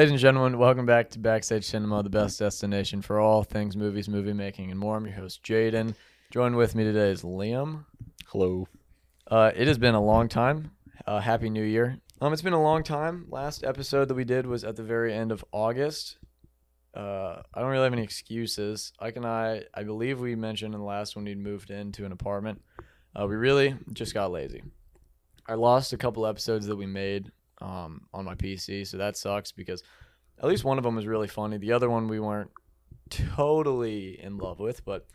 Ladies and gentlemen, welcome back to Backstage Cinema, the best destination for all things movies, movie making, and more. I'm your host, Jaden. Joined with me today is Liam. Hello. Uh, it has been a long time. Uh, Happy New Year. Um, it's been a long time. Last episode that we did was at the very end of August. Uh, I don't really have any excuses. Ike and I, I believe we mentioned in the last one we'd moved into an apartment. Uh, we really just got lazy. I lost a couple episodes that we made um, on my PC, so that sucks because at least one of them was really funny. The other one we weren't totally in love with, but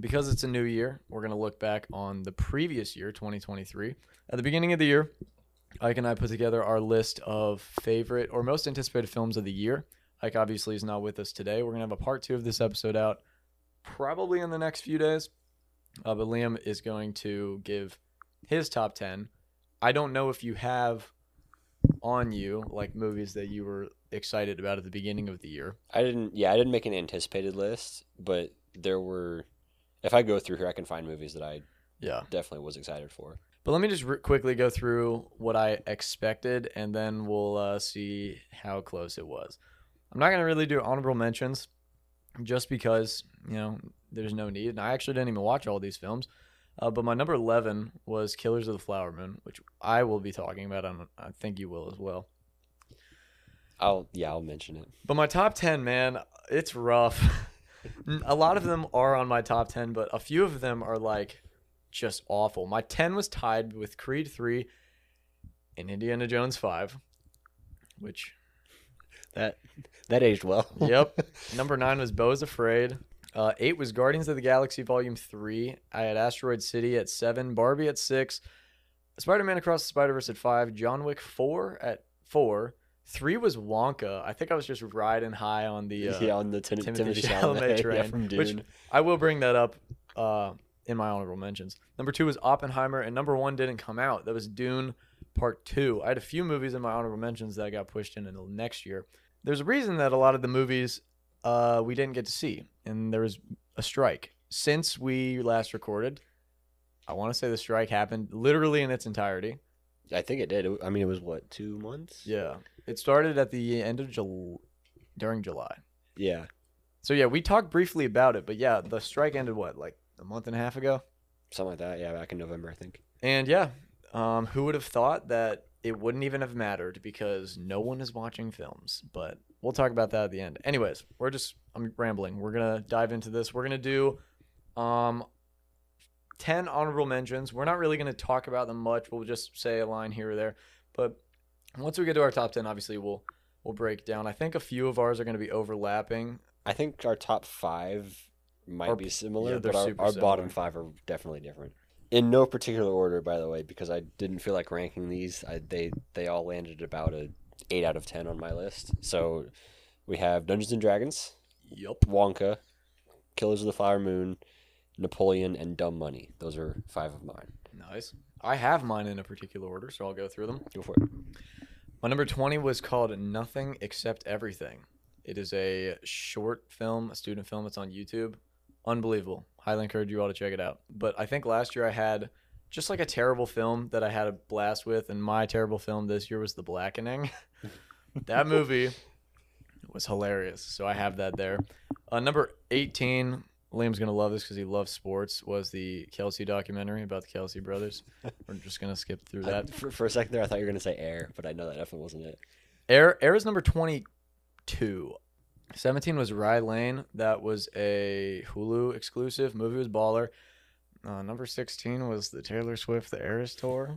because it's a new year, we're going to look back on the previous year, 2023. At the beginning of the year, Ike and I put together our list of favorite or most anticipated films of the year. Ike obviously is not with us today. We're going to have a part two of this episode out probably in the next few days. Uh, but Liam is going to give his top 10. I don't know if you have on you like movies that you were excited about at the beginning of the year. I didn't. Yeah, I didn't make an anticipated list, but there were. If I go through here, I can find movies that I Yeah. definitely was excited for. But let me just r- quickly go through what I expected, and then we'll uh, see how close it was. I'm not gonna really do honorable mentions, just because you know there's no need, and I actually didn't even watch all these films. Uh, but my number 11 was Killers of the Flower Moon, which I will be talking about, and I think you will as well. I'll yeah, I'll mention it. But my top 10, man, it's rough. a lot of them are on my top 10, but a few of them are like just awful. My 10 was tied with Creed 3 and Indiana Jones 5, which, That that aged well. yep. Number 9 was Beau's Afraid. Uh, 8 was Guardians of the Galaxy Volume 3. I had Asteroid City at 7, Barbie at 6, Spider Man Across the Spider Verse at 5, John Wick 4 at 4. Three was Wonka. I think I was just riding high on the uh, yeah, on the Tim- Timothy Timothy, Chalamet Chalamet, train, yeah, from Dune. which- I will bring that up uh, in my honorable mentions. Number two was Oppenheimer, and number one didn't come out. That was Dune Part Two. I had a few movies in my honorable mentions that I got pushed in until next year. There's a reason that a lot of the movies uh, we didn't get to see, and there was a strike since we last recorded. I want to say the strike happened literally in its entirety. I think it did. I mean, it was what two months? Yeah, it started at the end of July, during July. Yeah, So yeah, we talked briefly about it, but yeah, the strike ended what like a month and a half ago. something like that. Yeah, back in November, I think. And yeah, um, who would have thought that it wouldn't even have mattered because no one is watching films. But we'll talk about that at the end. Anyways, we're just I'm rambling. We're gonna dive into this. We're gonna do um ten honorable mentions. We're not really gonna talk about them much. We'll just say a line here or there. But once we get to our top ten, obviously we'll we'll break down. I think a few of ours are gonna be overlapping. I think our top five might Our- be similar, yeah, but our, our similar. bottom five are definitely different. In no particular order, by the way, because I didn't feel like ranking these. I, they they all landed about a eight out of ten on my list. So we have Dungeons and Dragons, Yup. Wonka, Killers of the Flower Moon, Napoleon, and Dumb Money. Those are five of mine. Nice. I have mine in a particular order, so I'll go through them. Go for it. My number 20 was called Nothing Except Everything. It is a short film, a student film. It's on YouTube. Unbelievable. Highly encourage you all to check it out. But I think last year I had just like a terrible film that I had a blast with, and my terrible film this year was The Blackening. that movie was hilarious. So I have that there. Uh, number 18, Liam's going to love this because he loves sports, was the Kelce documentary about the Kelce brothers. We're just going to skip through I- that. for, for a second there, I thought you were gonna say Air, but I know that definitely wasn't it. Air Air is number twenty two. Seventeen was Rye Lane. That was a Hulu exclusive. Movie was baller. Uh, number sixteen was the Taylor Swift The Eras Tour.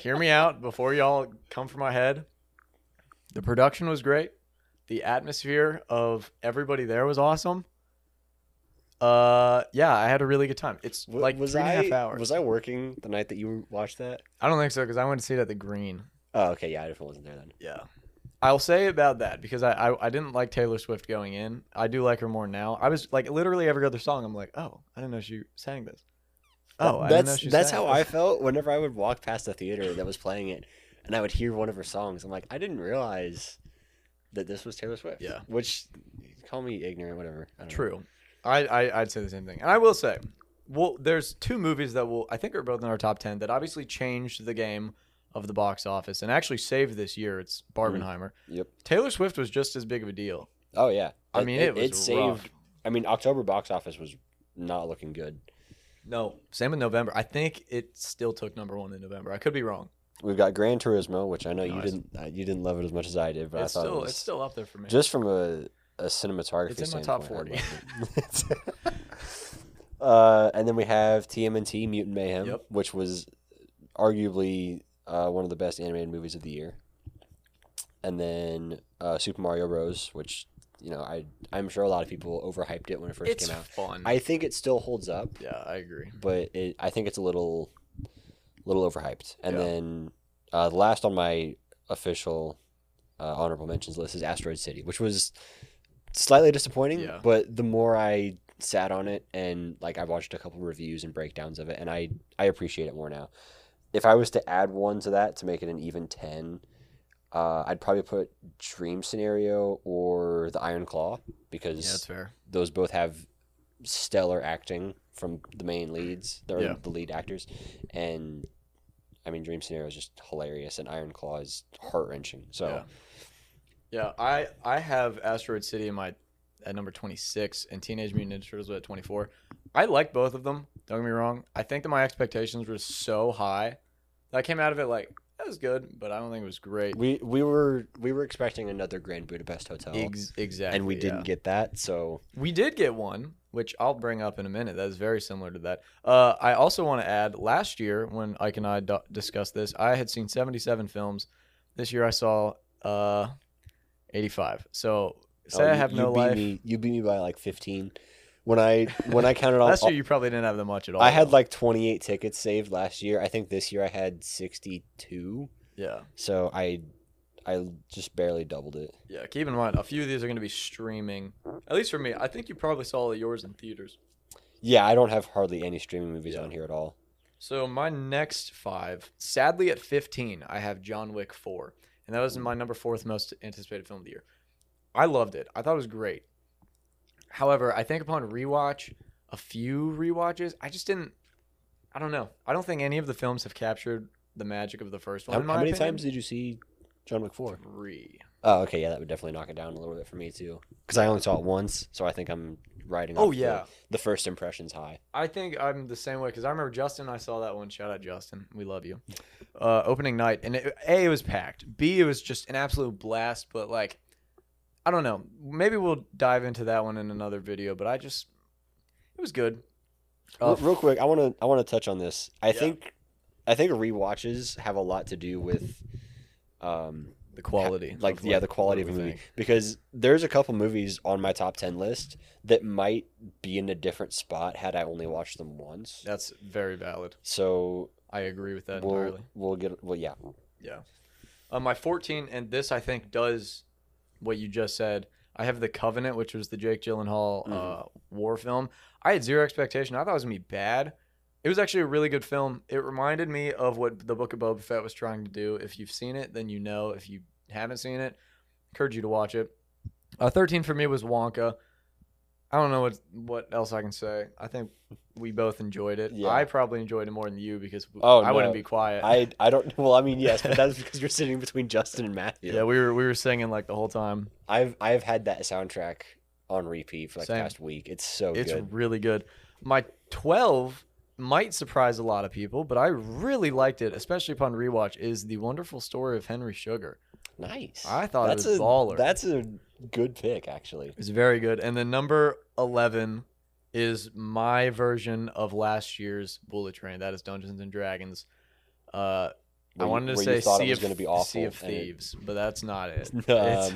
Hear me out before y'all come for my head. The production was great. The atmosphere of everybody there was awesome. Uh, yeah, I had a really good time. It's W- like was three and a I half hours. was I working the night that you watched that? I don't think so because I went to see it at the Green. Oh, okay, yeah, I definitely wasn't there then. Yeah. I'll say about that because I, I I didn't like Taylor Swift going in. I do like her more now. I was like literally every other song. I'm like, oh, I didn't know she sang this. Oh, I didn't know that's she that's sang how I felt whenever I would walk past the theater that was playing it, and I would hear one of her songs. I'm like, I didn't realize that this was Taylor Swift. Yeah. which call me ignorant, whatever. I don't know. True. I, I I'd say the same thing, and I will say, well, there's two movies that will I think are both in our top ten that obviously changed the game of the box office and actually saved this year. It's mm-hmm. Barbenheimer. Yep. Taylor Swift was just as big of a deal. Oh yeah. I mean, it, was saved. rough. I mean, October box office was not looking good. No, same in November. I think it still took number one in November. I could be wrong. We've got Gran Turismo, which I know you Nice. didn't uh, you didn't love it as much as I did, but it's I thought still it was it's still up there for me. just from a, a cinematography. It's in my top standpoint, I 40. loved it. uh, and then we have TMNT Mutant Mayhem, Yep. which was arguably uh, one of the best animated movies of the year. And then uh, Super Mario Bros, which you know I I'm sure a lot of people overhyped it when it first it's came out. fun. I think it still holds up, yeah, I agree. but it, I think it's a little little overhyped. And Yeah. then uh, the last on my official uh, honorable mentions list is Asteroid City, which was slightly disappointing. Yeah. But the more I sat on it and like I watched a couple reviews and breakdowns of it, and I I appreciate it more now. If I was to add one to that to make it an even ten, uh, I'd probably put Dream Scenario or The Iron Claw because Yeah, fair. those both have stellar acting from the main leads, the, Yeah. the lead actors, and I mean, Dream Scenario is just hilarious, and Iron Claw is heart wrenching. So Yeah. Yeah, I I have Asteroid City in my at number 26 and Teenage Mutant Ninja Turtles at 24. I like both of them. Don't get me wrong. I think that my expectations were so high that I came out of it like that was good, but I don't think it was great. we we were we were expecting another Grand Budapest Hotel, Ex- exactly. and we didn't yeah. get that. So We did get one, which I'll bring up in a minute. That is very similar to that. Uh, I also want to add last year when Ike and I discussed this, I had seen 77 films. This year I saw uh, 85. So say oh, I you- have you no beat life. Me, you beat me by like fifteen. When I when I counted all, Last year you probably didn't have that much at all. I had like twenty eight tickets saved last year. I think this year I had sixty two. yeah, So I I just barely doubled it. yeah. Keep in mind, a few of these are going to be streaming. At least for me, I think you probably saw all of yours in theaters. Yeah, I don't have hardly any streaming movies Yeah. on here at all. So my next five, sadly at 15, I have John Wick 4, and that was my number fourth most anticipated film of the year. I loved it. I thought it was great. However, I think upon rewatch, a few rewatches, I just didn't. I don't know. I don't think any of the films have captured the magic of the first one. How, how many opinion. times did you see John Wick 4? Three. Oh, okay, yeah, that would definitely knock it down a little bit for me too. Because I only saw it once, so I think I'm riding. Oh off the- yeah, the, first impressions high. I think I'm the same way because I remember Justin. I saw that one. Shout out Justin. We love you. Uh, opening night, and it, a it was packed. B it was just an absolute blast. But like, I don't know. Maybe we'll dive into that one in another video. But I just, it was good. Real, Uh, real quick, I want to I want to touch on this. I Yeah. think I think rewatches have a lot to do with, um, the quality, like yeah, the quality of a movie. think. Because there's a couple movies on my top ten list that might be in a different spot had I only watched them once. That's very valid. So I agree with that we'll entirely. we'll get well yeah Yeah. Um, my 14, and this I think does what you just said. I have The Covenant, which was the Jake Gyllenhaal uh, Mhm. war film. I had zero expectation. I thought it was going to be bad. It was actually a really good film. It reminded me of what the Book of Boba Fett was trying to do. If you've seen it, then you know. If you haven't seen it, encourage you to watch it. Uh, 13 for me was Wonka. I don't know what what else I can say. I think we both enjoyed it. Yeah. I probably enjoyed it more than you because Oh, I wouldn't be quiet. I I don't well I mean yes but that's because you're sitting between Justin and Matthew. yeah, we were we were singing like the whole time. I've I've had that soundtrack on repeat for like Same. the past week. It's so It's good. really good. My 12 might surprise a lot of people, but I really liked it, especially upon rewatch, is The Wonderful Story of Henry Sugar. Nice. I thought it that's was a, baller. That's a good pick actually. It's very good. And then number 11 is my version of last year's Bullet Train. That is Dungeons and Dragons. Uh, I Where you- wanted to say sea, of, be awful. sea of and it- Thieves, but that's not it. um, it's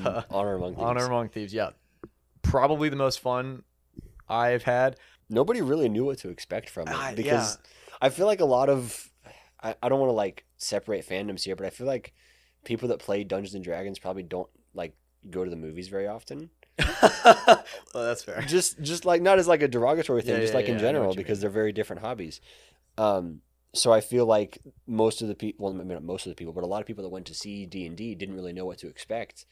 uh, Honor Among Thieves. Honor Among Thieves. Yeah. Probably the most fun I've had. Nobody really knew what to expect from it Ah, yeah. because I feel like a lot of I, I don't want to like separate fandoms here, but I feel like people that play Dungeons and Dragons probably don't like go to the movies very often. well, that's fair. just just like not as like a derogatory thing, Yeah, just yeah, like yeah, in general because mean. they're very different hobbies. Um, so I feel like most of the people, well, maybe not most of the people, but a lot of people that went to see D and D didn't really know what to expect,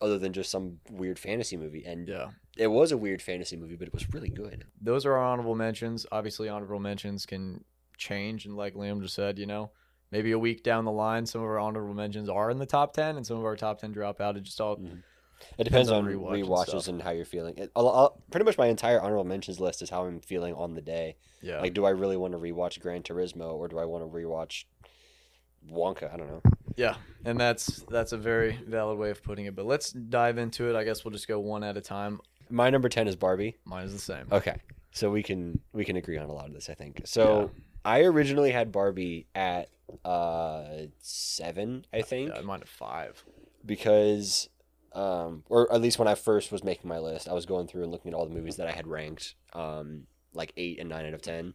other than just some weird fantasy movie. And Yeah. it was a weird fantasy movie, but it was really good. those are our honorable mentions. Obviously, honorable mentions can change, and like Liam just said, you know, maybe a week down the line, some of our honorable mentions are in the top ten, and some of our top ten drop out. It just all Mhm. It depends, Depends on on rewatch and rewatches stuff. and, how you're feeling. It, I'll, I'll, pretty much my entire honorable mentions list is how I'm feeling on the day. yeah. Like, do I really want to rewatch Gran Turismo or do I want to rewatch Wonka? I don't know. Yeah, and that's that's a very valid way of putting it. But let's dive into it. I guess we'll just go one at a time. My number ten is Barbie. Mine is the same. Okay, so we can we can agree on a lot of this. I think. So I originally had Barbie at uh seven, I think, Yeah, mine at five. because um or at least when I first was making my list, I was going through and looking at all the movies that I had ranked um like eight and nine out of ten,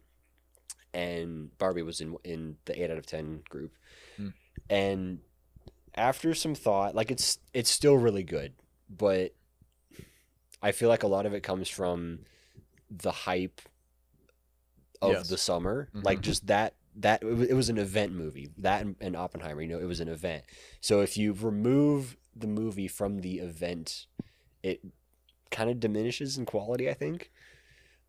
and Barbie was in in the eight out of ten group, Hmm. and after some thought, like it's it's still really good, but I feel like a lot of it comes from the hype of Yes. the summer, like Mhm. just that that it was an event movie. That and, Oppenheimer, you know, it was an event. So if you remove the movie from the event, it kind of diminishes in quality, I think.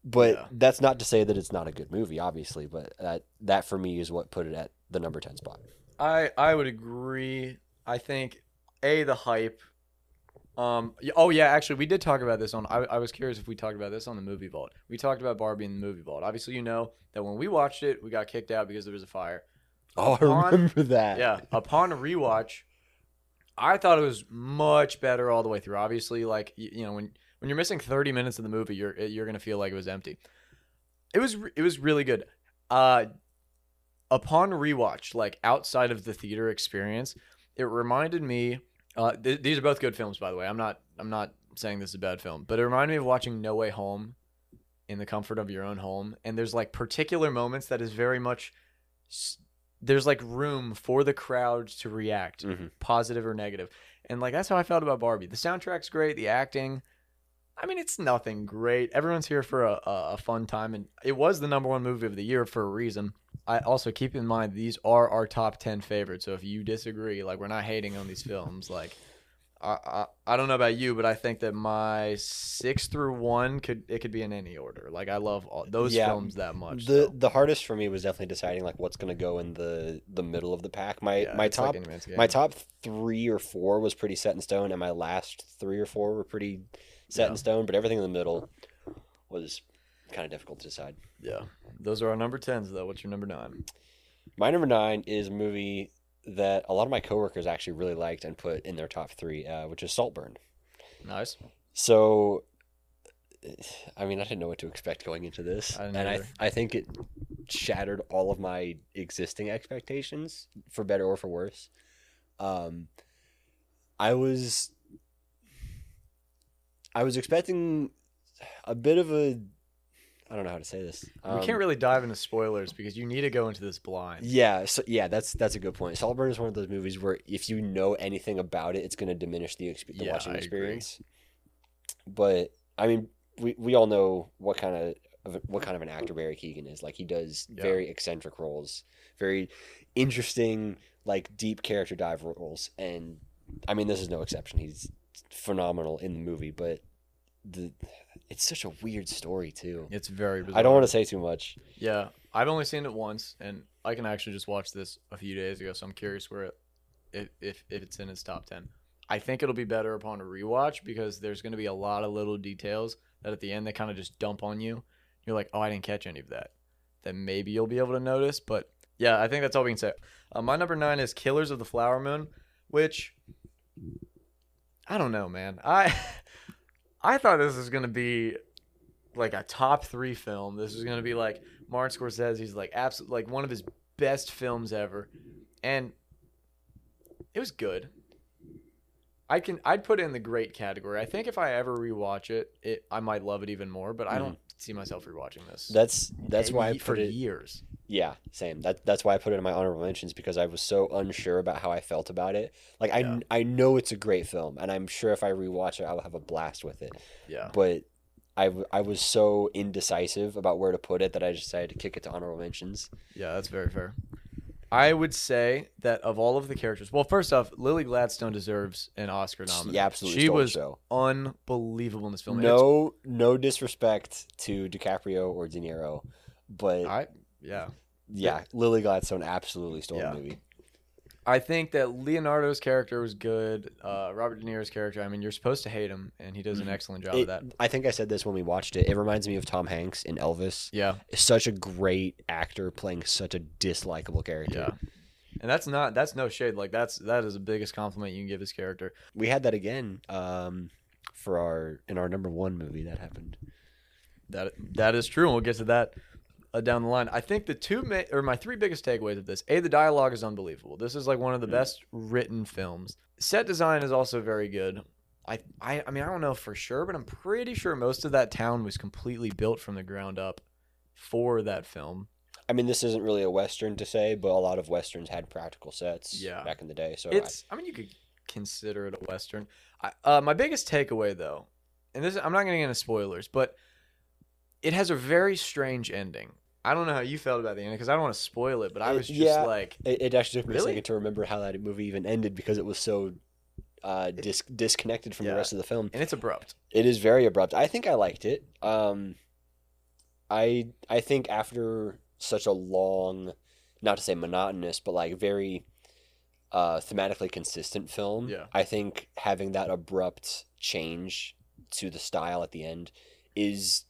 But Yeah. that's not to say that it's not a good movie, obviously. But that that for me is what put it at the number ten spot. I I would agree. I think a the hype. Um. Oh yeah, actually, we did talk about this on. I, I was curious if we talked about this on the movie vault. We talked about Barbie in the movie vault. Obviously, you know that when we watched it, we got kicked out because there was a fire. Oh, Upon- I remember that. Yeah. Upon rewatch, I thought it was much better all the way through. Obviously, like you, you know when when you're missing 30 minutes of the movie, you're you're gonna feel like it was empty. It was it was really good. Uh, upon rewatch, like outside of the theater experience, it reminded me. Uh, th- these are both good films, by the way. I'm not I'm not saying this is a bad film, but it reminded me of watching No Way Home in the comfort of your own home. And there's like particular moments that is very much. s- There's like room for the crowd to react Mhm. positive or negative. And like that's how I felt about Barbie. The soundtrack's great, the acting. I mean, it's nothing great. Everyone's here for a, a, a fun time, and it was the number one movie of the year for a reason. I also keep in mind these are our top ten favorites. So if you disagree, like we're not hating on these films. Like I, I I don't know about you, but I think that my six through one could it could be in any order. Like I love all, those Yeah, films that much. The so. the hardest for me was definitely deciding like what's gonna go in the the middle of the pack. My Yeah, my it's like top any man's game. my top three or four was pretty set in stone, and my last three or four were pretty set Yeah. in stone. But everything in the middle was kind of difficult to decide. yeah, those are our number tens though. What's your number nine? My number nine is a movie that a lot of my coworkers actually really liked and put in their top three, uh, which is Saltburn. Nice. So, I mean, I didn't know what to expect going into this, I didn't and I either. I think it shattered all of my existing expectations for better or for worse. Um, I was I was expecting a bit of a I don't know how to say this. we Um, can't really dive into spoilers because you need to go into this blind. Yeah, so yeah, that's that's a good point. Saltburn is one of those movies where if you know anything about it, it's going to diminish the, exp- the Yeah, watching I agree. experience. But I mean, we we all know what kind of of what kind of an actor Barry Keoghan is. Like he does Yeah. very eccentric roles, very interesting, like deep character dive roles, and I mean, this is no exception. He's phenomenal in the movie, but the it's such a weird story too. It's very bizarre. I don't want to say too much. Yeah, I've only seen it once, and I can actually just watch this a few days ago, so I'm curious where it, if if, if it's in its top ten. I think it'll be better upon a rewatch because there's going to be a lot of little details that at the end they kind of just dump on you. You're like, oh, I didn't catch any of that. Then maybe you'll be able to notice. But yeah, I think that's all we can say. Uh, my number nine is Killers of the Flower Moon, which I don't know, man. I I thought this was gonna be like a top three film. This was gonna be like Martin Scorsese's like absolute like one of his best films ever, and it was good. I can I'd put it in the great category. I think if I ever rewatch it, it I might love it even more. But I mm-hmm. don't see myself rewatching this. That's that's why I ye- for put it. years. Yeah, same. That that's why I put it in my honorable mentions because I was so unsure about how I felt about it. Like I Yeah. I know it's a great film, and I'm sure if I rewatch it, I'll have a blast with it. Yeah. But I, I was so indecisive about where to put it that I decided to kick it to honorable mentions. Yeah, that's very fair. I would say that of all of the characters, well, first off, Lily Gladstone deserves an Oscar nomination. Yeah, absolutely. She stole the was show. unbelievable in this film. It's- No no disrespect to DiCaprio or De Niro, but I yeah. yeah, Lily Gladstone absolutely stole Yeah. the movie. I think that Leonardo's character was good. Uh, Robert De Niro's character, I mean, you're supposed to hate him, and he does an Mhm. excellent job of that. I think I said this when we watched it. It reminds me of Tom Hanks in Elvis. Yeah, Such a great actor playing such a dislikable character. yeah. And that's not that's no shade. Like that's that is the biggest compliment you can give his character. We had that again um, for our in our number one movie that happened. That that is true, and we'll get to that uh, down the line. I think the two ma- or my three biggest takeaways of this: a, the dialogue is unbelievable. This is like one of the Mm. best written films. Set design is also very good. I, I I mean I don't know for sure, but I'm pretty sure most of that town was completely built from the ground up for that film. I mean, this isn't really a western to say, but a lot of westerns had practical sets Yeah. back in the day. So It's I mean you could consider it a western. I, uh, my biggest takeaway though, and this I'm not going to get into spoilers, but it has a very strange ending. I don't know how you felt about the ending because I don't want to spoil it, but I was just yeah. like, it, it actually took me a second to remember how that movie even ended because it was so uh, dis- disconnected from Yeah. the rest of the film. and it's abrupt. It is very abrupt. I think I liked it. Um, I I think after such a long, not to say monotonous, but like very uh, thematically consistent film. Yeah. I think having that abrupt change to the style at the end is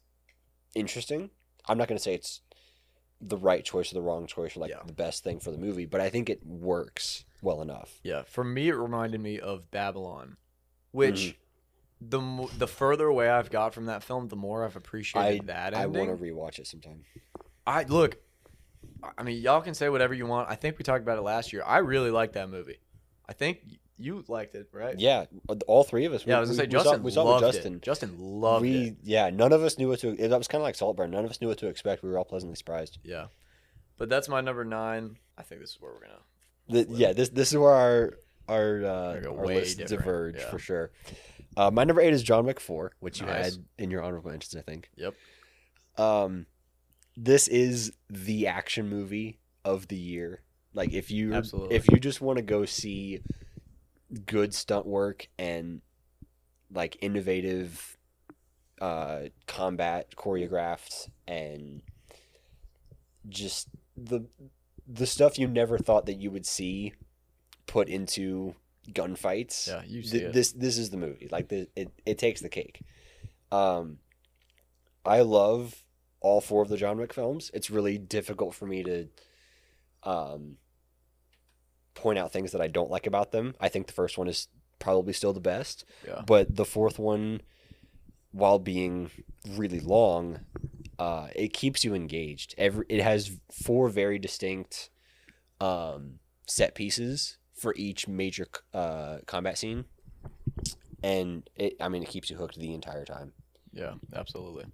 interesting. I'm not going to say it's the right choice or the wrong choice or like Yeah. the best thing for the movie, but I think it works well enough. Yeah, for me, it reminded me of Babylon, which Mm-hmm. the the further away I've got from that film, the more I've appreciated that I want to rewatch it sometime. I look, I mean, y'all can say whatever you want. I think we talked about it last year. I really like that movie. I think you liked it, right? Yeah, all three of us. Yeah, I was gonna we- say we saw- Justin we saw, loved Justin. it. Justin loved we it. yeah, none of us knew what to. It was kind of like Saltburn. None of us knew what to expect. We were all pleasantly surprised. Yeah, but that's my number nine. I think this is where we're gonna. The, yeah, this this is where our our uh, our lists different, diverge yeah. for sure. Uh, my number eight is John Wick Four, which you had in your honorable mentions, I think. Yep. Um, this is the action movie of the year. Like if you Absolutely. if you just want to go see good stunt work and like innovative uh combat choreographed and just the the stuff you never thought that you would see put into gunfights. Yeah, you see th- this this is the movie. Like the, it, it takes the cake. Um i love all four of the john wick films. It's really difficult for me to um point out things that i don't like about them. I think the first one is probably still the best. Yeah. but the fourth one while being really long uh it keeps you engaged. Every it has four very distinct um set pieces for each major uh combat scene. And it i mean it keeps you hooked the entire time. Yeah, absolutely.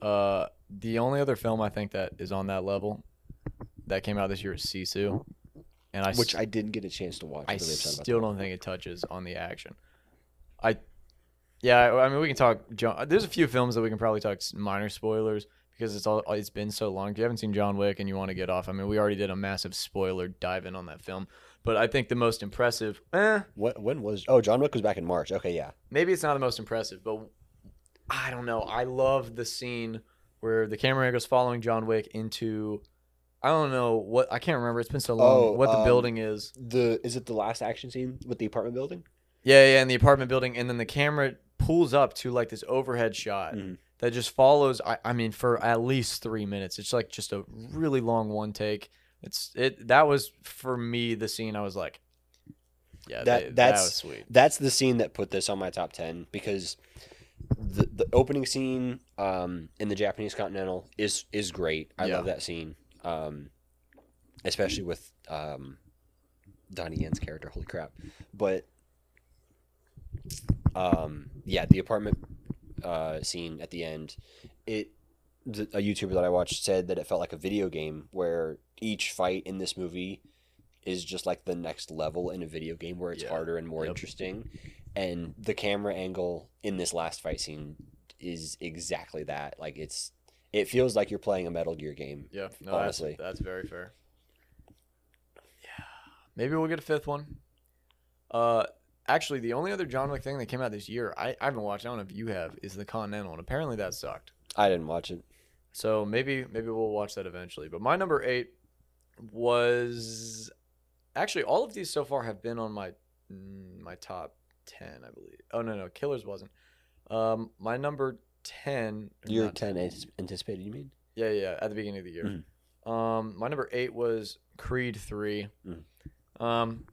Uh, the only other film I think that is on that level that came out this year is Sisu, and I which i didn't get a chance to watch I really upset about still don't think it touches on the action. I, yeah, I mean we can talk. John, there's a few films that we can probably talk minor spoilers because it's all it's been so long. If you haven't seen John Wick and you want to get off, I mean we already did a massive spoiler dive in on that film. But I think the most impressive, eh. When, when was oh john wick was back in march okay yeah maybe it's not the most impressive, but I don't know. I love the scene where the camera goes following John Wick into. I don't know what I can't remember. It's been so long. Oh, what the um, building is? the is it the last action scene with the apartment building Yeah, yeah, in the apartment building, and then the camera pulls up to like this overhead shot Mhm. that just follows. I, I mean, for at least three minutes. It's like just a really long one take. It's it. That was for me the scene. I was like, yeah, That- they- that that's- sweet. that's the scene that put this on my top 10 because the the opening scene um, in the Japanese Continental is is great. I Yeah. love that scene, um, especially with um, Donnie Yen's character. Holy crap! But um, yeah, the apartment uh, scene at the end, it the, a YouTuber that I watched said that it felt like a video game where each fight in this movie is just like the next level in a video game where it's Yeah. harder and more Yep. interesting. And the camera angle in this last fight scene is exactly that. Like it's it feels like you're playing a Metal Gear game. Yeah, no, honestly. that's, that's very fair. Yeah, maybe we'll get a fifth one. Uh, actually, the only other John Wick thing that came out this year, I, I haven't watched. I don't know if you have, is the Continental, and apparently that sucked. I didn't watch it. So maybe maybe we'll watch that eventually. But my number eight was actually all of these so far have been on my mm, my top ten, I believe. Oh no, no, Killers wasn't. Um, my number ten. 10 antis- anticipated, you mean? Yeah, yeah, at the beginning of the year. Mhm. Um, my number eight was Creed three. Mhm. Um,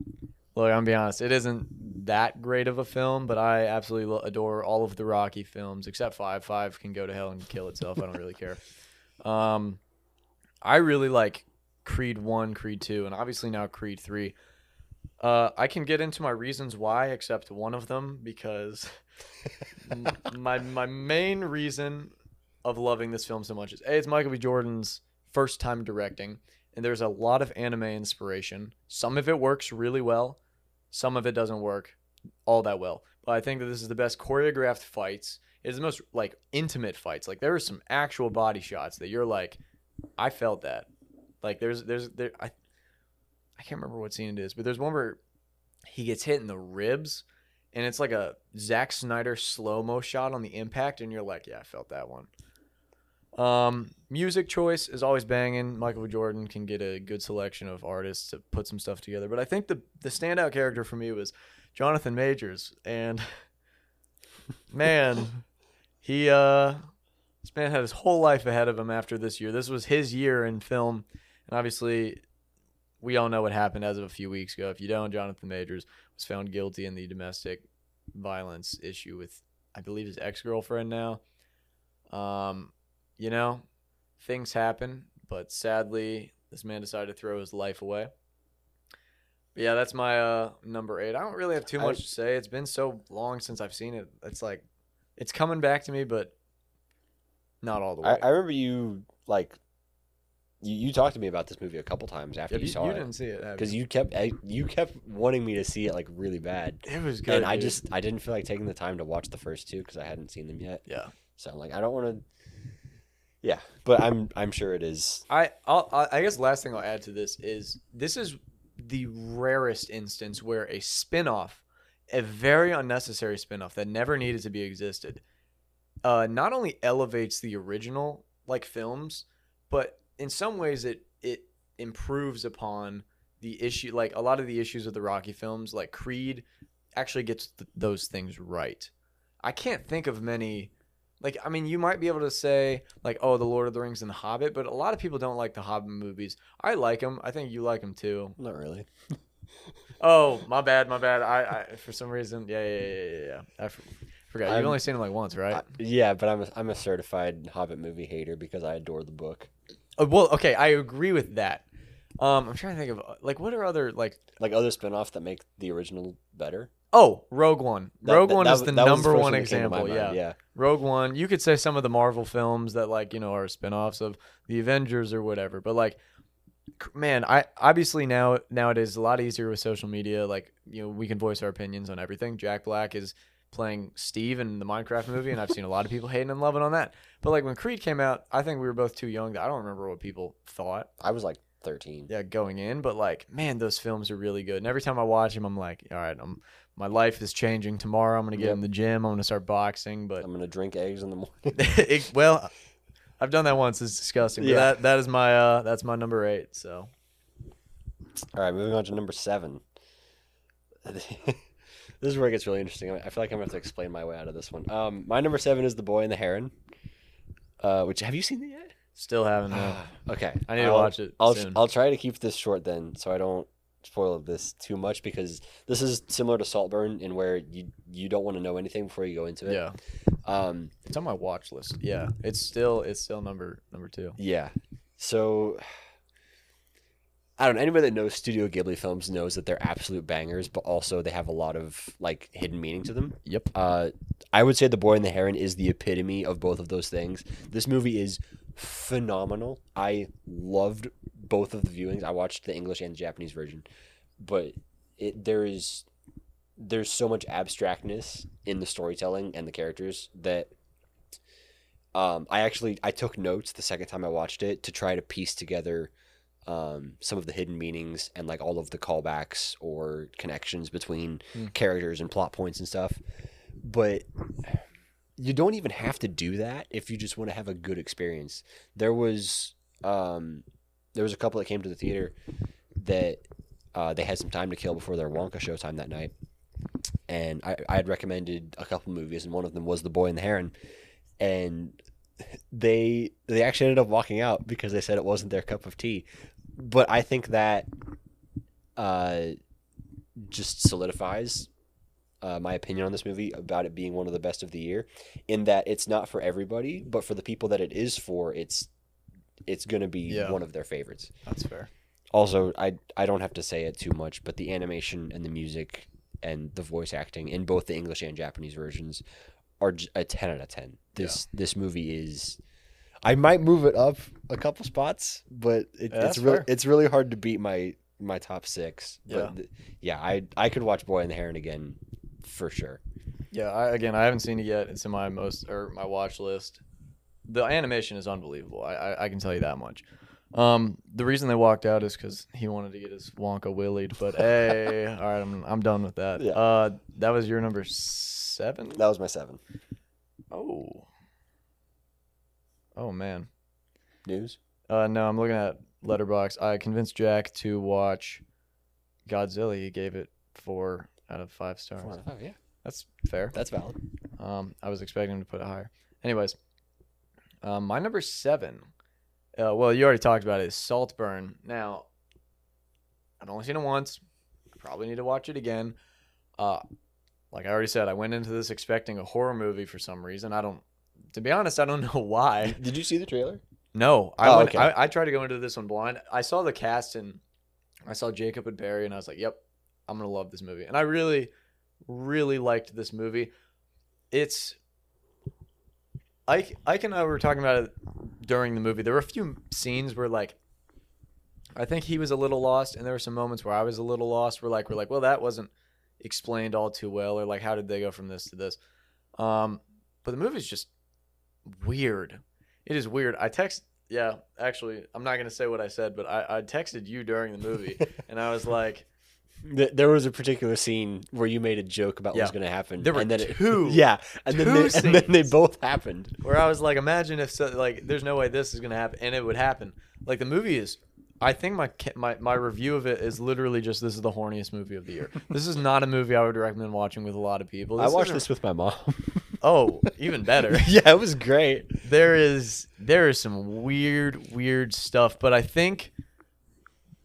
look, I'm gonna be honest, it isn't that great of a film, but I absolutely adore all of the Rocky films except five. Five can go to hell and kill itself. I don't really care. Um, I really like Creed one, Creed two, and obviously now Creed three. Uh, I can get into my reasons why, except one of them because my my main reason of loving this film so much is a it's Michael B. Jordan's first time directing, and there's a lot of anime inspiration. Some of it works really well, some of it doesn't work all that well. But I think that this is the best choreographed fights. It's the most like intimate fights. Like there are some actual body shots that you're like, I felt that. Like there's there's there I I can't remember what scene it is, but there's one where he gets hit in the ribs and it's like a Zack Snyder slow mo shot on the impact, and you're like, yeah, I felt that one. Um, music choice is always banging. Michael Jordan can get a good selection of artists to put some stuff together, but I think the the standout character for me was Jonathan Majors, and man, he uh, this man had his whole life ahead of him after this year. This was his year in film, and obviously, we all know what happened as of a few weeks ago. If you don't, Jonathan Majors was found guilty in the domestic violence issue with, I believe, his ex girlfriend now. Um, you know, things happen, but sadly, this man decided to throw his life away. But yeah, that's my uh, number eight. I don't really have too I- much to say. It's been so long since I've seen it. It's like, it's coming back to me, but not all the way. I, I remember you, like, you, you talked to me about this movie a couple times after Yeah, you, you, saw you it. didn't see it Because you? you kept I, you kept wanting me to see it like really bad, It was good. and I just I didn't feel like taking the time to watch the first two because I hadn't seen them yet. yeah. So I'm like, I don't want to. Yeah, but I'm I'm sure it is. I I'll, I I guess last thing I'll add to this is this is the rarest instance where a spin-off, a very unnecessary spin-off that never needed to be existed, uh, not only elevates the original like films, but in some ways it it improves upon the issue like a lot of the issues of the Rocky films like Creed actually gets th- those things right. I can't think of many like I mean you might be able to say like oh the Lord of the Rings and the Hobbit, but a lot of people don't like the Hobbit movies. I like them. I think you like them too. Not really. Oh, my bad, my bad. I, I for some reason, yeah, yeah, yeah, yeah. yeah. I forgot. You've I'm- only seen them like once, right? I- yeah, but I'm a, I'm a certified Hobbit movie hater because I adore the book. Oh, well, okay, I agree with that. Um, I'm trying to think of uh, like what are other like Like other spin-offs that make the original better. oh Rogue One. That- Rogue that- One that is was- the that was number first one that came to my example. Yeah. yeah. Rogue One. You could say some of the Marvel films that like you know are spin-offs of the Avengers or whatever, but like c- man, I obviously now nowadays it's a lot easier with social media. Like you know we can voice our opinions on everything. Jack Black is playing Steve in the Minecraft movie, and I've seen a lot of people hating and loving on that. But like when Creed came out, I think we were both too young. I don't remember what people thought. I was like 13. Yeah, going in, but like, man, those films are really good. And every time I watch them, I'm like, all right, I'm my life is changing tomorrow. I'm gonna get Yep. in the gym. I'm gonna start boxing. But I'm gonna drink eggs in the morning. it, well, I've done that once. It's disgusting. But Yeah. that that is my uh that's my number eight. So All right, moving on to number seven. this is where it gets really interesting. I feel like I'm gonna have to explain my way out of this one. Um, my number seven is The Boy and the Heron. Uh, which have you seen it yet? still haven't. No. okay, I need to I'll- watch it I'll soon. I'll try to keep this short then, so I don't spoil this too much because this is similar to Saltburn in where you you don't want to know anything before you go into it. yeah, Um. it's on my watch list. Yeah, it's still it's still number number two. Yeah. So I don't know. Anybody that knows Studio Ghibli films knows that they're absolute bangers, but also they have a lot of like hidden meaning to them. Yep. Uh, I would say The Boy and the Heron is the epitome of both of those things. This movie is phenomenal. I loved both of the viewings. I watched the English and the Japanese version, but it there is there's so much abstractness in the storytelling and the characters that um, I actually I took notes the second time I watched it to try to piece together um, some of the hidden meanings and like all of the callbacks or connections between Hmm. characters and plot points and stuff. But you don't even have to do that if you just want to have a good experience. There was um, there was a couple that came to the theater that uh, they had some time to kill before their Wonka showtime that night, and I, I had recommended a couple movies, and one of them was The Boy and the Heron, and they they actually ended up walking out because they said it wasn't their cup of tea. But I think that uh, just solidifies uh, my opinion on this movie about it being one of the best of the year, in that it's not for everybody, but for the people that it is for, it's it's going to be Yeah. one of their favorites. That's fair. Also, I I don't have to say it too much, but the animation and the music and the voice acting in both the English and Japanese versions are a ten out of ten. This this movie is. I might move it up a couple spots, but it, Yeah, it's really fair. it's really hard to beat my my top six. Yeah. But th- yeah, I I could watch Boy and the Heron again for sure. Yeah, I, again, I haven't seen it yet. It's in my most or my watch list. The animation is unbelievable. I I, I can tell you that much. Um, the reason they walked out is because he wanted to get his Wonka willied. But hey, all right, I'm I'm done with that. Yeah. Uh, that was your number seven. That was my seven. Oh. Oh man. News. Uh, no, I'm looking at Letterboxd. I convinced Jack to watch Godzilla. He gave it four out of five stars. Four out of five, yeah, That's fair. that's valid. Um, I was expecting him to put it higher. Anyways, um, my number seven. Uh, well, you already talked about it. Is Saltburn. Now, I've only seen it once. Probably need to watch it again. Uh, like I already said, I went into this expecting a horror movie for some reason. I don't. To be honest, I don't know why. Did you see the trailer? No, I Oh, went, okay. I, I tried to go into this one blind. I saw the cast and I saw Jacob and Barry, and I was like, "Yep, I'm gonna love this movie." And I really, really liked this movie. It's Ike, Ike and I were talking about it during the movie. There were a few scenes where like I think he was a little lost, and there were some moments where I was a little lost. We're like, we're like, well, that wasn't explained all too well, or like, how did they go from this to this? Um, but the movie's just weird. It is weird. I text, yeah, actually, I'm not gonna say what I said, but I, I texted you during the movie, and I was like, There was a particular scene where you made a joke about what was going to happen. There were and then it- two- yeah, and then they, and then they both happened. where I was like, imagine if so, like, there's no way this is gonna happen, and it would happen. Like the movie is. I think my my my review of it is literally just this is the horniest movie of the year. This is not a movie I would recommend watching with a lot of people. I watched this with my mom. Oh, even better. yeah, it was great. there is there is some weird weird stuff but i think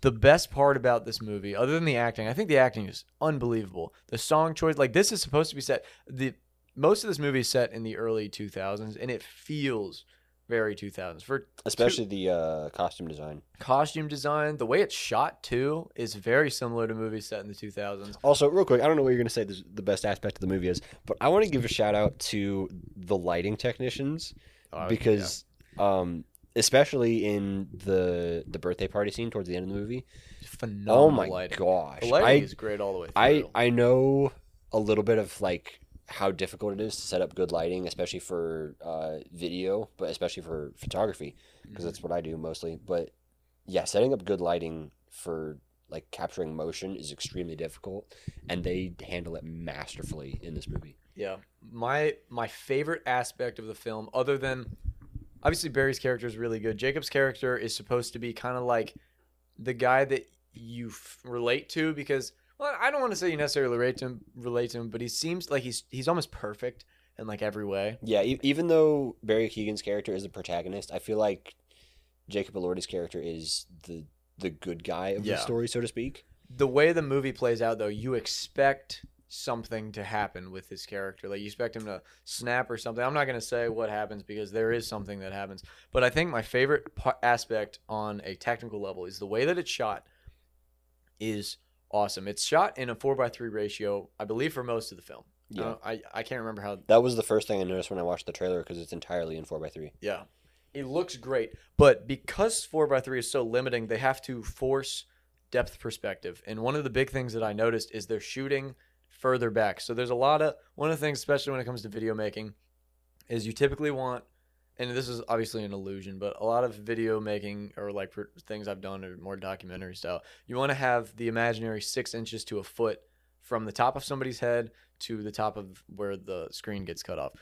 the best part about this movie other than the acting i think the acting is unbelievable the song choice like this is supposed to be set the most of this movie is set in the early 2000s and it feels very 2000s for Especially the uh, costume design. costume design the way it's shot too is very similar to movies set in the 2000s Also, real quick, I don't know what you're going to say this, the best aspect of the movie is, but I want to give a shout out to the lighting technicians Oh, because, um, especially in the the birthday party scene towards the end of the movie. phenomenal Oh my lighting. gosh! the lighting I is great all the way through I I know a little bit of like how difficult it is to set up good lighting, especially for uh, video, but especially for photography because that's what I do mostly. But yeah, setting up good lighting for like capturing motion is extremely difficult, and they handle it masterfully in this movie. Yeah, my my favorite aspect of the film, other than obviously Barry's character is really good. Jacob's character is supposed to be kind of like the guy that you f- relate to because well, I don't want to say you necessarily relate to him, relate to him, but he seems like he's he's almost perfect in like every way. Yeah, e- even though Barry Keoghan's character is the protagonist, I feel like Jacob Elordi's character is the the good guy of Yeah. the story, so to speak. The way the movie plays out, though, you expect something to happen with his character. Like you expect him to snap or something. I'm not going to say what happens because there is something that happens. But I think my favorite pa- aspect on a technical level is the way that it's shot is awesome. It's shot in a four by three ratio, I believe, for most of the film. Yeah. Uh, I I can't remember how. That was the first thing I noticed when I watched the trailer because it's entirely in 4x3. Yeah, it looks great, but because four by three is so limiting, they have to force depth perspective. And one of the big things that I noticed is they're shooting further back. So there's a lot of one of the things, especially when it comes to video making, is you typically want, and this is obviously an illusion, but a lot of video making or like for things I've done are more documentary style. You want to have the imaginary six inches to a foot from the top of somebody's head to the top of where the screen gets cut off.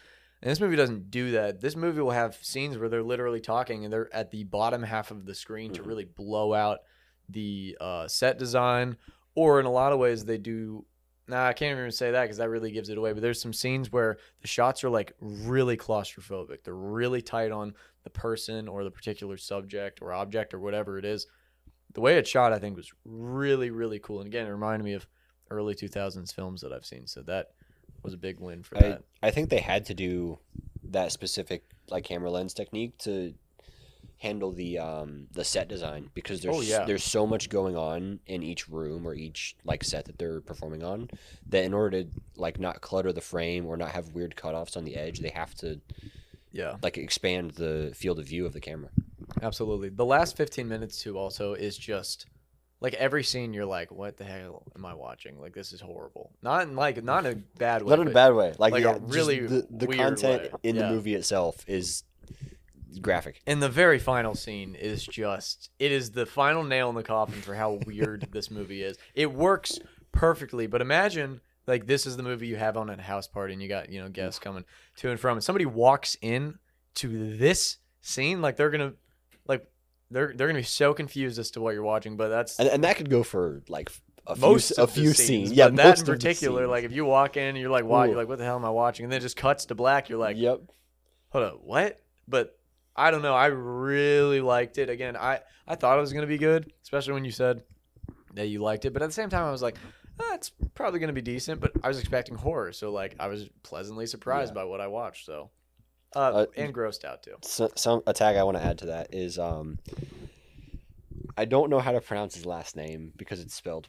And this movie doesn't do that. This movie will have scenes where they're literally talking and they're at the bottom half of the screen to Mhm. really blow out the uh, set design. Or in a lot of ways, they do. Nah, I can't even say that because that really gives it away. But there's some scenes where the shots are like really claustrophobic. They're really tight on the person or the particular subject or object or whatever it is. The way it's shot, I think, was really, really cool. And again, it reminded me of early 2000s films that I've seen. So that was a big win for I, that. I think they had to do that specific like camera lens technique to handle the um the set design because there's Oh, yeah. there's so much going on in each room or each like set that they're performing on that in order to like not clutter the frame or not have weird cutoffs on the edge they have to Yeah. like expand the field of view of the camera Absolutely. The last 15 minutes too also is just like every scene you're like what the hell am I watching? Like this is horrible. Not in like not in a bad way. not in a bad way like, like yeah, a really the, the content way. in Yeah. the movie itself is graphic. And the very final scene is just it is the final nail in the coffin for how weird this movie is. It works perfectly, but imagine like this is the movie you have on at a house party and you got, you know, guests mm. coming to and from and somebody walks in to this scene like they're going to like they're they're going to be so confused as to what you're watching, but that's and, and that could go for like a few, most a few scenes, scenes, yeah that most in particular like if you walk in and you're like wow you're like what the hell am i watching? And then it just cuts to black you're like yep. Hold up what? But i don't know i really liked it again i i thought it was going to be good especially when you said that you liked it but at the same time i was like it's probably going to be decent but i was expecting horror so like i was pleasantly surprised Yeah. by what i watched so uh, Uh, and grossed out too so, some a tag I want to add to that is um I don't know how to pronounce his last name because it's spelled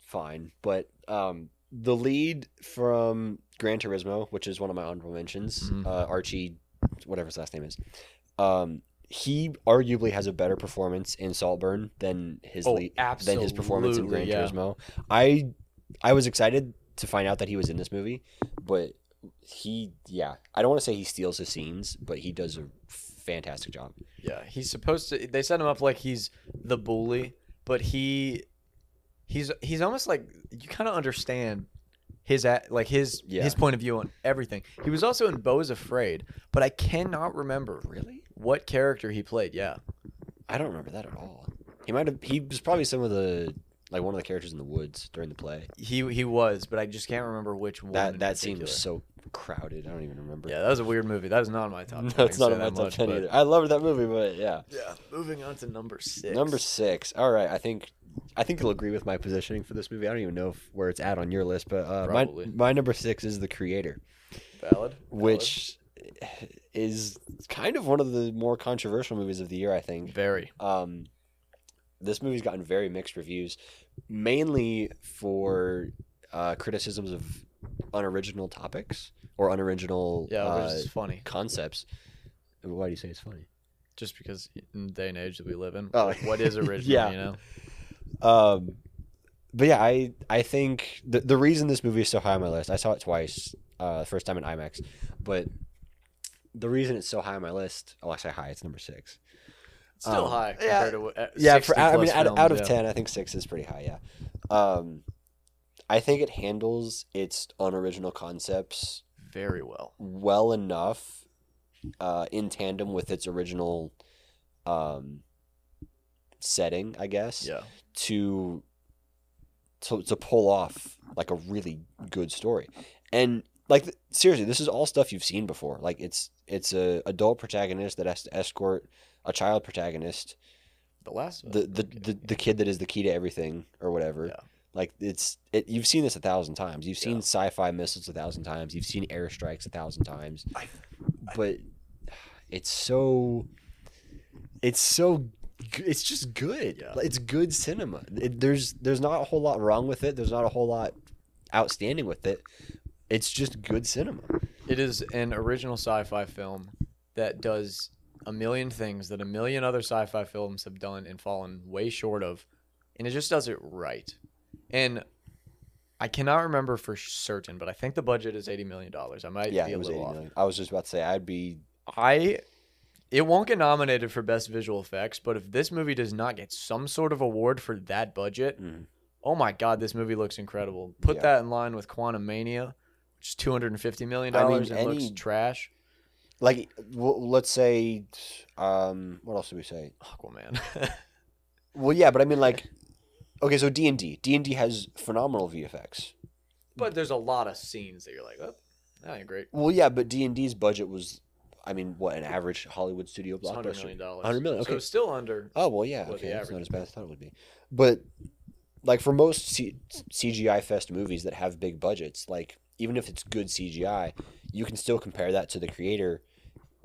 fine, but um the lead from Gran Turismo, which is one of my honorable mentions, Mhm. uh, Archie, whatever his last name is, um, he arguably has a better performance in Saltburn than his Oh, than his performance in Gran yeah. Turismo. I I was excited to find out that he was in this movie, but he yeah, I don't want to say he steals his scenes, but he does a fantastic job. Yeah, he's supposed to. They set him up like he's the bully, but he, he's he's almost like you kind of understand his at like his Yeah. his point of view on everything. He was also in Beau's Afraid, but I cannot remember Really? What character he played. Yeah, I don't remember that at all. He might have. He was probably some of the like one of the characters in the woods during the play. he he was, but I just can't remember which one. That that scene was so crowded. I don't even remember. Yeah, that was a weird movie. That is not on my top. 10, I no, it's not on my top much, ten either. I loved that movie, but yeah. Yeah, moving on to number six. Number six. All right, I think I think you'll agree with my positioning for this movie. I don't even know if, where it's at on your list, but uh, my my number six is The Creator, valid, which is kind of one of the more controversial movies of the year. I think. Very Um, this movie's gotten very mixed reviews, mainly for uh, criticisms of unoriginal topics or unoriginal yeah, uh, funny. concepts. Why do you say it's funny? just because in the day and age that we live in, Oh. like, what is original? Yeah. You know, Um, but yeah, I I think the the reason this movie is so high on my list, I saw it twice. Uh, first time in IMAX, but the reason it's so high on my list, oh, I say high, it's number six. still Um, high yeah, to uh, yeah, for, I mean, plus out, out of yeah. ten, I think six is pretty high. Yeah, um, I think it handles its unoriginal concepts very well. well enough, uh, in tandem with its original, um, setting, I guess. Yeah, to to to pull off like a really good story. And like seriously, this is all stuff you've seen before. Like it's it's a adult protagonist that has to escort a child protagonist, the last one. the the, the, the kid that is the key to everything or whatever. Yeah. Like it's it you've seen this a thousand times. You've seen Yeah. sci-fi missiles a thousand times. You've seen airstrikes a thousand times. I- I- but it's so it's so it's just good. Yeah. It's good cinema. It, there's there's not a whole lot wrong with it. There's not a whole lot outstanding with it. It's just good cinema. It is an original sci-fi film that does a million things that a million other sci-fi films have done and fallen way short of, and it just does it right. And I cannot remember for certain, but I think the budget is eighty million dollars. I might yeah, be it was little 80 off. million. I was just about to say I'd be I it won't get nominated for best visual effects, but if this movie does not get some sort of award for that budget, Mhm. oh my god, this movie looks incredible. Put Yeah. that in line with Quantumania, which is two hundred and fifty million I mean, dollars and any- looks trash. Like, w- let's say, um, what else did we say? Aquaman. Well, yeah, but I mean, like, okay, so D and D, D and D has phenomenal VFX. but there's a lot of scenes that you're like, oh, that ain't great. Well, yeah, but D and D's budget was, I mean, what an average Hollywood studio blockbuster. million dollars. 100 million, So okay. it's still under. Oh well, yeah, okay, it's not as bad as I thought it would be. But like for most C- CGI fest movies that have big budgets, like even if it's good CGI, you can still compare that to the creator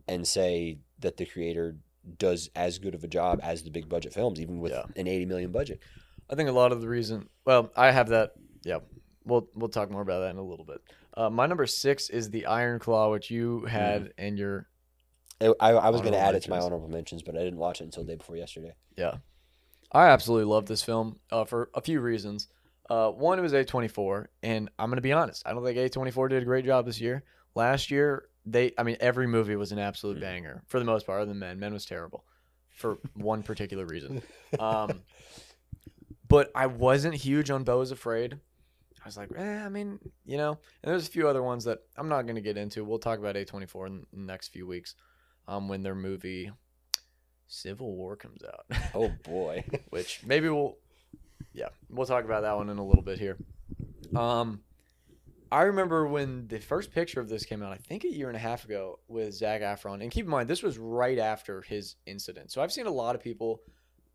and say that the creator does as good of a job as the big budget films, even with Yeah. an eighty million budget. I think a lot of the reason. Well, I have that. Yeah, we'll we'll talk more about that in a little bit. Uh, my number six is the Iron Claw, which you had in your I, I, was going to add it to my honorable mentions, but I didn't watch it until the day before yesterday. Yeah. I absolutely love this film uh, for a few reasons. Uh, one, it was A24, and I'm going to be honest. I don't think A24 did a great job this year. Last year, they, I mean, every movie was an absolute Mhm. banger for the most part, other than Men. Men was terrible for one particular reason. Um, but I wasn't huge on Beau is Afraid. I was like, eh, I mean, you know, and there's a few other ones that I'm not going to get into. We'll talk about A24 in the next few weeks um, when their movie Civil War comes out. Oh boy. which maybe we'll yeah we'll talk about that one in a little bit here um i remember when the first picture of this came out i think a year and a half ago with Zac Efron and keep in mind this was right after his incident so i've seen a lot of people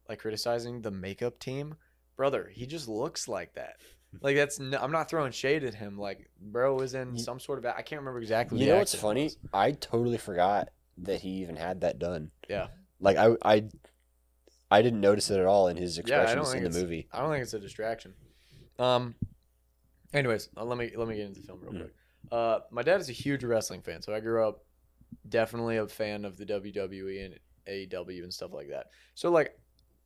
like criticizing the makeup team brother he just looks like that like that's no, i'm not throwing shade at him like bro was in You- some sort of i can't remember exactly you know what's funny? was. I totally forgot that he even had that done. Yeah. Like I I I didn't notice it at all in his expressions in the movie. I don't think it's a distraction. Um. Anyways, uh, let me let me get into the film real Mhm. quick. Uh, my dad is a huge wrestling fan, so I grew up definitely a fan of the WWE and AEW and stuff like that. So like,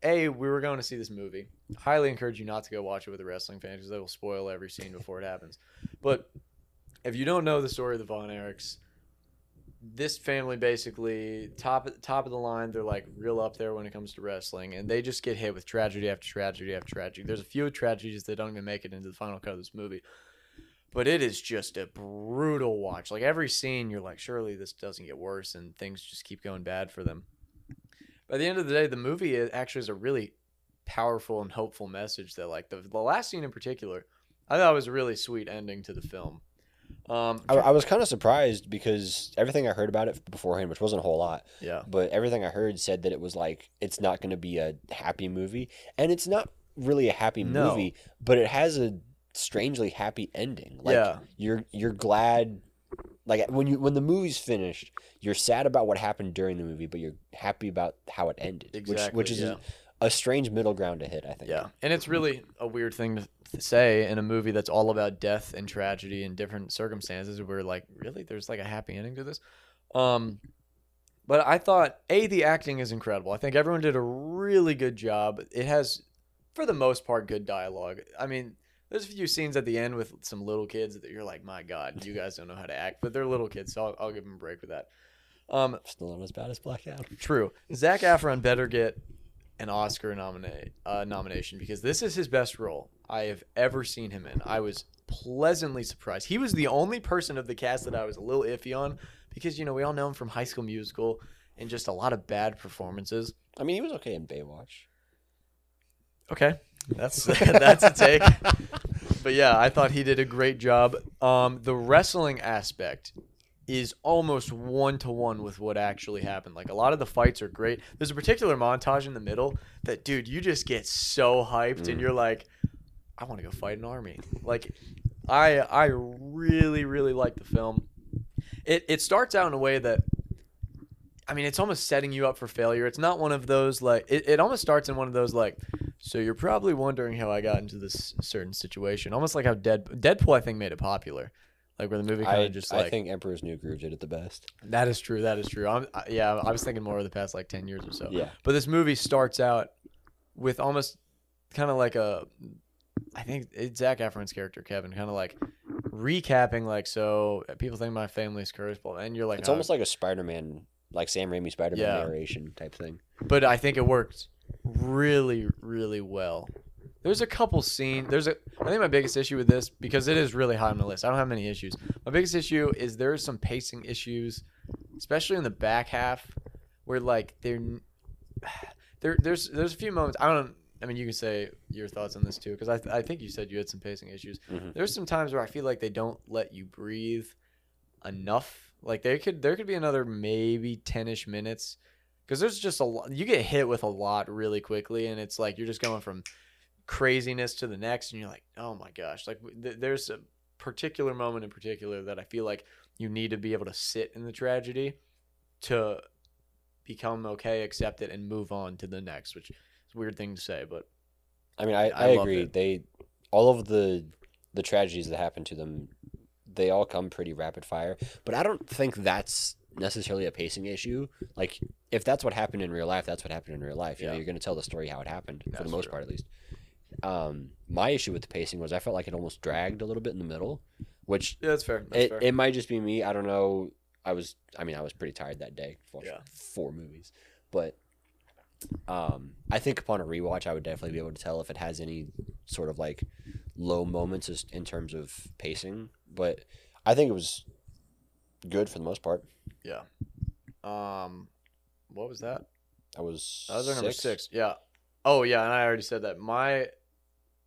a we were going to see this movie. Highly encourage you not to go watch it with a wrestling fan because they will spoil every scene before it happens. But if you don't know the story of the Von Erichs, this family basically top top of the line. They're like real up there when it comes to wrestling, and they just get hit with tragedy after tragedy after tragedy. There's a few tragedies that don't even make it into the final cut of this movie, but it is just a brutal watch. Like every scene, you're like, surely this doesn't get worse, and things just keep going bad for them. By the end of the day, the movie actually is a really powerful and hopeful message. That like the the last scene in particular, I thought was a really sweet ending to the film. Um, I, I was kind of surprised because everything I heard about it beforehand, which wasn't a whole lot, yeah. but everything I heard said that it was like it's not going to be a happy movie, and it's not really a happy No. movie, but it has a strangely happy ending. Like yeah. you're you're glad like when you when the movie's finished, you're sad about what happened during the movie, but you're happy about how it ended, Exactly. which which is yeah. A, strange middle ground to hit, I think. Yeah, and it's really a weird thing to to say in a movie that's all about death and tragedy and different circumstances. Where like, really, there's like a happy ending to this. Um, but I thought a the acting is incredible. I think everyone did a really good job. It has, for the most part, good dialogue. I mean. There's a few scenes at the end with some little kids that you're like, my God, you guys don't know how to act, but they're little kids, so I'll, I'll give them a break with that. Um, Still not as bad as Black Adam. True. Zac Efron better get an Oscar nominate uh, nomination because this is his best role I have ever seen him in. I was pleasantly surprised. He was the only person of the cast that I was a little iffy on because you know we all know him from High School Musical and just a lot of bad performances. I mean, he was okay in Baywatch. Okay, that's that's a take. But yeah, I thought he did a great job. Um, the wrestling aspect is almost one to one with what actually happened. Like a lot of the fights are great. There's a particular montage in the middle that, dude, you just get so hyped and Mm. you're like, I want to go fight an army. Like, I I really really like the film. It it starts out in a way that. I mean, it's almost setting you up for failure. It's not one of those like it, it almost starts in one of those like so you're probably wondering how I got into this certain situation. Almost like how Dead Deadpool I think made it popular. Like where the movie kind I, of just like I think Emperor's New Groove did it the best. that is true. That is true. I'm, I, yeah, I was thinking more of the past like 10 years or so. Yeah. But this movie starts out with almost kind of like a I think it's Zac Efron's character Kevin kind of like recapping like so people think my family's cursed but and you're like It's "Oh, almost like a Spider-Man, like Sam Raimi Spider-Man Yeah. narration type thing. but I think it worked really, really well. There's a couple scenes. There's a. I think my biggest issue with this because it is really high on the list. I don't have many issues. My biggest issue is there is some pacing issues, especially in the back half, where like they're there. There's there's a few moments. I don't. I mean, you can say your thoughts on this too, because I th- I think you said you had some pacing issues. Mhm. There's some times where I feel like they don't let you breathe enough. Like there could there could be another maybe ten ish minutes, because there's just a lot. You get hit with a lot really quickly, and it's like you're just going from craziness to the next, and you're like, oh my gosh! Like th- there's a particular moment in particular that I feel like you need to be able to sit in the tragedy to become okay, accept it, and move on to the next. Which is a weird thing to say, but I mean, I, I I, agree. it. They all of the the tragedies that happen to them, they all come pretty rapid fire. But I don't think that's necessarily a pacing issue. Like if that's what happened in real life, that's what happened in real life. You know, Yeah. you're going to tell the story how it happened for the most true. part, at least. Um, my issue with the pacing was I felt like it almost dragged a little bit in the middle, which yeah, that's fair. That's it, fair. it might just be me. I don't know. I was, I mean, I was pretty tired that day. Watched Yeah. four movies, but um, I think upon a rewatch, I would definitely be able to tell if it has any sort of like low moments in terms of pacing. But I think it was good for the most part. yeah. Um, what was that? I was. That was our number six. Yeah. Oh yeah, and I already said that. My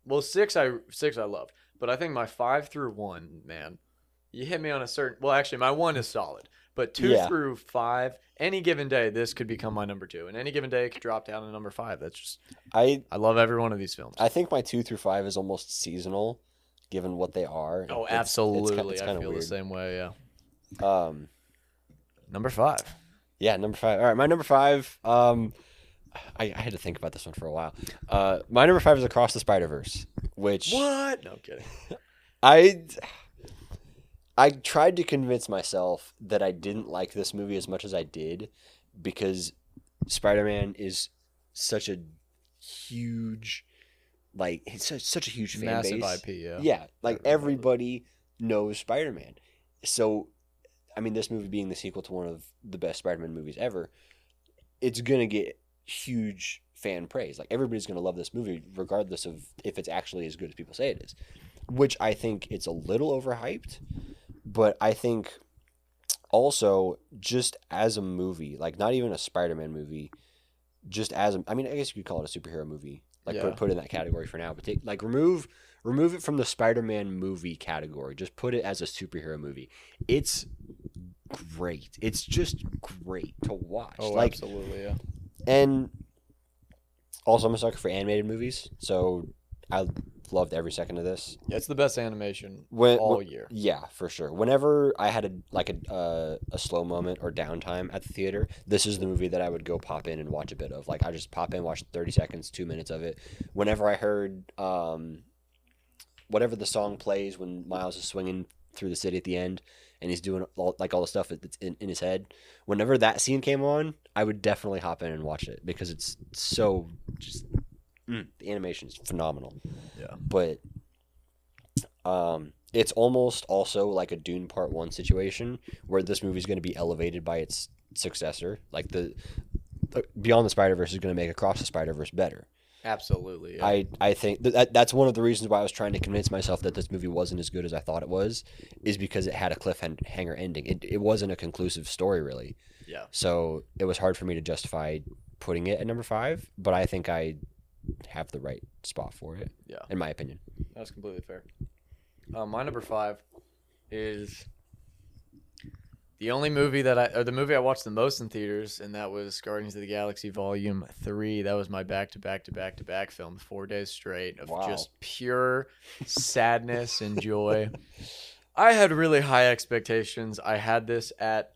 well, six I six I loved, but I think my five through one, man, you hit me on a certain. Well, actually, my one is solid, but two Yeah. through five, any given day, this could become my number two, and any given day, it could drop down to number five. That's just I I love every one of these films. I think my two through five is almost seasonal, given what they are. oh, It's- it's absolutely, ki- It's, I kind of feel weird. the same way. Yeah. Um, Number five. Yeah, number five. All right, my number five. Um, I, I had to think about this one for a while. Uh, my number five is Across the Spider Verse, which What? No I'm kidding. I I tried to convince myself that I didn't like this movie as much as I did because Spider Man is such a huge, like it's such, such a huge fan Massive base. IP. Yeah. Yeah, like Everybody. everybody knows Spider Man. So, I mean, this movie being the sequel to one of the best Spider Man movies ever, it's gonna get huge fan praise. Like everybody's gonna love this movie, regardless of if it's actually as good as people say it is. Which I think it's a little overhyped, but I think also just as a movie, like not even a Spider Man movie, just as a, I mean, I guess you could call it a superhero movie. Like Yeah. put put it in that category for now, but take, like remove remove it from the Spider-Man movie category. Just put it as a superhero movie. It's great. It's just great to watch. Oh, like absolutely. Yeah. And also I'm a sucker for animated movies, so I loved every second of this. Yeah, it's the best animation When, all when- year. yeah, for sure. Whenever I had a like a uh, a slow moment or downtime at the theater, this is the movie that I would go pop in and watch a bit of. Like I just pop in, watch thirty seconds, two minutes of it. Whenever I heard um, whatever the song plays when Miles is swinging through the city at the end, and he's doing all, like all the stuff that's in, in his head. Whenever that scene came on, I would definitely hop in and watch it because it's so just mm, the animation is phenomenal Yeah. but um, it's almost also like a Dune Part One situation where this movie is going to be elevated by its successor. Like the, the Beyond the Spider Verse is going to make Across the Spider Verse better. Absolutely. Yeah. I I think that- that that's one of the reasons why I was trying to convince myself that this movie wasn't as good as I thought it was, is because it had a cliffhanger ending. It it wasn't a conclusive story really, yeah. so it was hard for me to justify putting it at number five. But I think I have the right spot for it, Yeah. in my opinion. That's completely fair. Um, my number five is the only movie that I, or the movie I watched the most in theaters, and that was Guardians of the Galaxy Volume Three. That was my back to back to back to back film, four days straight of Wow. just pure sadness and joy. I had really high expectations. I had this at,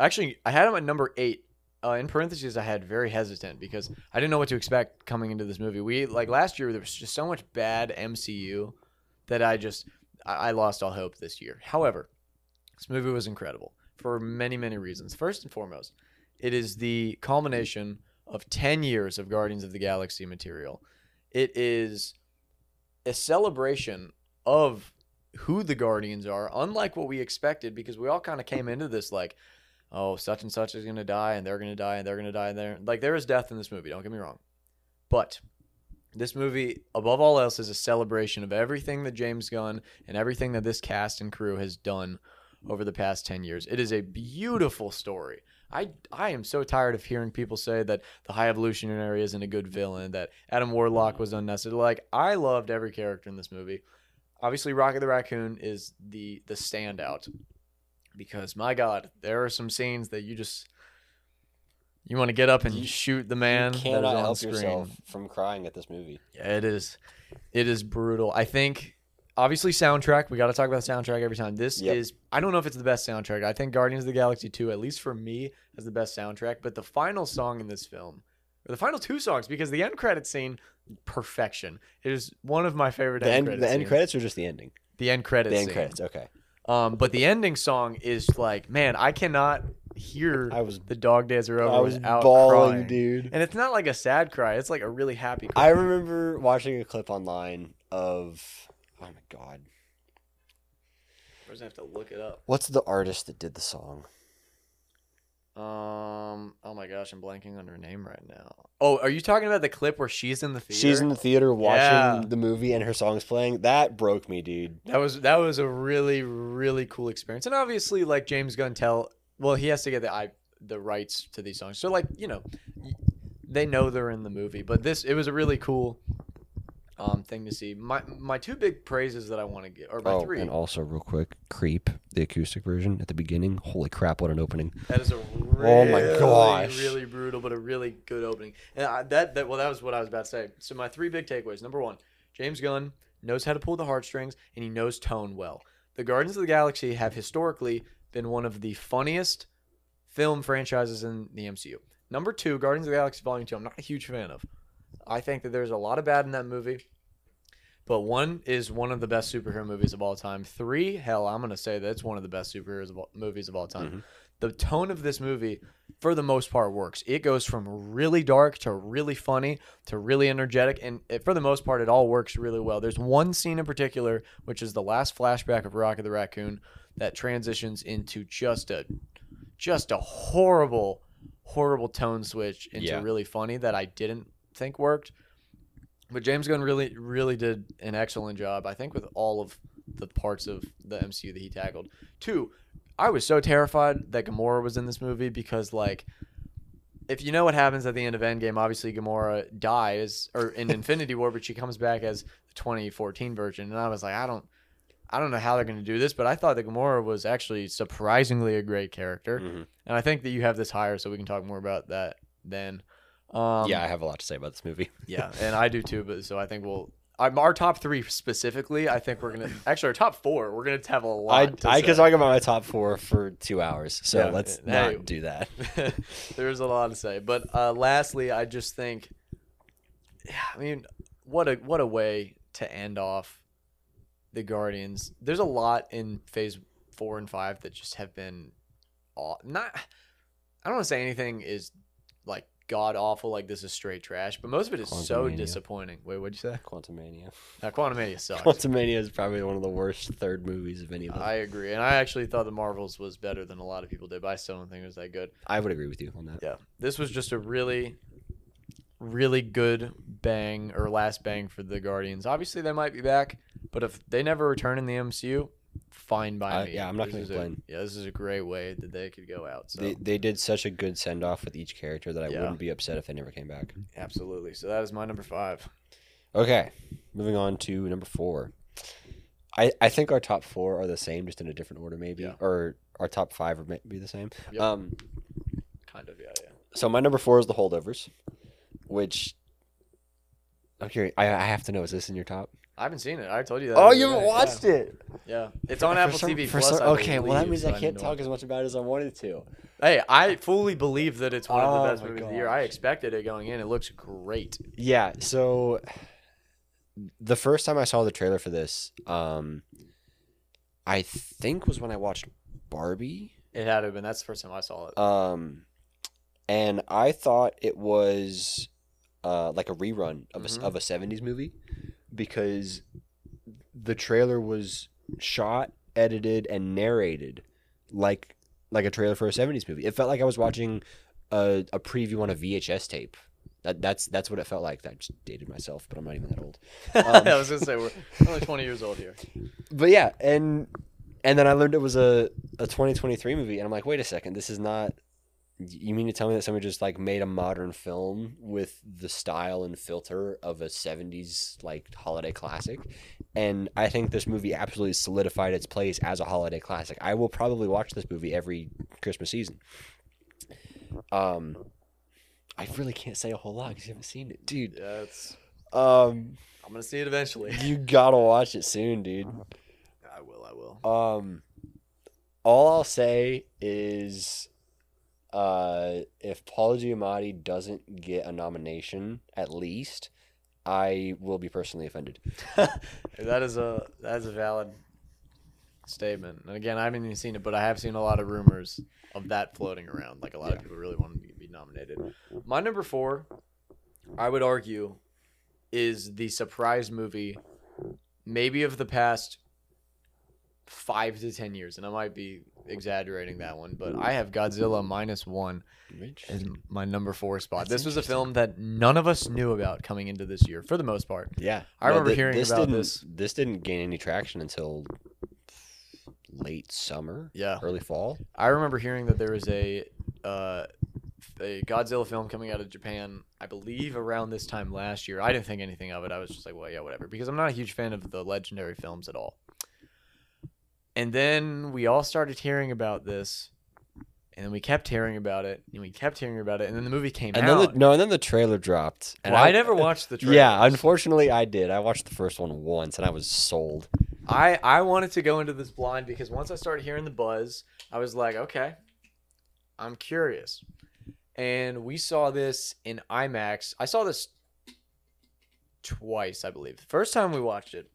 actually, I had him at number eight. Uh, in parentheses, I had very hesitant because I didn't know what to expect coming into this movie. We like last year, there was just so much bad MCU that I just I, I lost all hope this year. However, this movie was incredible for many many reasons. First and foremost, it is the culmination of ten years of Guardians of the Galaxy material. It is a celebration of who the Guardians are, unlike what we expected, because we all kind of came into this like, oh, such and such is gonna die, and they're gonna die, and they're gonna die, and they're like there is death in this movie. Don't get me wrong, but this movie, above all else, is a celebration of everything that James Gunn and everything that this cast and crew has done over the past 10 years. It is a beautiful story. I, I am so tired of hearing people say that the High Evolutionary isn't a good villain, that Adam Warlock was unnecessary. Like, I loved every character in this movie. Obviously, Rocket the Raccoon is the the standout because my God, there are some scenes that you just you want to get up and You- shoot the man you cannot on help screen. yourself from crying at this movie. Yeah, it is. It is brutal. I think obviously soundtrack. We got to talk about the soundtrack every time. This Yep. is. I don't know if it's the best soundtrack. I think Guardians of the Galaxy 2, at least for me, has the best soundtrack. But the final song in this film, or the final two songs, because the end credit scene, perfection. It is one of my favorite The end, end, the end scenes. credits or just the ending? The end credits. The end scene. credits. Okay. Um, but the ending song is like, man, I cannot hear I was the dog days are over I was bawling, crying. dude. And it's not like a sad cry. It's like a really happy cry. I remember watching a clip online of oh my god, I just have to look it up. what's the artist that did the song? Um. Oh my gosh, I'm blanking on her name right now. Oh, are you talking about the clip where she's in the theater? She's in the theater watching Yeah. the movie and her song's playing. That broke me, dude. That was that was a really really cool experience, and obviously, like James Gunn tell, well, he has to get the I the rights to these songs. So, like you know, they know they're in the movie, but this it was a really cool um thing to see. My my two big praises that I want to get, or my oh, three. and also real quick, "Creep," the acoustic version at the beginning. Holy crap! What an opening! That is a really, Oh my gosh. really brutal, but a really good opening. And I, that that well, that was what I was about to say. So my three big takeaways. Number one, James Gunn knows how to pull the heartstrings, and he knows tone well. The Guardians of the Galaxy have historically been one of the funniest film franchises in the MCU. Number two, Guardians of the Galaxy Volume Two. I'm not a huge fan of. I think that there's a lot of bad in that movie. But one is one of the best superhero movies of all time. Three, hell, I'm gonna say that it's one of the best superheroes of all, movies of all time. Mhm. The tone of this movie, for the most part, works. It goes from really dark to really funny to really energetic, and it, for the most part, it all works really well. There's one scene in particular, which is the last flashback of Rocket the Raccoon, that transitions into just a, just a horrible, horrible tone switch into Yeah. really funny that I didn't think worked. But James Gunn really, really did an excellent job. I think with all of the parts of the MCU that he tackled. Two, I was so terrified that Gamora was in this movie because, like, if you know what happens at the end of Endgame, obviously Gamora dies or in Infinity War, but she comes back as the 2014 version, and I was like, I don't, I don't know how they're going to do this, but I thought that Gamora was actually surprisingly a great character, Mhm. and I think that you have this higher, so we can talk more about that then. Um, yeah, I have a lot to say about this movie. yeah, and I do too. But so I think we'll um, our top three specifically. I think we're gonna actually our top four. We're gonna have a lot. I I could talk about my top four for two hours, so Yeah, let's not do that. There's a lot to say, but uh, lastly, I just think, yeah, I mean, what a what a way to end off the Guardians. There's a lot in Phase Four and Five that just have been, aw- not. I don't want to say anything is like god awful, like this is straight trash, but most of it is so Quantumania. disappointing. Wait, what'd you say? Quantumania. Now, Quantumania sucks. Quantumania is probably one of the worst third movies of any of them. I agree, and I actually thought the Marvels was better than a lot of people did, but I still don't think it was that good. I would agree with you on that. Yeah, this was just a really, really good bang or last bang for the Guardians. Obviously, they might be back, but if they never return in the MCU, fine by I- me. yeah, I'm not gonna is a- complain. yeah, this is a great way that they could go out. So They they did such a good send off with each character that I Yeah. wouldn't be upset if they never came back. absolutely. So that is my number five. Okay, moving on to number four. I, I think our top four are the same, just in a different order, maybe, Yeah. or our top five are maybe the same. Yep. Um, Kind of, yeah, yeah. so my number four is the holdovers, which okay, I, I have to know. Is this in your top? I haven't seen it. I told you that. Oh, you haven't day. watched it. Yeah, yeah. It's on For Apple some- TV for Plus. some- I okay, well that means so I can't to talk as much about it as I wanted to. Hey, I fully believe that it's one of Oh the best my movies of the year. I expected it going in. It looks great. Yeah, so the first time I saw the trailer for this, um, I think was when I watched Barbie. It had to have been. That's the first time I saw it. Um, and I thought it was uh, like a rerun of a, Mhm. of a 70s movie because the trailer was shot, edited, and narrated like like a trailer for a 70s movie. It felt like I was watching a, a preview on a VHS tape. That, that's that's what it felt like. I just dated myself, but I'm not even that old. Um, I was gonna say we're only 20 years old here. but yeah, and and then I learned it was a a 2023 movie, and I'm like, wait a second, this is not. You mean to tell me that somebody just like made a modern film with the style and filter of a 70s like holiday classic? And I think this movie absolutely solidified its place as a holiday classic. I will probably watch this movie every Christmas season. Um, I really can't say a whole lot because you haven't seen it, dude. Yeah, it's. Um, I'm gonna see it eventually. you gotta watch it soon, dude. I will. I will. Um, all I'll say is, uh, if Paul Giamatti doesn't get a nomination, at least, I will be personally offended. that is a that is a valid statement. And again, I haven't even seen it, but I have seen a lot of rumors of that floating around. Like a lot Yeah. of people really want to be nominated. My number four, I would argue, is the surprise movie, maybe of the past five to ten years, and I might be exaggerating that one, but I have Godzilla minus one as my number four spot. That's this was a film that none of us knew about coming into this year, for the most part. Yeah, I remember thi- hearing about didn't, this. This didn't gain any traction until late summer, Yeah. early fall. I remember hearing that there was a uh, a Godzilla film coming out of Japan, I believe around this time last year. I didn't think anything of it. I was just like, well, yeah, whatever, because I'm not a huge fan of the legendary films at all. And then we all started hearing about this, and then we kept hearing about it, and we kept hearing about it, and then the movie came And then out. the, no, and then the trailer dropped. And well, I, never watched the trailer. Yeah, unfortunately, I did. I watched the first one once, and I was sold. I I wanted to go into this blind because once I started hearing the buzz, I was like, okay, I'm curious. And we saw this in IMAX. I saw this twice, I believe. The first time we watched it,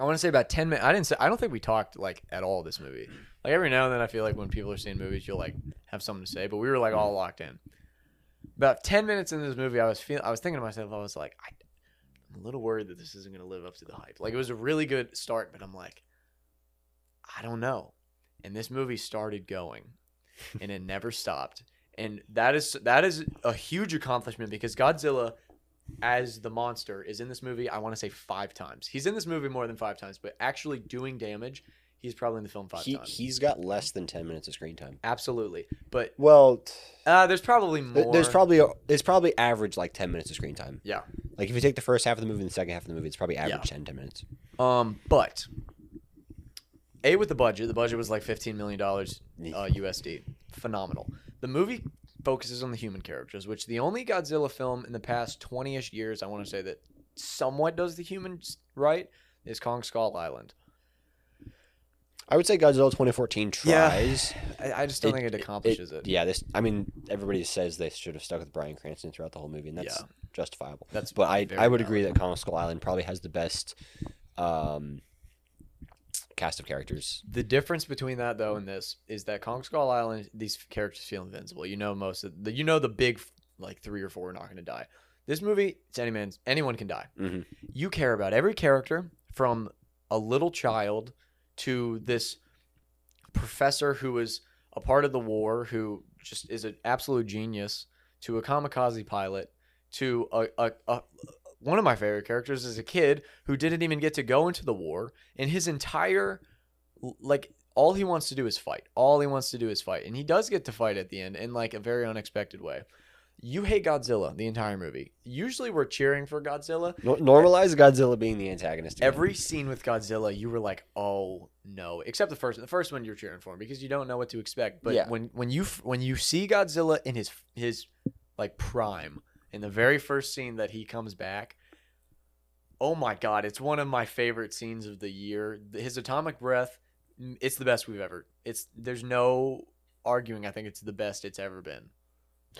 I want to say about 10 minutes. I didn't say I don't think we talked like at all this movie. Like every now and then I feel like when people are seeing movies, you'll like have something to say, but we were like all locked in. About 10 minutes into this movie, I was feeling. I was thinking to myself, I was like, I, I'm a little worried that this isn't going to live up to the hype. Like it was a really good start, but I'm like, I don't know. And this movie started going, and it never stopped. And that is that is a huge accomplishment because Godzilla, as the monster, is in this movie. I want to say five times. He's in this movie more than five times, but actually doing damage, he's probably in the film five He times. he's got less than ten minutes of screen time. Absolutely, but Well, uh, there's probably more. there's probably a, it's probably average like ten minutes of screen time. yeah. Like if you take the first half of the movie and the second half of the movie, it's probably average Yeah. 10, 10 minutes. Um, but a with the budget. The budget was like fifteen million dollars uh, USD. Phenomenal. The movie focuses on the human characters, which the only Godzilla film in the past twenty-ish years I want to say that somewhat does the humans right is Kong Skull Island. I would say Godzilla 2014 Yeah. tries. I, I just don't think it accomplishes it. Yeah, this. I mean, everybody says they should have stuck with Bryan Cranston throughout the whole movie, and that's Yeah. justifiable. That's But I, I would valid. agree that Kong Skull Island probably has the best um, cast of characters. The difference between that though and this is that Kong Skull Island, these characters feel invincible. You know most of the, you know the big like three or four are not going to die. This movie, it's any man's anyone can die. Mhm. You care about every character from a little child to this professor who was a part of the war, who just is an absolute genius, to a kamikaze pilot, to a, a, a one of my favorite characters is a kid who didn't even get to go into the war, and his entire like all he wants to do is fight. All he wants to do is fight, and he does get to fight at the end in like a very unexpected way. You hate Godzilla the entire movie. Usually we're cheering for Godzilla. Normalize Godzilla being the antagonist. again. Every scene with Godzilla, you were like, "Oh no!" Except the first, the first one you're cheering for him because you don't know what to expect. But Yeah. when when you when you see Godzilla in his his like prime in the very first scene that he comes back, oh my god, it's one of my favorite scenes of the year. His atomic breath, it's the best we've ever. It's there's no arguing. I think it's the best it's ever been.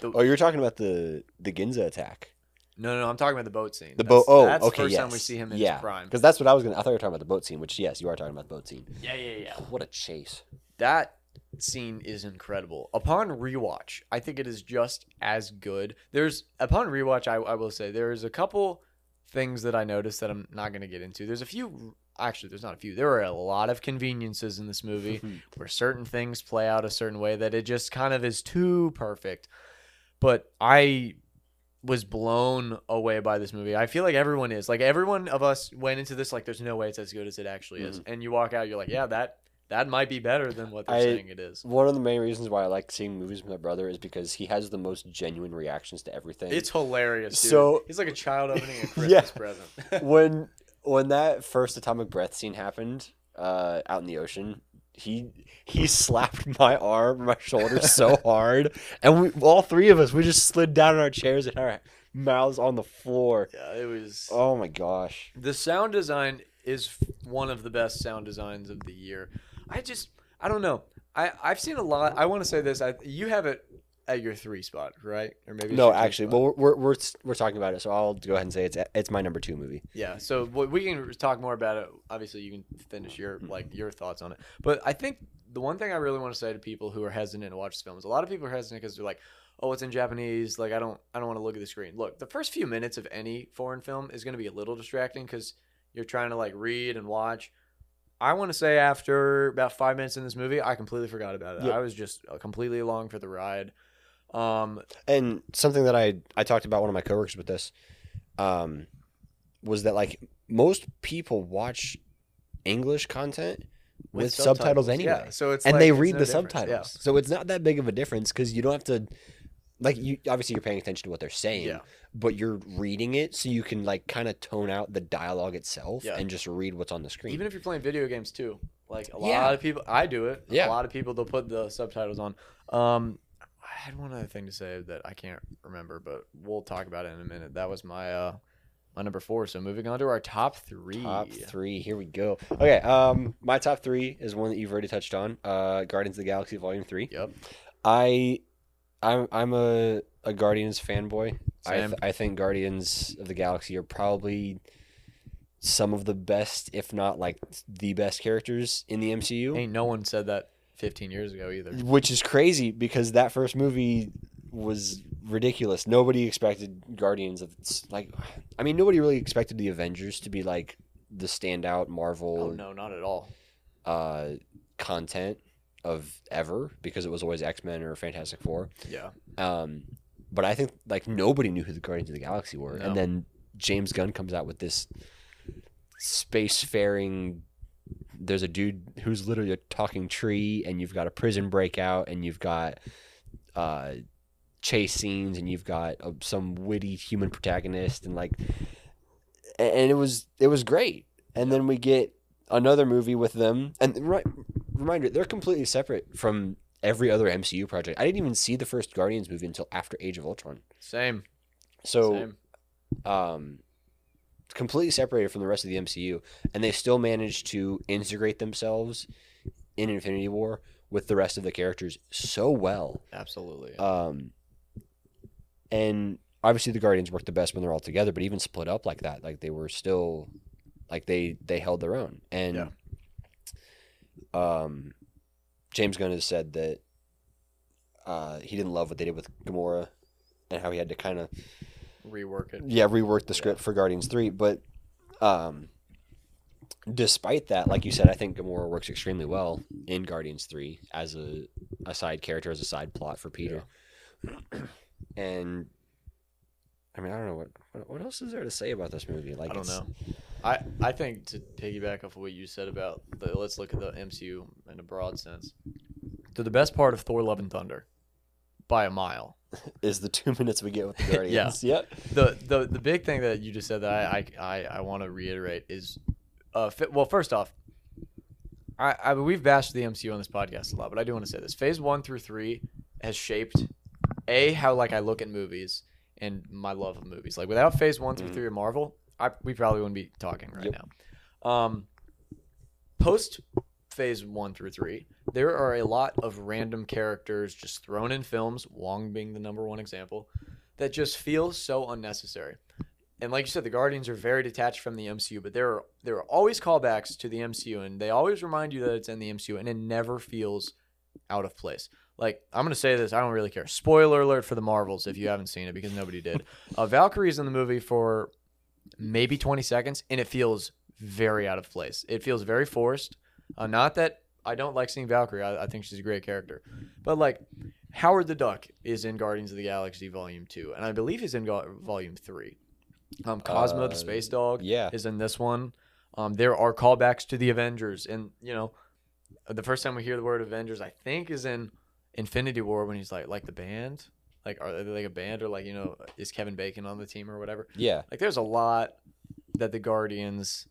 The- Oh, you're talking about the the Ginza attack. no, no, no, I'm talking about the boat scene. The boat. Oh, that's okay. the first yes. time we see him in yeah. his prime. Because that's what I was gonna. I thought you were talking about the boat scene. Which yes, you are talking about the boat scene. Yeah, yeah, yeah. What a chase. that scene is incredible. Upon rewatch, I think it is just as good. There's upon rewatch, I, I will say there's a couple things that I noticed that I'm not going to get into. There's a few. Actually, there's not a few. There are a lot of conveniences in this movie where certain things play out a certain way that it just kind of is too perfect. But I was blown away by this movie. I feel like everyone is. Like everyone of us went into this like there's no way it's as good as it actually is. Mm-hmm. And you walk out, you're like, yeah, that that might be better than what they're I- saying it is. One of the main reasons why I like seeing movies with my brother is because he has the most genuine reactions to everything. It's hilarious. Dude. So- he's like a child opening a Christmas Yeah. present. when when that first atomic breath scene happened uh, out in the ocean, he he slapped my arm, my shoulder so hard, and we all three of us we just slid down in our chairs and our mouths on the floor. yeah, it was. Oh my gosh! The sound design is one of the best sound designs of the year. I just, I don't know. I I've seen a lot. I want to say this. I you have it at your three spot, right? Or maybe No, actually, spot. well, we're, we're we're talking about it, so I'll go ahead and say it's it's my number two movie. Yeah, so we can talk more about it. Obviously, you can finish your like your thoughts on it. But I think the one thing I really want to say to people who are hesitant to watch this film is a lot of people are hesitant because they're like, "Oh, it's in Japanese. Like, I don't, I don't want to look at the screen." Look, the first few minutes of any foreign film is going to be a little distracting because you're trying to like read and watch. I want to say after about five minutes in this movie, I completely forgot about it. I was just uh, completely along for the ride. Um, And something that I I talked about one of my coworkers with this, um, was that like most people watch English content with, subtitles, anyway. Yeah, so it's and like- they read no the difference. subtitles. Yeah. So it's not that big of a difference because you don't have to like you obviously you're paying attention to what they're saying, Yeah. but you're reading it so you can like kind of tone out the dialogue itself Yeah. and just read what's on the screen. Even if you're playing video games too, like a Yeah. lot of people, I do it. Yeah. A lot of people they'll put the subtitles on. Um, I had one other thing to say that I can't remember, but we'll talk about it in a minute. That was my uh my number four. So moving on to our top three. Top three, here we go. Okay, um, my top three is one that you've already touched on. Uh, Guardians of the Galaxy Volume Three. Yep. I, I'm I'm a a Guardians fanboy. I th- I think Guardians of the Galaxy are probably some of the best, if not like the best characters in the MCU. Ain't no one said that 15 years ago either. Which is crazy because that first movie was ridiculous. Nobody expected Guardians of like I mean nobody really expected the Avengers to be like the standout Marvel Oh no, not at all. uh content of ever because it was always X-Men or Fantastic Four. Yeah. Um but I think like nobody knew who the Guardians of the Galaxy were. No. And then James Gunn comes out with this spacefaring there's a dude who's literally a talking tree and you've got a prison breakout and you've got uh chase scenes and you've got uh, some witty human protagonist and like and it was it was great and then we get another movie with them and right reminder they're completely separate from every other MCU project I didn't even see the first Guardians movie until after Age of Ultron Same. so Same. um, completely separated from the rest of the MCU, and they still managed to integrate themselves in Infinity War with the rest of the characters so well. Absolutely. Um, and obviously, the Guardians work the best when they're all together, but even split up like that, like they were still, like they they held their own. And Yeah. Um, James Gunn has said that uh, he didn't love what they did with Gamora, and how he had to kind of Rework it. yeah rework the script for Guardians Three, but um, despite that, like you said, I think Gamora works extremely well in Guardians Three as a a side character, as a side plot for Peter. and I mean, I don't know what, what what else is there to say about this movie. Like, I don't it's- know. I, I think to piggyback off of what you said about the let's look at the MCU in a broad sense. They're the best part of Thor: Love and Thunder, by a mile. Is the two minutes we get with the Guardians? yeah. Yep. The the the big thing that you just said that I I, I, I want to reiterate is, uh, fi- well, first off, I, I we've bashed the MCU on this podcast a lot, but I do want to say this: Phase one through three has shaped a how like I look at movies and my love of movies. Like without Phase one through Mhm. three of Marvel, I we probably wouldn't be talking right Yep. now. Um, post Phase one through three, there are a lot of random characters just thrown in films. Wong being the number one example, that just feel so unnecessary. And like you said, the Guardians are very detached from the MCU, but there are there are always callbacks to the MCU, and they always remind you that it's in the MCU, and it never feels out of place. Like I'm gonna say this, I don't really care. Spoiler alert for the Marvels if you haven't seen it because nobody did. Uh, Valkyrie's in the movie for maybe 20 seconds, and it feels very out of place. It feels very forced. Uh, not that I don't like seeing Valkyrie. I, I think she's a great character, but like Howard the Duck is in Guardians of the Galaxy Volume Two, and I believe he's in Ga- Volume Three. Um, Cosmo Uh, the Space Dog Yeah. is in this one. Um, there are callbacks to the Avengers, and you know, the first time we hear the word Avengers, I think, is in Infinity War when he's like, like the band, like are they like a band or like you know is Kevin Bacon on the team or whatever? Yeah. Like there's a lot that the Guardians,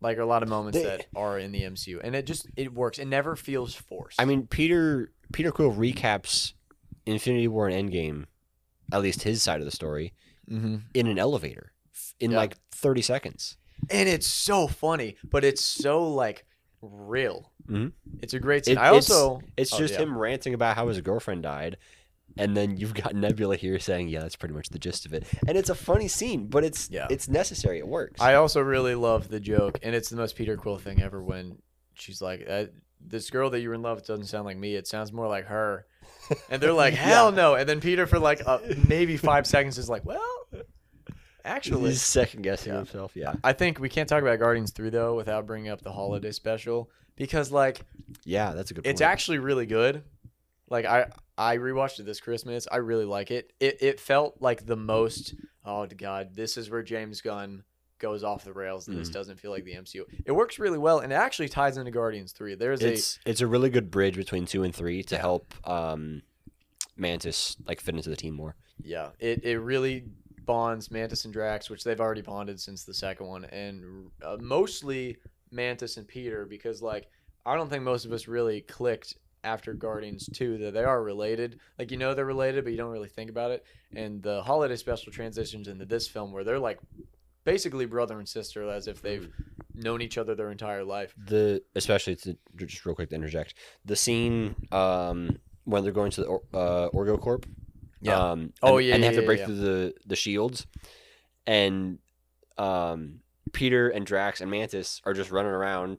like a lot of moments They- that are in the MCU, and it just it works. It never feels forced. I mean, Peter Peter Quill recaps Infinity War and Endgame, at least his side of the story, mm-hmm. in an elevator in Yeah. like 30 seconds. and it's so funny, but it's so like real. Mhm. It's a great scene. It- I it's- also It's Oh, just yeah. him ranting about how his girlfriend died. And then you've got Nebula here saying, "Yeah, that's pretty much the gist of it." And it's a funny scene, but it's Yeah. it's necessary. It works. I also really love the joke, and it's the most Peter Quill thing ever. When she's like, uh, "This girl that you were in love with doesn't sound like me. It sounds more like her," and they're like, "Hell no!" And then Peter, for like uh, maybe five seconds, is like, "Well, actually." He's second guessing Yeah. himself. Yeah, I think we can't talk about Guardians 3 though without bringing up the holiday special because like yeah, that's a good. it's point. actually really good. Like I I rewatched it this Christmas. I really like it. It it felt like the most oh god, this is where James Gunn goes off the rails and this Mhm. doesn't feel like the MCU. It works really well and it actually ties into Guardians 3. There's it's it's a really good bridge between two and three to help um, Mantis like fit into the team more. yeah, it it really bonds Mantis and Drax, which they've already bonded since the second one and uh, mostly Mantis and Peter because like I don't think most of us really clicked after Guardians 2 that they are related. Like you know they're related, but you don't really think about it. And the holiday special transitions into this film where they're like basically brother and sister as if they've known each other their entire life. The especially to just real quick to interject the scene um, when they're going to the uh, Orgo Corp. Yeah. Um, Oh, and- yeah, and they yeah, have to break yeah. through the the shields, and um, Peter and Drax and Mantis are just running around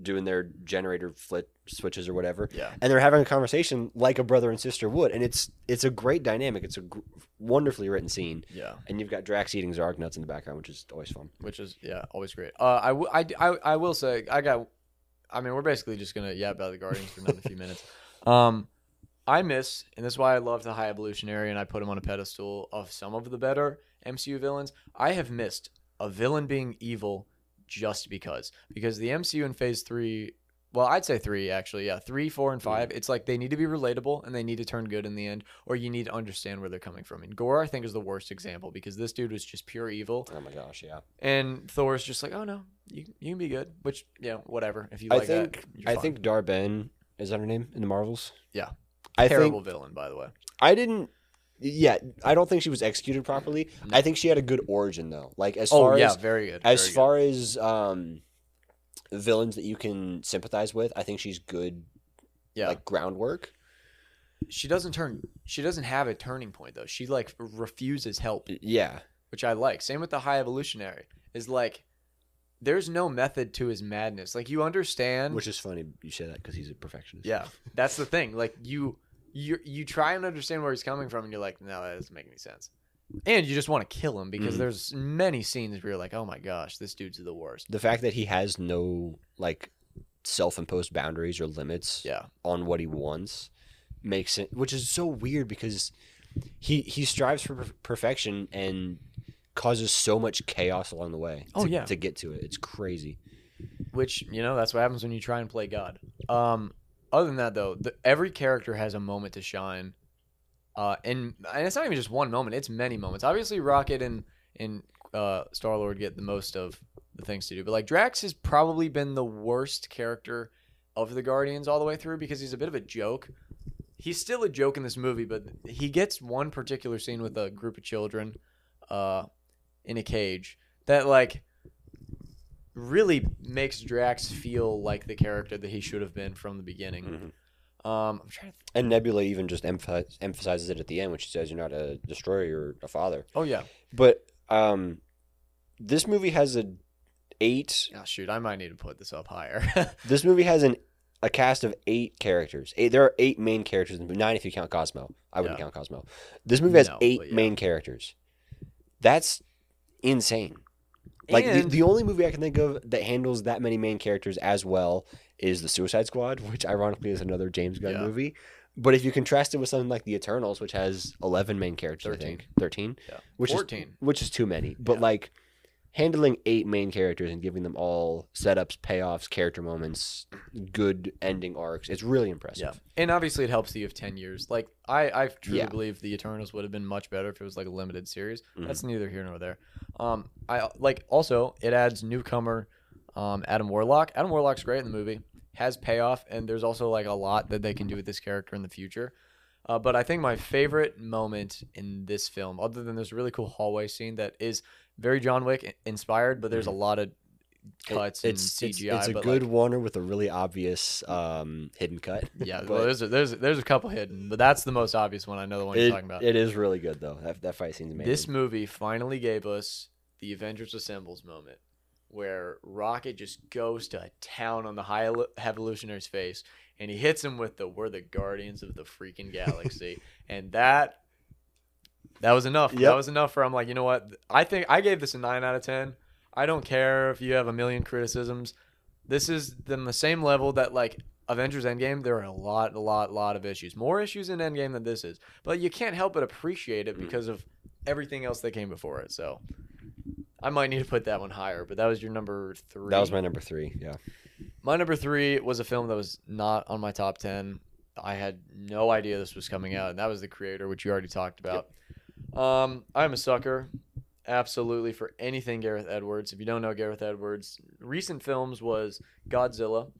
doing their generator flit switches or whatever, Yeah. and they're having a conversation like a brother and sister would, and it's it's a great dynamic. It's a gr- wonderfully written scene, Yeah. and you've got Drax eating Zarg nuts in the background, which is always fun. which is yeah, always great. Uh, I, w- I, I, I will say I got. I mean, we're basically just gonna yap about the Guardians for another few minutes. Um, I miss, and this is why I love the High Evolutionary, and I put him on a pedestal of some of the better MCU villains. I have missed a villain being evil just because, because the MCU in Phase Three. Well, I'd say three actually. Yeah, three, four, and five. It's like they need to be relatable and they need to turn good in the end, or you need to understand where they're coming from. And Gorr, I think, is the worst example because this dude was just pure evil. Oh my gosh, yeah. And Thor's just like, oh no, you, you can be good. Which, you know, whatever. If you I like think that, I fine. think Dar-Benn is that her name in the Marvels. Yeah. I terrible think villain, by the way. I didn't. Yeah, I don't think she was executed properly. No. I think she had a good origin though. Like as Oh far yeah, as very good. as very good. far as um villains that you can sympathize with, I think she's good. yeah, Like groundwork. she doesn't turn. She doesn't have a turning point though. She like refuses help, Yeah, which I like. Same with the High Evolutionary. Is like, there's no method to his madness. Like you understand. which is funny you say that because he's a perfectionist. yeah, that's the thing. Like you, you, you try and understand where he's coming from, and you're like, no, that doesn't make any sense. And you just want to kill him because Mhm. there's many scenes where you're like, oh my gosh, this dude's the worst. The fact that he has no like self-imposed boundaries or limits Yeah. on what he wants makes it which is so weird because he he strives for per- perfection and causes so much chaos along the way Oh, to, yeah. to get to it it's crazy which you know that's what happens when you try and play god um other than that though the, every character has a moment to shine uh and and it's not even just one moment it's many moments. Obviously rocket and and uh star lord get the most of the things to do but like drax has probably been the worst character of the guardians all the way through because he's a bit of a joke. He's still a joke in this movie but he gets one particular scene with a group of children uh in a cage that like really makes Drax feel like the character that he should have been from the beginning. Mhm. Um, I'm trying to. Th- and nebula even just emph- emphasizes it at the end when she says you're not a destroyer you're a father oh yeah. but um this movie has a eight Oh shoot, I might need to put this up higher. this movie has an a cast of eight characters eight, there are eight main characters in the movie nine if you count cosmo i wouldn't Yeah. count cosmo this movie has No, eight yeah. main characters that's insane Like the, And- the only movie I can think of that handles that many main characters as well is the Suicide Squad, which ironically is another James Gunn Yeah. movie. But if you contrast it with something like The Eternals, which has eleven main characters, I 13. think thirteen, Yeah. which 14. is which is too many. But Yeah. like handling eight main characters and giving them all setups, payoffs, character moments, good ending arcs. It's really impressive. Yeah, and obviously it helps that you have ten years. Like I, I truly Yeah. believe the Eternals would have been much better if it was like a limited series. Mhm. That's neither here nor there. Um, I like also it adds newcomer, um, Adam Warlock. Adam Warlock's great in the movie, has payoff, and there's also like a lot that they can do with this character in the future. Uh, but I think my favorite moment in this film, other than this really cool hallway scene that is very John Wick inspired, but there's a lot of It- cuts it's, and it's- CGI. It's, a but, good like, Warner with a really obvious um, hidden cut. yeah, but well, there's a, there's there's a couple hidden, but that's the most obvious one. I know the one you're talking about. it is really good though. That, that fight scene's amazing. This movie finally gave us the Avengers Assembles moment where Rocket just goes to a town on the High Evolutionary's face and he hits him with the we're the guardians of the freaking galaxy. and that that was enough. That was enough for I'm like, you know what? I think I gave this a 9 out of 10. I don't care if you have a million criticisms. This is then the same level that like Avengers Endgame, there are a lot, a lot, lot of issues. More issues in Endgame than this is. But you can't help but appreciate it Mm. because of everything else that came before it. So I might need to put that one higher. But that was your number three. that was my number three. Yeah. My number three was a film that was not on my top 10. I had no idea this was coming out, and that was The Creator, which you already talked about. Um, I'm a sucker, absolutely, for anything Gareth Edwards. If you don't know Gareth Edwards, recent films was Godzilla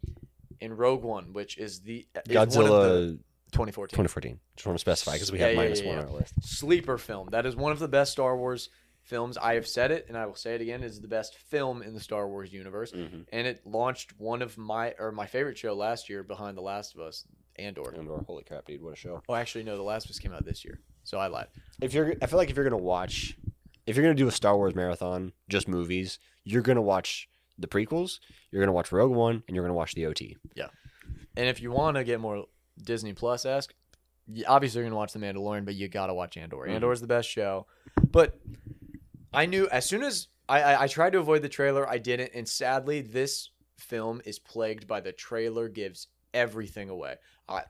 and Rogue One, which is the is one of the- Godzilla 2014 2014. Just want to specify because we Yeah, have yeah, minus yeah, one on our list. sleeper film. That is one of the best Star Wars films. I have said it, and I will say it again. Is the best film in the Star Wars universe. Mhm. and it launched one of my or my favorite show last year behind The Last of Us, Andor. And or holy crap, dude, what a show! Oh, actually, no, The Last of Us came out this year, so I lied. If you're, I feel like if you're gonna watch, if you're gonna do a Star Wars marathon, just movies, you're gonna watch the prequels, you're gonna watch Rogue One, and you're gonna watch the OT. Yeah. And if you want to get more Disney Plus esque, obviously you're gonna watch The Mandalorian, but you gotta watch Andor. Mhm. Andor is the best show. But I knew as soon as I, I I tried to avoid the trailer, I didn't, and sadly, this film is plagued by the trailer gives everything away. I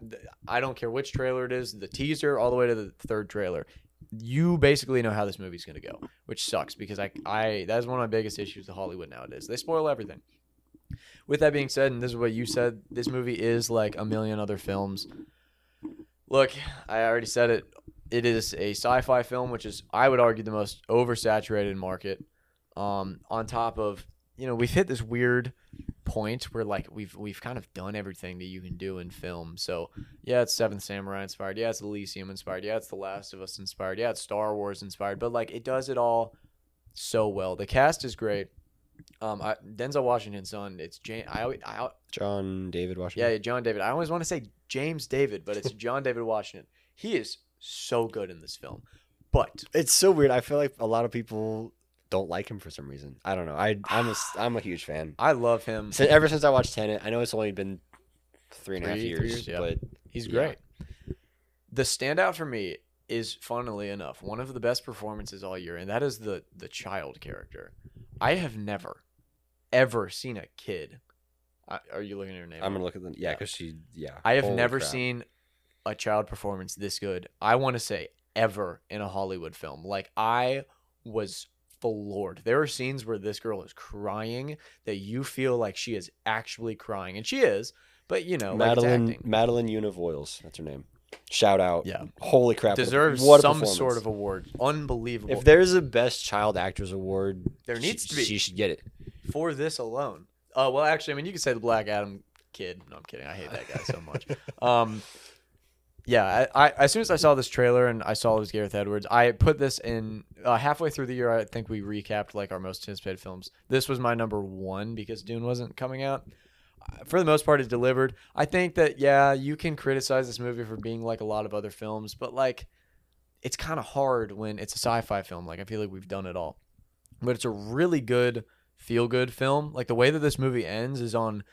I don't care which trailer it is, the teaser all the way to the third trailer. You basically know how this movie's gonna go, which sucks because I I that is one of my biggest issues with Hollywood nowadays. They spoil everything. With that being said, and this is what you said, this movie is like a million other films. Look, I already said it. It is a sci-fi film, which is, I would argue, the most oversaturated market. Um, on top of, you know, we've hit this weird point where like we've we've kind of done everything that you can do in film. So yeah, it's Seventh Samurai inspired. Yeah, it's Elysium inspired. Yeah, it's The Last of Us inspired. Yeah, it's Star Wars inspired. But like it does it all so well. The cast is great. Um, I, Denzel Washington's son. It's James. I, always- I John David Washington. yeah, John David. I always want to say James David, but it's John David Washington. He is so good in this film. But It's so weird. I feel like a lot of people don't like him for some reason. I don't know. I I'm a I'm a huge fan. I love him. So ever since I watched Tenet, I know it's only been three and a half Three- three years, years, yeah. but He's Yeah. great. The standout for me is, funnily enough, one of the best performances all year, and that is the the child character. I have never, ever seen a kid. I, are you looking at her name? I'm gonna look at the yeah, Yeah. because she yeah. I have never crap. seen a child performance this good. I want to say ever in a Hollywood film. Like I was floored. There are scenes where this girl is crying that you feel like she is actually crying, and she is. But you know, Madeline acting. Madeleine Yuna Voyles. That's her name. Shout out. Yeah. Holy crap. deserves what some sort of award. Unbelievable. If there's a best child actors award, There she- needs to be. She should get it. for this alone. Uh, well, actually, I mean, you could say the Black Adam kid. No, I'm kidding. I hate that guy so much. Um, yeah, I, I as soon as I saw this trailer and I saw it was Gareth Edwards, I put this in uh, halfway through the year. I think we recapped like our most anticipated films. This was my number one because Dune wasn't coming out. For the most part, it delivered. I think that yeah, you can criticize this movie for being like a lot of other films, but like, it's kind of hard when it's a sci-fi film. Like I feel like we've done it all, but it's a really good feel good film. Like the way that this movie ends is on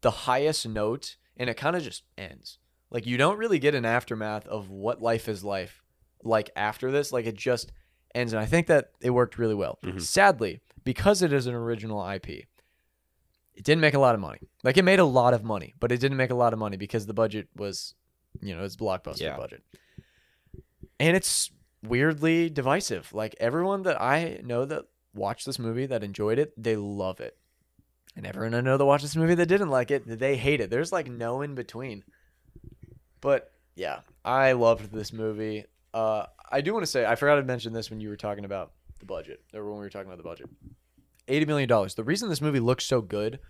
the highest note and it kind of just ends. Like you don't really get an aftermath of what life is life like after this. Like it just ends and I think that it worked really well. Mhm. Sadly, because it is an original IP, it didn't make a lot of money. Like it made a lot of money, but it didn't make a lot of money because the budget was, you know, it's blockbuster Yeah. budget. And it's weirdly divisive. Like everyone that I know that watched this movie that enjoyed it, they love it. And everyone I know that watched this movie that didn't like it, they hate it. There's like no in between. But yeah, I loved this movie. Uh, I do want to say I forgot to mention this when you were talking about the budget, or when we were talking about the budget. Eighty million dollars. The reason this movie looks so good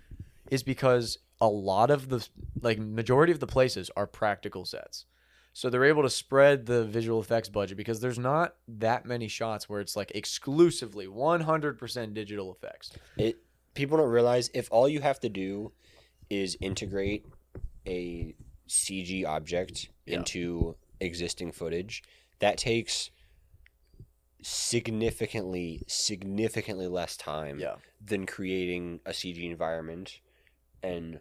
is because a lot of the like majority of the places are practical sets. So they're able to spread the visual effects budget because there's not that many shots where it's like exclusively 100% digital effects. It people don't realize if all you have to do is integrate a CG object Yeah. into existing footage, that takes significantly significantly less time Yeah. than creating a CG environment and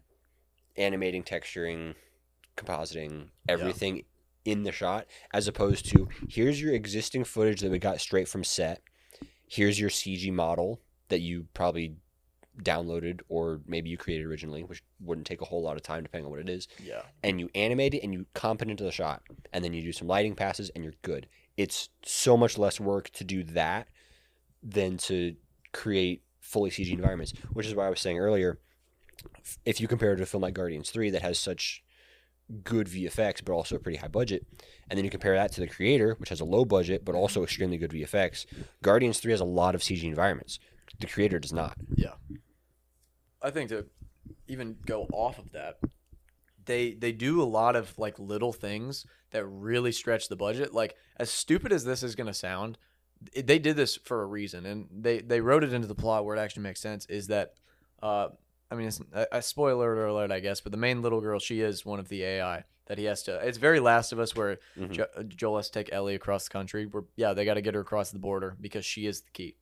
animating, texturing, compositing, everything in the shot, as opposed to here's your existing footage that we got straight from set. Here's your CG model that you probably downloaded or maybe you created originally, which wouldn't take a whole lot of time depending on what it is. Yeah. And you animate it and you comp it into the shot, and then you do some lighting passes and you're good. It's so much less work to do that than to create fully CG environments, which is why I was saying earlier if you compare it to a film like Guardians 3 that has such good VFX but also a pretty high budget, and then you compare that to The Creator, which has a low budget but also extremely good VFX, Guardians 3 has a lot of CG environments. The Creator does not. Yeah. I think to even go off of that, they they do a lot of like little things that really stretch the budget. Like as stupid as this is going to sound, it, they did this for a reason and they they wrote it into the plot where it actually makes sense is that uh I mean it's a, a spoiler alert I guess, but the main little girl she is one of the AI that he has to it's very last of us where Mhm. jo- Joel has to take Ellie across the country. Where yeah, they got to get her across the border because she is the key.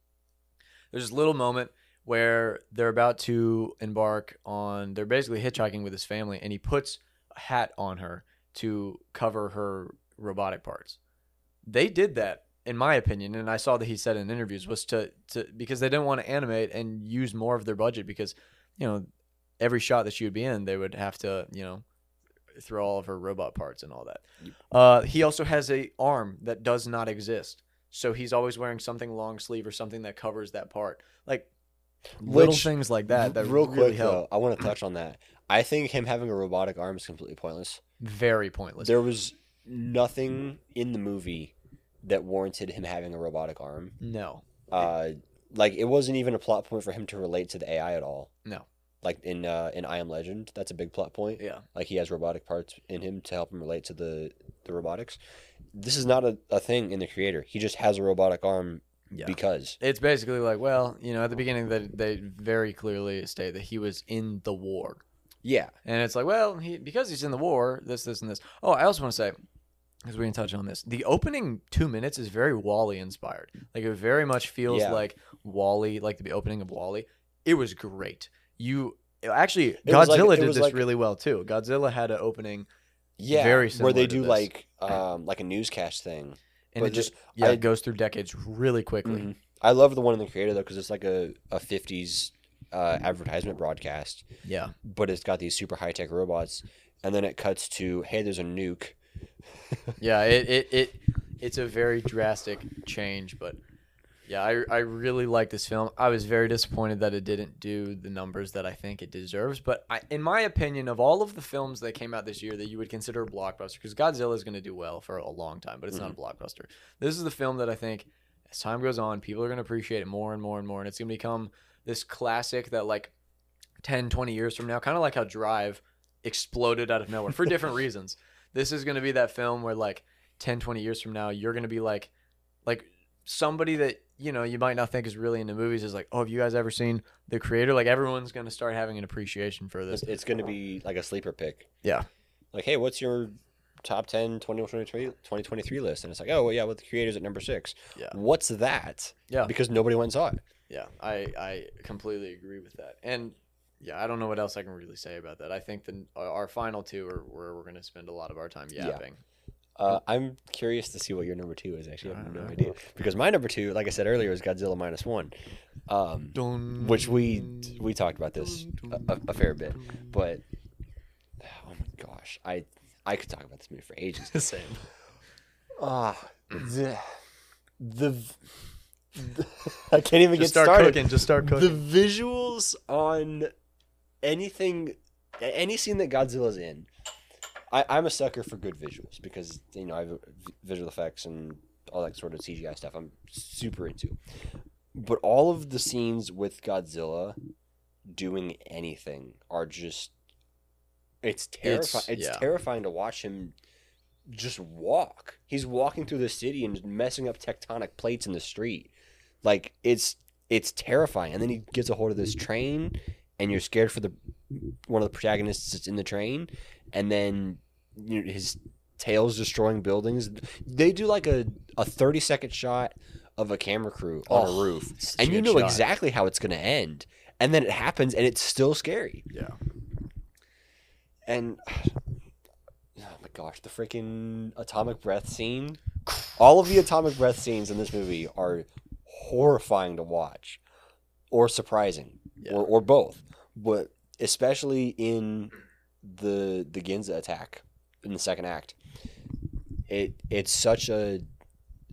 There's this little moment where they're about to embark on. They're basically hitchhiking with his family, and he puts a hat on her to cover her robotic parts. They did that, in my opinion, and I saw that he said in interviews was to to because they didn't want to animate and use more of their budget because you know every shot that she would be in, they would have to you know throw all of her robot parts and all that. Uh, he also has a arm that does not exist, so he's always wearing something long sleeve or something that covers that part, like little Which- things like that. That Real really quick, help. though, I want to touch on that. I think him having a robotic arm is completely pointless. Very pointless. There was nothing in the movie that warranted him having a robotic arm. no, Uh, like it wasn't even a plot point for him to relate to the AI at all. no, Like in uh, in I Am Legend, that's a big plot point. yeah, Like he has robotic parts in him to help him relate to the the robotics. This is not a, a thing in the creator. He just has a robotic arm yeah. because. it's basically like, well, you know, at the beginning they they very clearly state that he was in the war, Yeah. and it's like, well, he because he's in the war, this, this, and this. Oh, I also want to say, because we didn't touch on this, the opening two minutes is very WALL-E inspired. Like it very much feels Yeah. like WALL-E, like the opening of WALL-E. It was great. You actually was like- Godzilla it did was this like- really well too. Godzilla had an opening, Yeah. Very where similar they to do this. like um like a newscast thing. And But it just yeah, it goes through decades really quickly. Mhm. I love the one in the creator though because it's like a a fifties uh, advertisement broadcast, Yeah, but it's got these super high tech robots, and then it cuts to hey, there's a nuke. yeah. It it, it it's a very drastic change, but yeah, I I really like this film. I was very disappointed that it didn't do the numbers that I think it deserves. But I, in my opinion, of all of the films that came out this year that you would consider a blockbuster, because Godzilla is going to do well for a long time, but it's not a mm-hmm. blockbuster. This is the film that I think as time goes on, people are going to appreciate it more and more and more, and it's going to become this classic that like 10, 20 years from now, kind of like how Drive exploded out of nowhere for different reasons. This is going to be that film where like 10, 20 years from now, you're going to be like, like somebody that you know you might not think is really into movies is like, oh, have you guys ever seen the creator? Like everyone's going to start having an appreciation for this. It's, to be like a sleeper pick. Yeah. Like hey, what's your top 10 2023, 2023 list? And it's like oh well, yeah, with the creators at number six. Yeah. What's that? Yeah. Because nobody went and saw it. Yeah, I I completely agree with that. And yeah, I don't know what else I can really say about that. I think the our final two are where we're going to spend a lot of our time yapping. Uh, I'm curious to see what your number two is. Actually, I have no idea because my number two, like I said earlier, is Godzilla minus one, um, which we we talked about this a, a, a fair bit. But oh my gosh, I I could talk about this movie for ages. The same. Ah, the the I can't even Just get start started. cooking. Just start cooking. The visuals on anything, any scene that Godzilla's in, I, I'm a sucker for good visuals because you know I have visual effects and all that sort of CGI stuff. I'm super into. But all of the scenes with Godzilla doing anything are just it's terrifying. It's, yeah. terrifying to watch him just walk. He's walking through the city and messing up tectonic plates in the street. Like it's it's terrifying. And then he gets a hold of this train and you're scared for the one of the protagonists that's in the train and then you know, his tail's destroying buildings. They do like a, a 30 second shot of a camera crew on Oh, a roof and you know shot. exactly how it's going to end. And then it happens and it's still scary. Yeah. And oh my gosh, the freaking atomic breath scene. All of the atomic breath scenes in this movie are horrifying to watch or surprising Yeah. or, or both. But especially in the the Ginza attack in the second act. It it's such a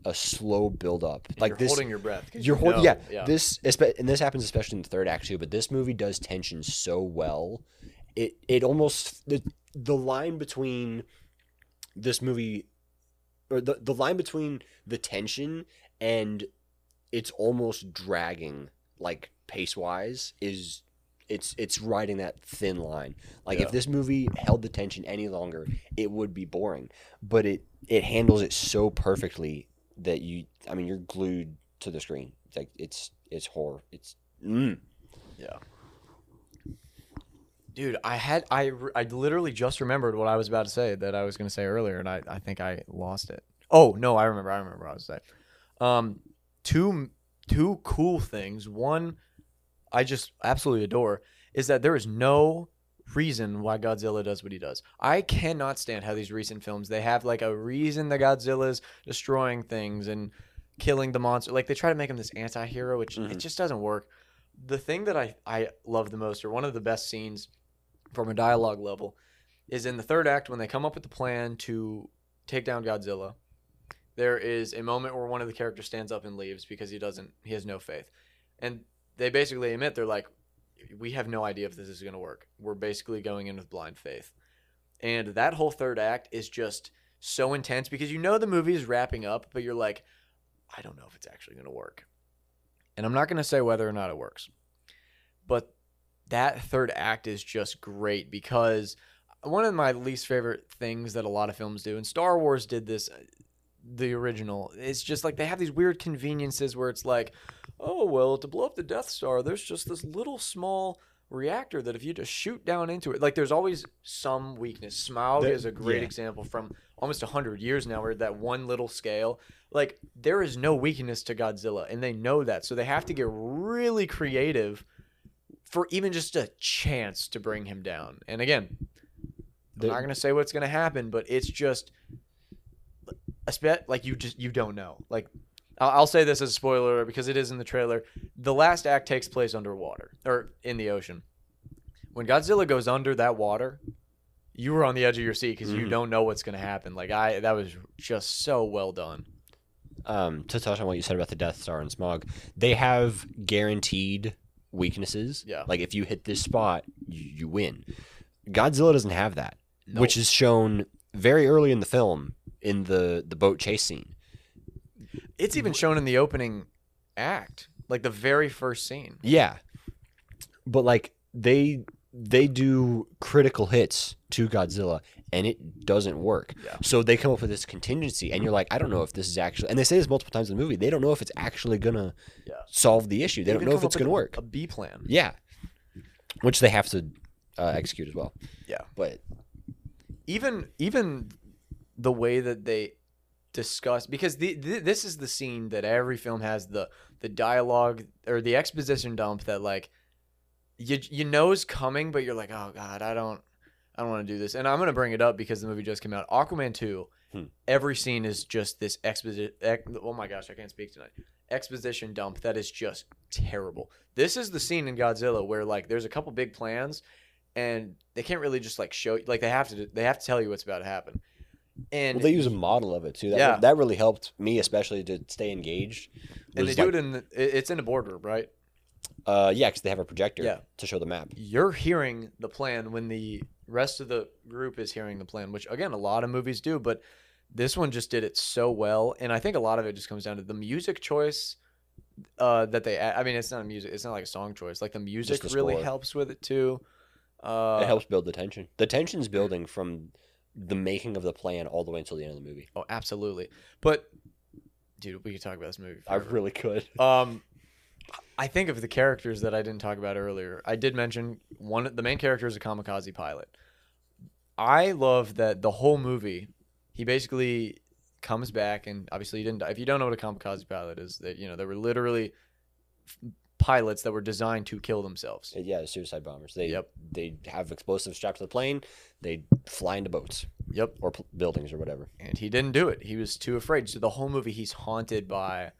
a slow build up. Like you're this holding your breath. you're you holding, know- yeah, This, and this happens especially in the third act too. But this movie does tension so well. It it almost the the line between this movie, or the the line between the tension and it's almost dragging like pace wise is it's it's riding that thin line. Like Yeah. if this movie held the tension any longer, it would be boring. But it it handles it so perfectly that you I mean you're glued to the screen. It's like it's it's horror. It's mm. Yeah. Dude, I had I I literally just remembered what I was about to say that I was going to say earlier, and I, I think I lost it. Oh no, I remember. I remember what I was saying. Um, two two cool things. One, I just absolutely adore is that there is no reason why Godzilla does what he does. I cannot stand how these recent films they have like a reason that Godzilla's destroying things and killing the monster. Like they try to make him this anti-hero, which it Mhm. just doesn't work. The thing that I I love the most, or one of the best scenes from a dialogue level, is in the third act when they come up with the plan to take down Godzilla. There is a moment where one of the characters stands up and leaves because he doesn't he has no faith. And they basically admit they're like we have no idea if this is going to work. We're basically going in with blind faith. And that whole third act is just so intense because you know the movie is wrapping up, but you're like I don't know if it's actually going to work. And I'm not going to say whether or not it works. But that third act is just great because one of my least favorite things that a lot of films do, and Star Wars did this, uh, the original, it's just like they have these weird conveniences where it's like, oh, well, to blow up the Death Star, there's just this little small reactor that if you just shoot down into it, like there's always some weakness. Smaug is a great yeah. example from almost 100 years now where that one little scale like there is no weakness to Godzilla and they know that so they have to get really creative for even just a chance to bring him down and again I'm not going to say what's going to happen but it's just like you just you don't know like I'll, I'll say this as a spoiler because it is in the trailer the last act takes place underwater or in the ocean when Godzilla goes under that water you were on the edge of your seat because you Mhm. don't know what's going to happen like I that was just so well done um, to touch on what you said about the Death Star and Smaug, they have guaranteed weaknesses. Yeah. Like if you hit this spot, you, you win. Godzilla doesn't have that, No. which is shown very early in the film in the the boat chase scene. It's even shown in the opening act, like the very first scene. Yeah. But like they they do critical hits to Godzilla and it doesn't work. Yeah. So they come up with this contingency and you're like, I don't know if this is actually and they say this multiple times in the movie. They don't know if it's actually gonna Yeah. solve the issue. They don't know if it's gonna a- work. A B plan. Yeah. Which they have to uh, execute as well. Yeah. But Even even the way that they discuss because the, the this is the scene that every film has the the dialogue or the exposition dump that like you you know is coming, but you're like, oh god, I don't I don't want to do this. And I'm gonna bring it up because the movie just came out. Aquaman two. Hmm. Every scene is just this exposition. oh my gosh, I can't speak tonight. Exposition dump that is just terrible. This is the scene in Godzilla where like there's a couple big plans, and they can't really just like show like they have to they have to tell you what's about to happen. And Well, they use a model of it too. That, Yeah. that really helped me, especially to stay engaged. and they do like- it in the, it's in a boardroom, right? Uh, yeah, because they have a projector Yeah. to show the map. You're hearing the plan when the rest of the group is hearing the plan, which again a lot of movies do, but this one just did it so well, and I think a lot of it just comes down to the music choice. Uh, that they, I mean, it's not a music, it's not like a song choice. Like the music the really helps with it too. Uh, it helps build the tension. The tension's building from the making of the plan all the way until the end of the movie. Oh, absolutely. But, dude, we could talk about this movie. I really could. Um, I think of the characters that I didn't talk about earlier. I did mention one. The main character is a kamikaze pilot. I love that the whole movie, he basically comes back and obviously he didn't. die. If you don't know what a kamikaze pilot is, that you know they were literally pilots that were designed to kill themselves. Yeah, the suicide bombers. They Yep. they have explosives strapped to the plane. They fly into boats Yep. or pl- buildings or whatever. and he didn't do it. He was too afraid. So the whole movie, he's haunted by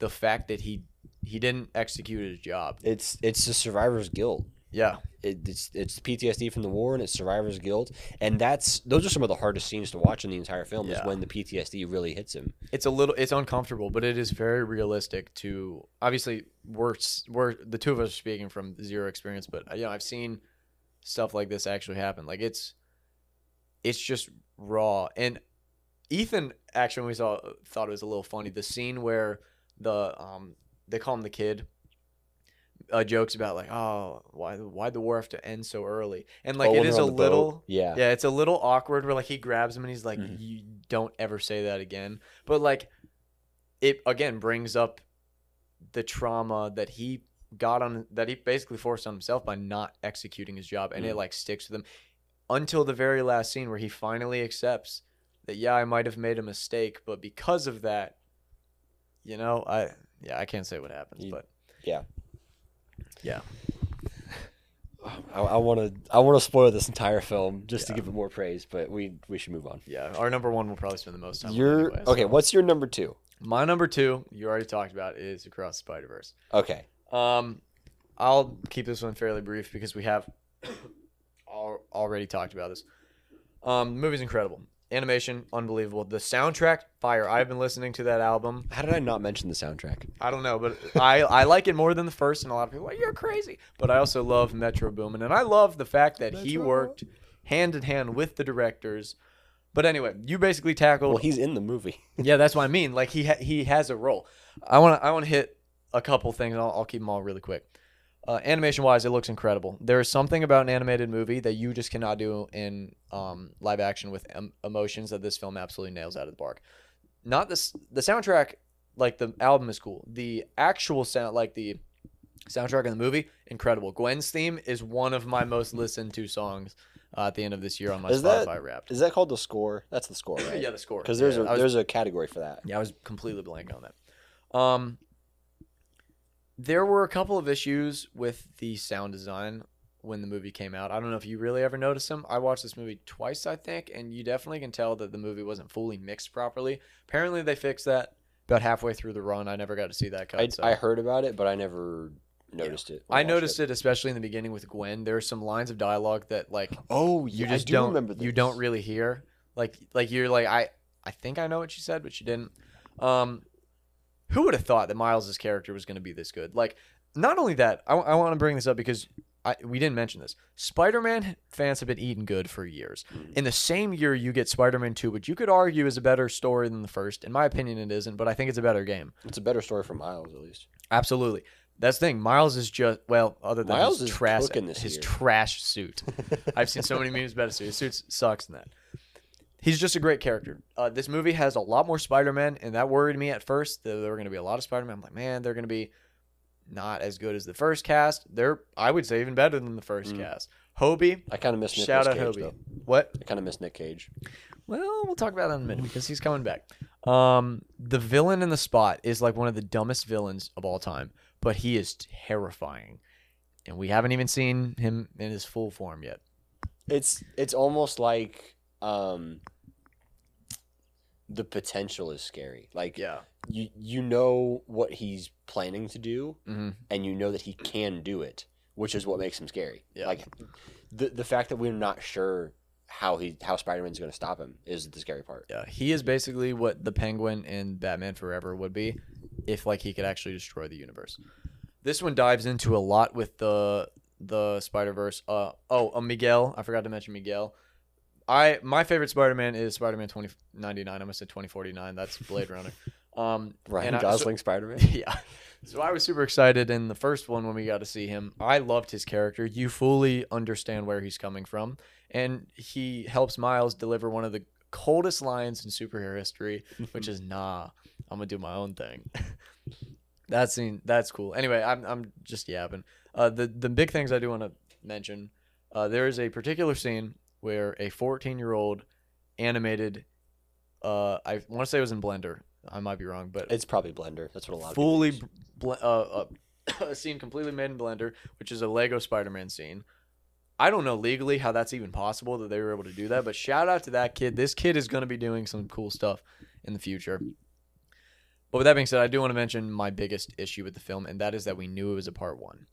the fact that he he didn't execute his job. It's it's the survivor's guilt. Yeah, It, it's it's PTSD from the war and it's survivor's guilt, and that's those are some of the hardest scenes to watch in the entire film. Is when the PTSD really hits him. it's a little it's uncomfortable but it is very realistic to obviously we're we're the two of us are speaking from zero experience but you know i've seen stuff like this actually happen. Like it's it's just raw. And ethan actually when we saw thought it was a little funny the scene where the um they call him the kid uh, jokes about like oh why why the war have to end so early and like Oh, it is a the boat. little Yeah. yeah, it's a little awkward where like he grabs him and he's like, Mhm. "You don't ever say that again." But like, it again brings up the trauma that he got on that he basically forced on himself by not executing his job, and it Mm. like sticks with him until the very last scene where he finally accepts that yeah, I might have made a mistake, but because of that, you know, I yeah, I can't say what happens, You- but yeah. Yeah, I want to I want to spoil this entire film just to Yeah. give it more praise, but we we should move on. yeah, our number one will probably spend the most time. on Your anyway, okay. so. What's your number two? My number two, you already talked about, is Across the Spider Verse. Okay. Um, I'll keep this one fairly brief because we have al- already talked about this. Um, the movie's incredible. Animation, unbelievable. The soundtrack, fire. I've been listening to that album. How did I not mention the soundtrack? I don't know, but I, I like it more than the first, and a lot of people are like, you're crazy. But I also love Metro Boomin, and I love the fact that he worked hand in hand with the directors. But anyway, you basically tackled Well, he's in the movie. yeah, that's what I mean. Like he ha- he has a role. I want to I want to hit a couple things. And I'll, I'll keep them all really quick. Uh, animation wise, it looks incredible. There is something about an animated movie that you just cannot do in um, live action with em- emotions that this film absolutely nails out of the park. Not this the soundtrack, like the album is cool. The actual sound, like the soundtrack in the movie, incredible. Gwen's theme is one of my most listened to songs uh, at the end of this year on my Is that- Spotify Wrapped. Is that called the score? That's the score, right? Yeah, the score. Because there's Yeah, a was- there's a category for that. yeah, I was completely blank on that. Um, there were a couple of issues with the sound design when the movie came out. I don't know if you really ever noticed them. I watched this movie twice, I think, and you definitely can tell that the movie wasn't fully mixed properly. Apparently, they fixed that about halfway through the run. I never got to see that cut. I, so. I heard about it, but I never noticed it. I noticed it. especially in the beginning with Gwen. There are some lines of dialogue that like Oh, you just I do don't remember you don't really hear like like you're like I I think I know what she said but she didn't um who would have thought that Miles's character was going to be this good like not only that I, I want to bring this up because I we didn't mention this Spider-Man fans have been eating good for years Mm. in the same year you get Spider-Man 2 which you could argue is a better story than the first in my opinion it isn't but I think it's a better game It's a better story for Miles, at least. absolutely that's the thing Miles is just well other than Miles his is trash cooking this his year. trash suit I've seen so many memes about his suit. His suit sucks in that. He's just a great character. Uh, this movie has a lot more Spider-Man, and that worried me at first. That there were going to be a lot of Spider-Man. I'm like, man, they're going to be not as good as the first cast. They're, I would say, even better than the first Mm. cast. Hobie, I kind of miss Nick shout out Cage, Hobie. though. What? I kind of miss Nick Cage. Well, we'll talk about that in a minute because he's coming back. Um, the villain in the spot is like one of the dumbest villains of all time, but he is terrifying, and we haven't even seen him in his full form yet. It's it's almost like um the potential is scary. Like Yeah. you you know what he's planning to do hmm and you know that he can do it, which is what makes him scary. Yeah. Like the the fact that we're not sure how he how Spider-Man's going to stop him is the scary part. Yeah, he is basically what the Penguin in Batman Forever would be, if like he could actually destroy the universe. This one dives into a lot with the the Spider Verse. Uh oh, uh, Miguel. I forgot to mention Miguel. I my favorite Spider Man is Spider Man twenty ninety nine. I must say twenty forty nine. That's Blade Runner. Um, Ryan I- so- Gosling Spider-Man. yeah. So I was super excited in the first one when we got to see him. I loved his character. You fully understand where he's coming from, and he helps Miles deliver one of the coldest lines in superhero history, which is "Nah, I'm gonna do my own thing." that scene, that's cool. Anyway, I'm I'm just yapping. Uh, the the big things I do want to mention. Uh, there is a particular scene where a 14 year old animated. Uh, I want to say it was in Blender. I might be wrong, but It's probably Blender. That's what a lot of fully bl- uh, uh, a scene completely made in Blender, which is a Lego Spider-Man scene. I don't know legally how that's even possible that they were able to do that, but shout out to that kid. This kid is going to be doing some cool stuff in the future. But with that being said, I do want to mention my biggest issue with the film, and that is that we knew it was a part one.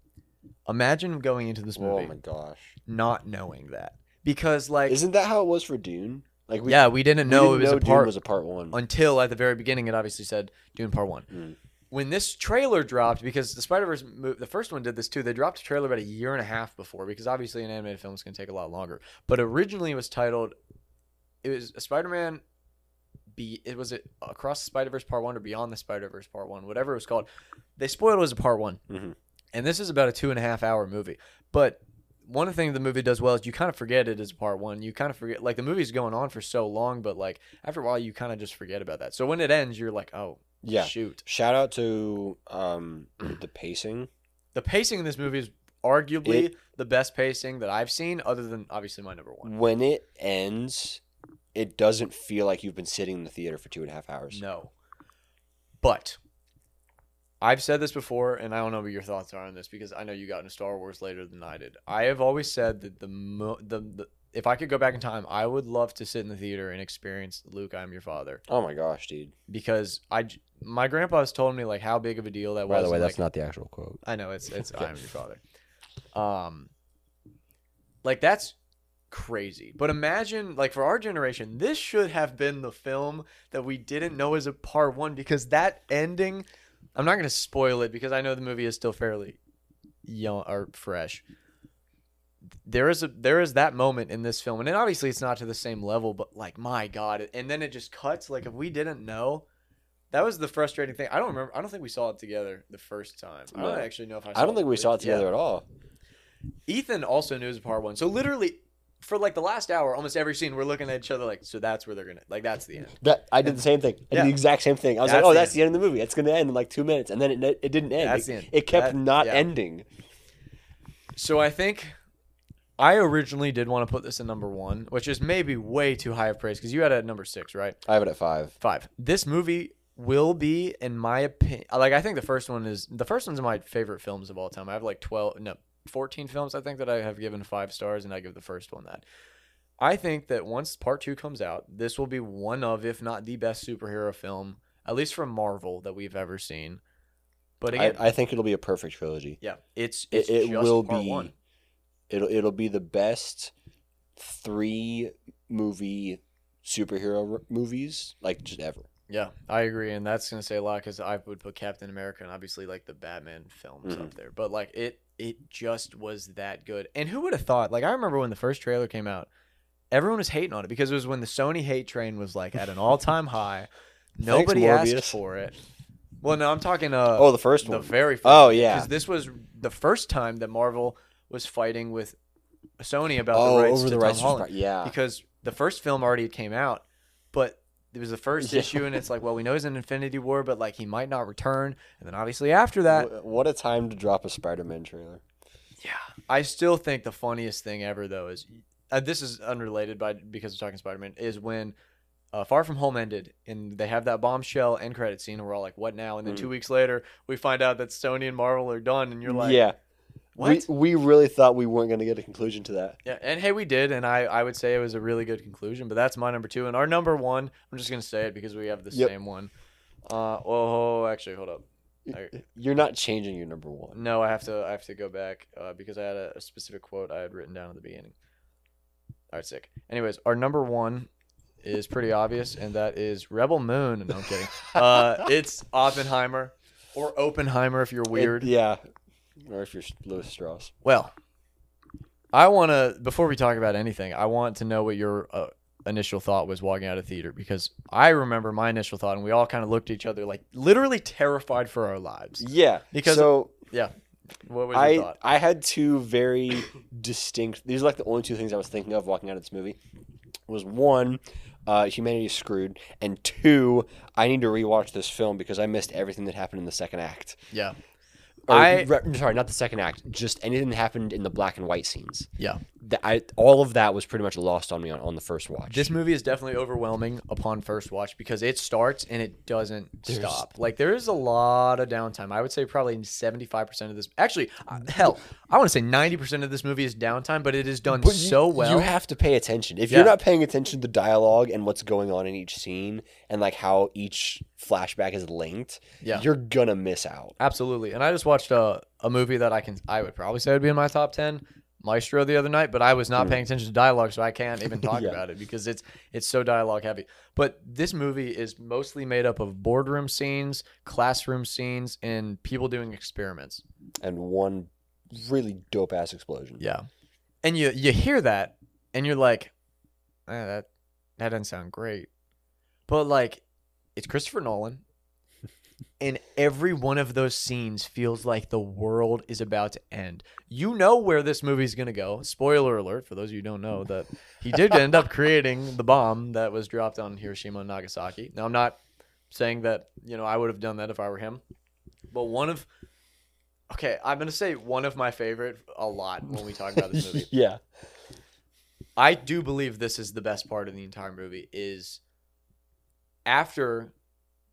Imagine going into this movie. Oh my gosh! not knowing that, because like, Isn't that how it was for Dune? Like we, yeah, we didn't we know didn't it was know a Dune part was a part one. until at the very beginning it obviously said Dune Part One. Mm. When this trailer dropped, because the Spider Verse, the first one did this too. They dropped a trailer about a year and a half before, because obviously an animated film is going to take a lot longer. But originally it was titled, it was a Spider Man. Be it was it across the Spider Verse Part One or Beyond the Spider Verse Part One, whatever it was called. They spoiled it as a Part One, Mhm. and this is about a two and a half hour movie. But one of the things the movie does well is you kind of forget it as part one. You kind of forget like the movie's going on for so long, but like after a while you kind of just forget about that. So when it ends, you're like, oh Yeah. shoot. Shout out to um the pacing. The pacing in this movie is arguably the best pacing that I've seen, other than obviously my number one. When it ends, it doesn't feel like you've been sitting in the theater for two and a half hours. No, but I've said this before, and I don't know what your thoughts are on this because I know you got into Star Wars later than I did. I have always said that the mo- the, the if I could go back in time, I would love to sit in the theater and experience Luke, I'm your father, Oh my gosh, dude! because I j- my grandpa has told me like how big of a deal that was. By the way, and, that's like, not the actual quote. I know it's it's I'm your father. Um like that's crazy. But imagine like for our generation, this should have been the film that we didn't know as a part 1 because that ending I'm not going to spoil it because I know the movie is still fairly young or fresh. There is a there is that moment in this film and then obviously it's not to the same level but like my god and then it just cuts like if we didn't know that was the frustrating thing. I don't remember. I don't think we saw it together the first time. I don't actually know if I. I don't think we saw it yeah. together at all. Ethan also knew it was a part one. So literally, for like the last hour, almost every scene, we're looking at each other like, so that's where they're gonna like that's the end. That I did the same thing. I Yeah. did the exact same thing. I was That's like, "Oh, the that's end. the end of the movie. It's to end in like two minutes," and then it it didn't end. That's it, the end. it kept That- not yeah. ending. So I think I originally did want to put this in number one, which is maybe way too high of praise because you had it at number six, right? I have it at five. Five. This movie will be, in my opinion, like I think the first one is the first one's my favorite films of all time. I have like twelve, no, fourteen films I think that I have given five stars, and I give the first one that. I think that once part two comes out, this will be one of, if not the best superhero film, at least from Marvel that we've ever seen. But I, again, I think it'll be a perfect trilogy. yeah, it's It, it's it just will be. one. It'll it'll be the best three movie superhero r- movies like just ever. Yeah, I agree, and that's gonna say a lot because I would put Captain America and obviously like the Batman films Mhm. up there. But like it, it just was that good. And who would have thought? Like I remember when the first trailer came out, everyone was hating on it because it was when the Sony hate train was like at an all time high. Nobody Morbius. asked for it. Well, no, I'm talking. Uh, oh, the first the one. very first. Oh, yeah. because this was the first time that Marvel was fighting with Sony about oh, the rights over to the Tom rights. Holland Spri- yeah. because the first film already came out, it was the first Yeah. issue, and it's like, well, we know he's in Infinity War, but like he might not return, and then obviously after that, what a time to drop a Spider-Man trailer. yeah, I still think the funniest thing ever though is uh, this is unrelated, but because we're talking Spider-Man, is when. Uh, Far From Home ended, and they have that bombshell end credit scene, and we're all like, "What now?" And then Mm. two weeks later, we find out that Sony and Marvel are done, and you're like, yeah. "What?" We, we really thought we weren't going to get a conclusion to that. Yeah, and hey, we did, and I, I would say it was a really good conclusion. But that's my number two, and our number one. I'm just gonna say it because we have the Yep. same one. Uh, oh, actually, hold up. You're not changing your number one. No, I have to, I have to go back uh, because I had a, a specific quote I had written down at the beginning. All right, sick. Anyways, our number one is pretty obvious, and that is Rebel Moon. No, I'm kidding. Uh, it's Oppenheimer or Oppenheimer if you're weird. It- yeah. Or if you're Lewis Strauss. Well, I want to before we talk about anything, I want to know what your uh, initial thought was walking out of theater because I remember my initial thought, and we all kind of looked at each other like literally terrified for our lives. Yeah. Because- so Yeah. What was your I thought? I had two very distinct. These are like the only two things I was thinking of walking out of this movie. Was one, uh, humanity is screwed, and two, I need to rewatch this film because I missed everything that happened in the second act. Yeah. Or, I- re- sorry, not the second act. Just anything that happened in the black and white scenes. Yeah. That I all of that was pretty much lost on me on, on the first watch. This movie is definitely overwhelming upon first watch because it starts and it doesn't There's- stop. Like there is a lot of downtime. I would say probably seventy five percent of this. Actually, uh, hell, I want to say ninety percent of this movie is downtime, but it is done you- so well. You have to pay attention. If Yeah. you're not paying attention to the dialogue and what's going on in each scene and like how each flashback is linked, Yeah. you're gonna miss out. Absolutely. And I just watched a, a movie that I can I would probably say would be in my top ten, Maestro the other night, but I was not Hmm. paying attention to dialogue, so I can't even talk Yeah. about it because it's it's so dialogue heavy. But this movie is mostly made up of boardroom scenes, classroom scenes, and people doing experiments. And one really dope ass explosion. Yeah. And you you hear that and you're like, eh, that that doesn't sound great. But like it's Christopher Nolan. and every one of those scenes feels like the world is about to end. You know where this movie's going to go. Spoiler alert for those of you who don't know that he did end up creating the bomb that was dropped on Hiroshima and Nagasaki. Now I'm not saying that, you know, I would have done that if I were him. But one of Okay, I'm going to say one of my favorite a lot when we talk about this movie. yeah. I do believe this is the best part of the entire movie is after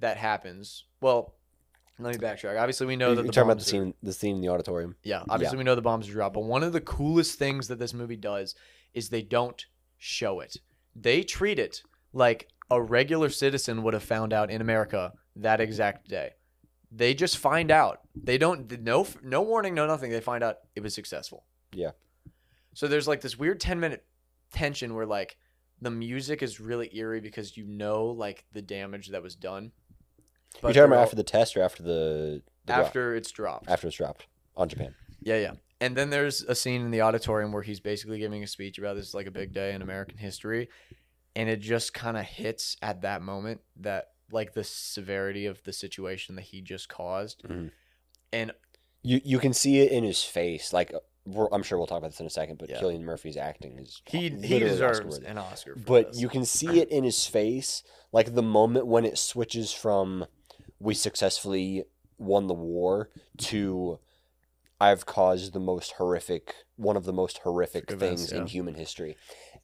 that happens. Well, let me backtrack. Obviously, we know You're that the talking about the bombs are- scene the scene in the auditorium. yeah, obviously we know the bombs are dropped, but one of the coolest things that this movie does is they don't show it. They treat it like a regular citizen would have found out in America that exact day. They just find out. They don't no no warning, no nothing. They find out it was successful. Yeah. So there's like this weird 10 minute tension where like the music is really eerie because you know like the damage that was done. You're talking about after the test or after the, the drop? after it's dropped. after it's dropped on Japan. Yeah, yeah. And then there's a scene in the auditorium where he's basically giving a speech about this is like a big day in American history. And it just kind of hits at that moment that like the severity of the situation that he just caused. Mhm. And You you can see it in his face. Like I'm sure we'll talk about this in a second, but Yeah. Cillian Murphy's acting is he he deserves Oscar-worthy. an Oscar. For but this. you can see it in his face like the moment when it switches from we successfully won the war to i've caused the most horrific one of the most horrific Events, things in human history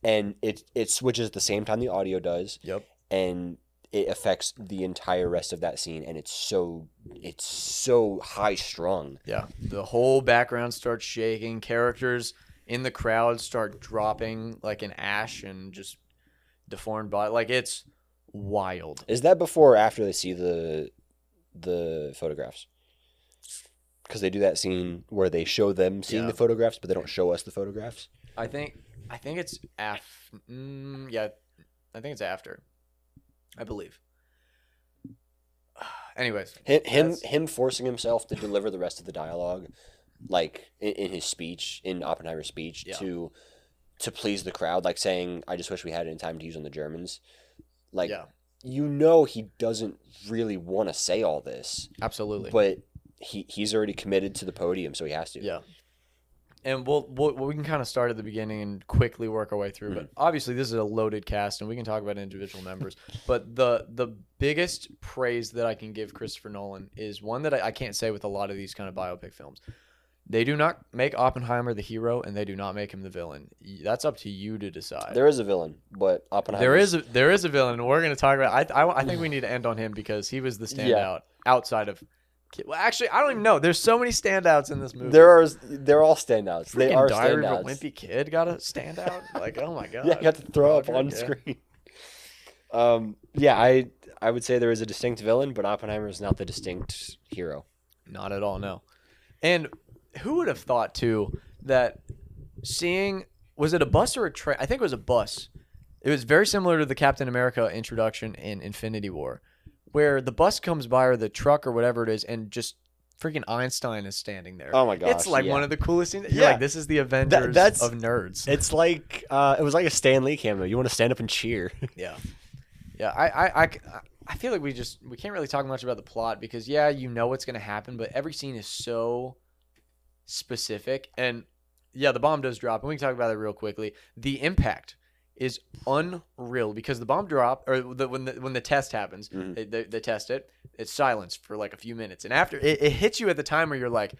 and it it switches at the same time the audio does Yep. and it affects the entire rest of that scene and it's so it's so high strung Yeah. The whole background starts shaking. Characters in the crowd start dropping like an ash and just deformed body. Like it's wild. is that before or after they see the the photographs because they do that scene where they show them seeing Yeah. the photographs but they don't show us the photographs I think I think it's af. Mm, yeah, I think it's after. I believe. Anyways, him him, him forcing himself to deliver the rest of the dialogue like in, in his speech in oppenheimer's speech Yeah. to to please the crowd like saying i just wish we had it in time to use on the germans like yeah, you know he doesn't really want to say all this absolutely. but he he's already committed to the podium so he has to Yeah. And we'll, we'll we can kind of start at the beginning and quickly work our way through. But mm-hmm. obviously, this is a loaded cast, and we can talk about individual members. But the the biggest praise that I can give Christopher Nolan is one that I, I can't say with a lot of these kind of biopic films. They do not make Oppenheimer the hero, and they do not make him the villain. That's up to you to decide. there is a villain but oppenheimer There is a there is a villain, and we're going to talk about. I, I I think we need to end on him because he was the standout Yeah. outside of. Well, actually, I don't even know. There's so many standouts in this movie. there are they're all standouts they Freaking are Diary standouts of a Wimpy Kid got a standout. Like, oh my god. yeah you have to throw up on yeah. screen um yeah i i would say there is a distinct villain but oppenheimer is not the distinct hero Not at all. No. And who would have thought too that seeing was it a bus or a train? I think it was a bus. It was very similar to the Captain America introduction in Infinity War, where the bus comes by or the truck or whatever it is, and just freaking Einstein is standing there. Oh my gosh! it's like yeah. one of the coolest scenes. You're Yeah. like, this is the Avengers that's- of nerds. It's like uh, it was like a Stan Lee cameo. You want to stand up and cheer. Yeah, yeah. I, I, I, I feel like we just we can't really talk much about the plot because yeah, you know what's gonna happen, but every scene is so specific, and yeah, the bomb does drop, and we can talk about it real quickly. The impact is unreal because the bomb drop or the, when the when the test happens, Mhm. they, they, they test it. It's silence for like a few minutes, and after it, it hits you at the time where you're like.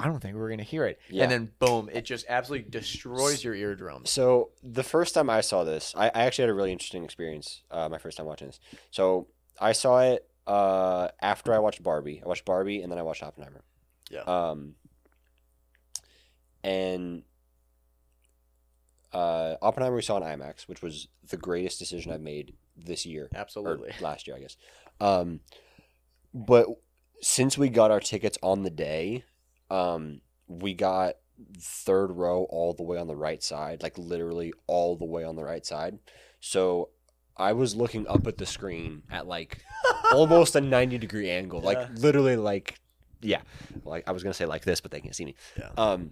I don't think we're gonna hear it, Yeah. and then boom! It just absolutely destroys your eardrum. So the first time I saw this, I, I actually had a really interesting experience. Uh, my first time watching this. So I saw it uh, after I watched Barbie. I watched Barbie and then I watched Oppenheimer. Yeah. Um. And uh, Oppenheimer we saw in IMAX, which was the greatest decision I've made this year Absolutely. or last year, I guess. Um, but since we got our tickets on the day, um, we got third row all the way on the right side, like literally all the way on the right side. So I was looking up at the screen at like almost a 90 degree angle, Yeah. like literally like yeah, like I was going to say like this, but they can't see me. Yeah. Um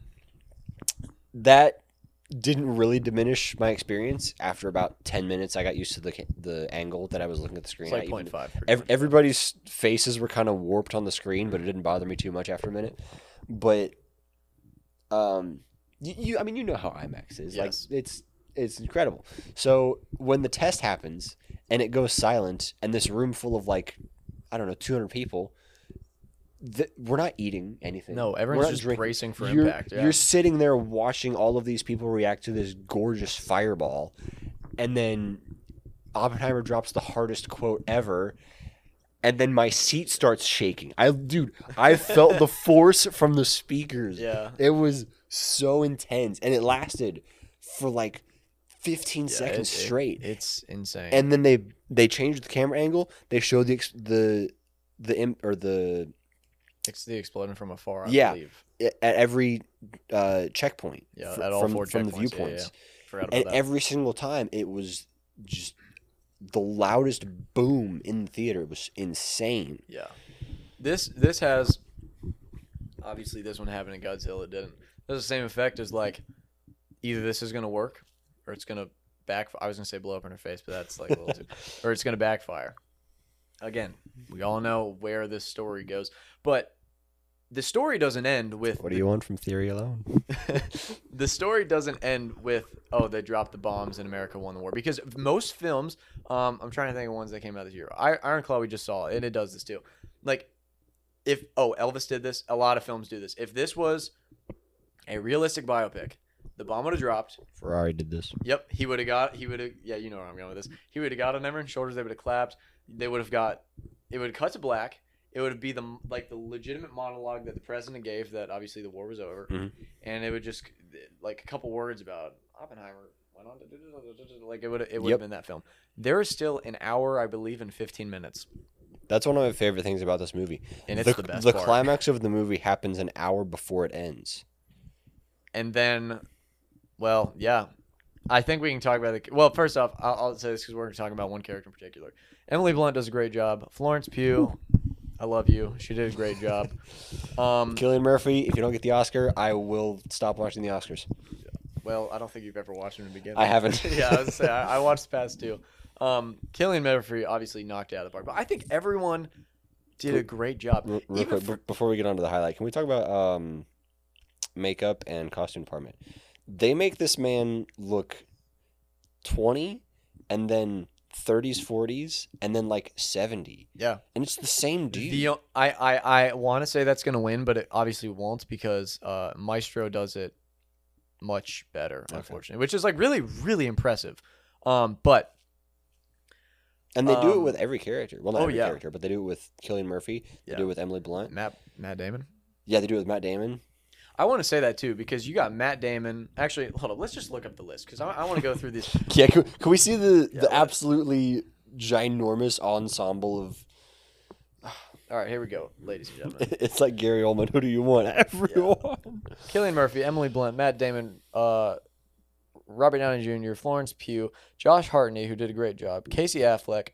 that didn't really diminish my experience after about 10 minutes I got used to the the angle that I was looking at the screen It's like at. point Even- five. Ev- everybody's faces were kind of warped on the screen, but it didn't bother me too much after a minute. But, um, you, you I mean, you know how IMAX is. Yes. Like it's it's incredible. So when the test happens and it goes silent, and this room full of like, I don't know, two hundred people, th- we're not eating anything. No, everyone's just drinking. bracing for you're, impact. Yeah. You're sitting there watching all of these people react to this gorgeous fireball, and then Oppenheimer drops the hardest quote ever, and then my seat starts shaking. I, dude, I felt the force from the speakers. yeah. It was so intense, and it lasted for like 15 Yeah, seconds it- it- straight. it's insane. and then they they changed the camera angle. They showed the the the or the it's the explosion from afar. I Yeah. believe. at every uh, checkpoint. Yeah, fr- at all from, four from the checkpoints. Yeah, yeah, viewpoints. Forgot about and that. every single time it was just the loudest boom in the theater it was insane yeah. This this has obviously this one happened in Godzilla. It didn't. It has the same effect as like either this is gonna work or it's gonna back. I was gonna say blow up in her face, but that's like a little too. Or it's gonna backfire. Again, we all know where this story goes, but the story doesn't end with what do the you want from theory alone? The story doesn't end with oh they dropped the bombs and America won the war because most films um I'm trying to think of ones that came out this year. I, Iron Claw we just saw it, and it does this too. Like if oh Elvis did this a lot of films do this. If this was a realistic biopic the bomb would have dropped. Ferrari did this. Yep he would have got he would have yeah you know where I'm going with this. He would have got on everyone's shoulders they would have clapped they would have got it would cut to black. It would be the like the legitimate monologue that the president gave that obviously the war was over. Mhm. and it would just like a couple words about oppenheimer went on to like it would it would Yep. have been that film. There is still an hour i believe in 15 minutes. That's one of my favorite things about this movie. And it's the, the, the climax of the movie happens an hour before it ends. And then well yeah i think we can talk about the well first off i'll, I'll say this because we're talking about one character in particular emily blunt does a great job florence pugh i love you she did a great job um cillian murphy if you don't get the oscar i will stop watching the oscars Well, I don't think you've ever watched him to begin. I haven't. yeah, I was say I, I watched the past two. Um, Cillian Murphy obviously knocked it out of the park, but I think everyone did a great job. Real, real Even quick, for- be- before we get on to the highlight, can we talk about um, makeup and costume department? They make this man look 20 and then 30s, 40s, and then like 70. Yeah, And it's the same dude. the I I, I want to say that's gonna win, but it obviously won't because uh, Maestro does it much better, Okay. unfortunately, which is like really really impressive. Um, but and they do it um, with every character. Well, not oh, every yeah. character, but they do it with Cillian Murphy. They Yeah. do it with Emily Blunt. Matt Matt Damon. Yeah, they do it with Matt Damon. I want to say that too because you got Matt Damon. Actually, hold up. Let's just look up the list because I, I want to go through these. Yeah, can, can we see the, Yeah, the absolutely ginormous ensemble of. All right, here we go, ladies and gentlemen. It's like Gary Oldman. Who do you want? Everyone. Cillian Murphy, Emily Blunt, Matt Damon, uh, Robert Downey Jr., Florence Pugh, Josh Hartnett, who did a great job, Casey Affleck,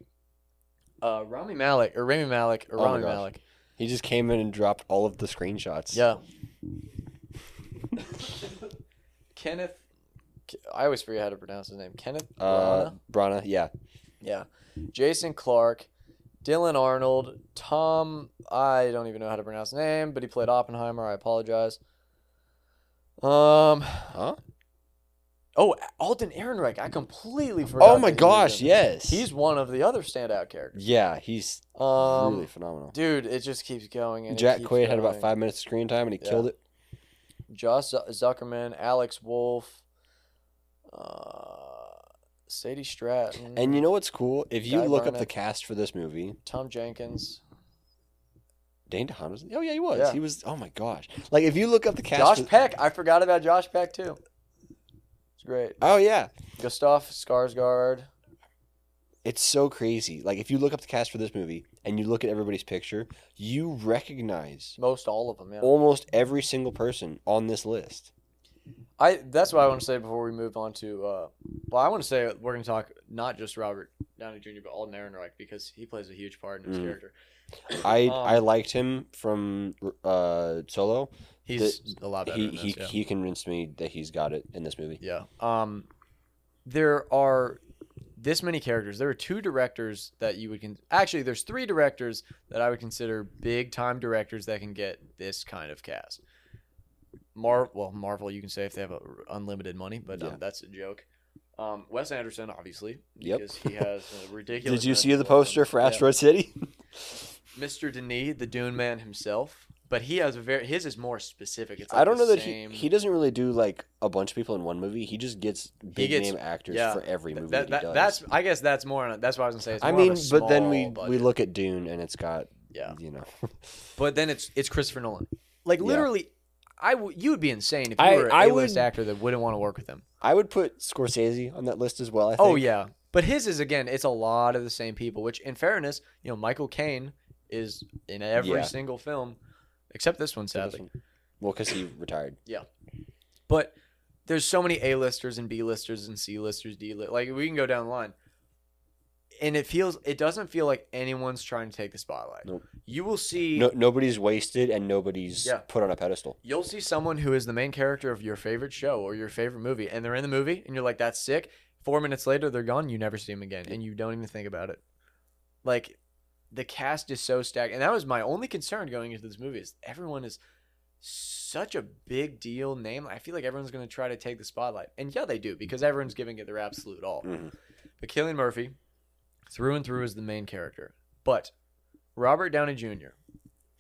uh, Rami Malek or Rami Malek or Oh Rami. Malek. He just came in and dropped all of the screenshots. Yeah. Kenneth. I always forget how to pronounce his name. Kenneth. Uh, Branagh? Brana, yeah. Yeah. Jason Clarke, Dylan Arnold, Tom. I don't even know how to pronounce his name, but he played Oppenheimer. I apologize. Um. Huh? Oh, Alden Ehrenreich. I completely forgot. Oh my that he was gosh, in it. yes. He's one of the other standout characters. yeah, he's Um, really phenomenal. dude, it just keeps going. And it Jack keeps Quaid had about going. five minutes of screen time and he Yeah. killed it. Josh Zuckerman, Alex Wolff, uh, Sadie Stratton, And you know what's cool? If you Guy look up the cast for this movie, Tom Jenkins, Dane DeHaan was. Oh yeah, he was. Yeah. He was. Oh my gosh! Like if you look up the cast. Josh for- Peck. I forgot about Josh Peck too. It's great. oh yeah, Gustav Skarsgård. It's so crazy. Like if you look up the cast for this movie and you look at everybody's picture, you recognize Most all of them. Yeah. almost every single person on this list. I. That's what I want to say before we move on to. Uh, well, I want to say we're going to talk not just Robert Downey Jr. but Alden Ehrenreich because he plays a huge part in his Mm. character. I Um, I liked him from uh, Solo. He's a lot better. He in this, he yeah. he convinced me that he's got it in this movie. Yeah. Um, there are this many characters. There are two directors that you would con- actually. There's three directors that I would consider big time directors that can get this kind of cast. Mar well Marvel you can say if they have unlimited money, but um, that's a joke. Um, Wes Anderson obviously Yep. because he has a ridiculous. Did you see the poster for Yeah. Asteroid City? Mr. Denis, the Dune Man himself, but he has a very his is more specific. It's I don't know that he he doesn't really do like a bunch of people in one movie. He just gets big gets- name actors yeah, for every movie that, that, that- he does. that's I guess that's more. on That's what I was gonna say. It's I mean, but then we small we look at Dune and it's got Yeah, you know. but then it's it's Christopher Nolan. Like Yeah. literally, I w- you would be insane if you I- were I a list would- actor that wouldn't want to work with him. I would put Scorsese on that list as well. I oh, think. Oh yeah, but his is again, it's a lot of the same people. Which, in fairness, you know, Michael Caine is in every Yeah. single film except this one, So this sadly. one- Well, because he retired. Yeah, but there's so many A-listers and B-listers and C-listers, D list like we can go down the line. And it feels it doesn't feel like anyone's trying to take the spotlight. Nope. You will see No, nobody's wasted and nobody's Yeah. put on a pedestal. you'll see someone who is the main character of your favorite show or your favorite movie and they're in the movie and you're like that's sick. 4 minutes later they're gone, you never see them again and you don't even think about it. Like the cast is so stacked and that was my only concern going into this movie is everyone is such a big deal name. I feel like everyone's going to try to take the spotlight. And yeah, they do because everyone's giving it their absolute all. Mhm. But Cillian Murphy, through and through, is the main character. But Robert Downey Jr.,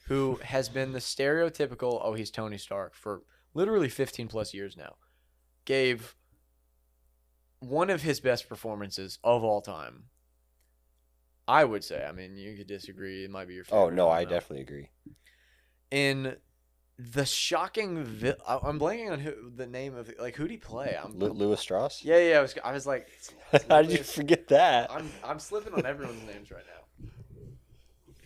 who has been the stereotypical, oh, he's Tony Stark for literally 15 plus years now, gave one of his best performances of all time. I would say. I mean, you could disagree. It might be your oh, favorite. Oh no, I don't definitely agree. In the shocking, vi- I- I'm blanking on who the name of like who did he play? I'm, Lu Lewis Strauss. yeah, yeah. I was, I was like, it's- it's How did you forget that? I'm I'm slipping on everyone's names right now.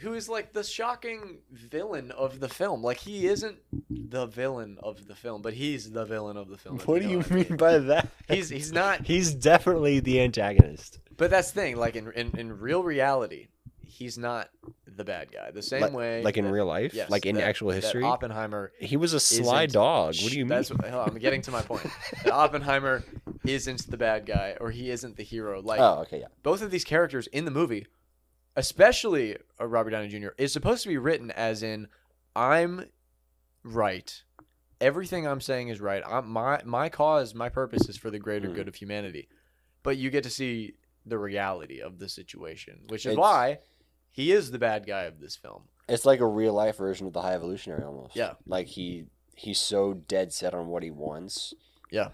Who is like the shocking villain of the film? Like he isn't the villain of the film, but he's the villain of the film. What do you what I mean by that? He's he's not. He's definitely the antagonist. But that's the thing. Like in in, in real reality, he's not the bad guy. The same Like- way, Like in that- real life, yes, like in that- actual history, Oppenheimer. he was a sly dog. What do you mean? That's what, I'm getting to my point. Oppenheimer isn't the bad guy, or he isn't the hero. Like oh, okay, yeah. both of these characters in the movie, especially uh, Robert Downey Jr., is supposed to be written as in, I'm right. Everything I'm saying is right. I'm, my my cause, my purpose is for the greater Mhm. good of humanity. But you get to see the reality of the situation, which is It's- why he is the bad guy of this film. It's like a real life version of the High Evolutionary almost. Yeah. Like he he's so dead set on what he wants. Yeah,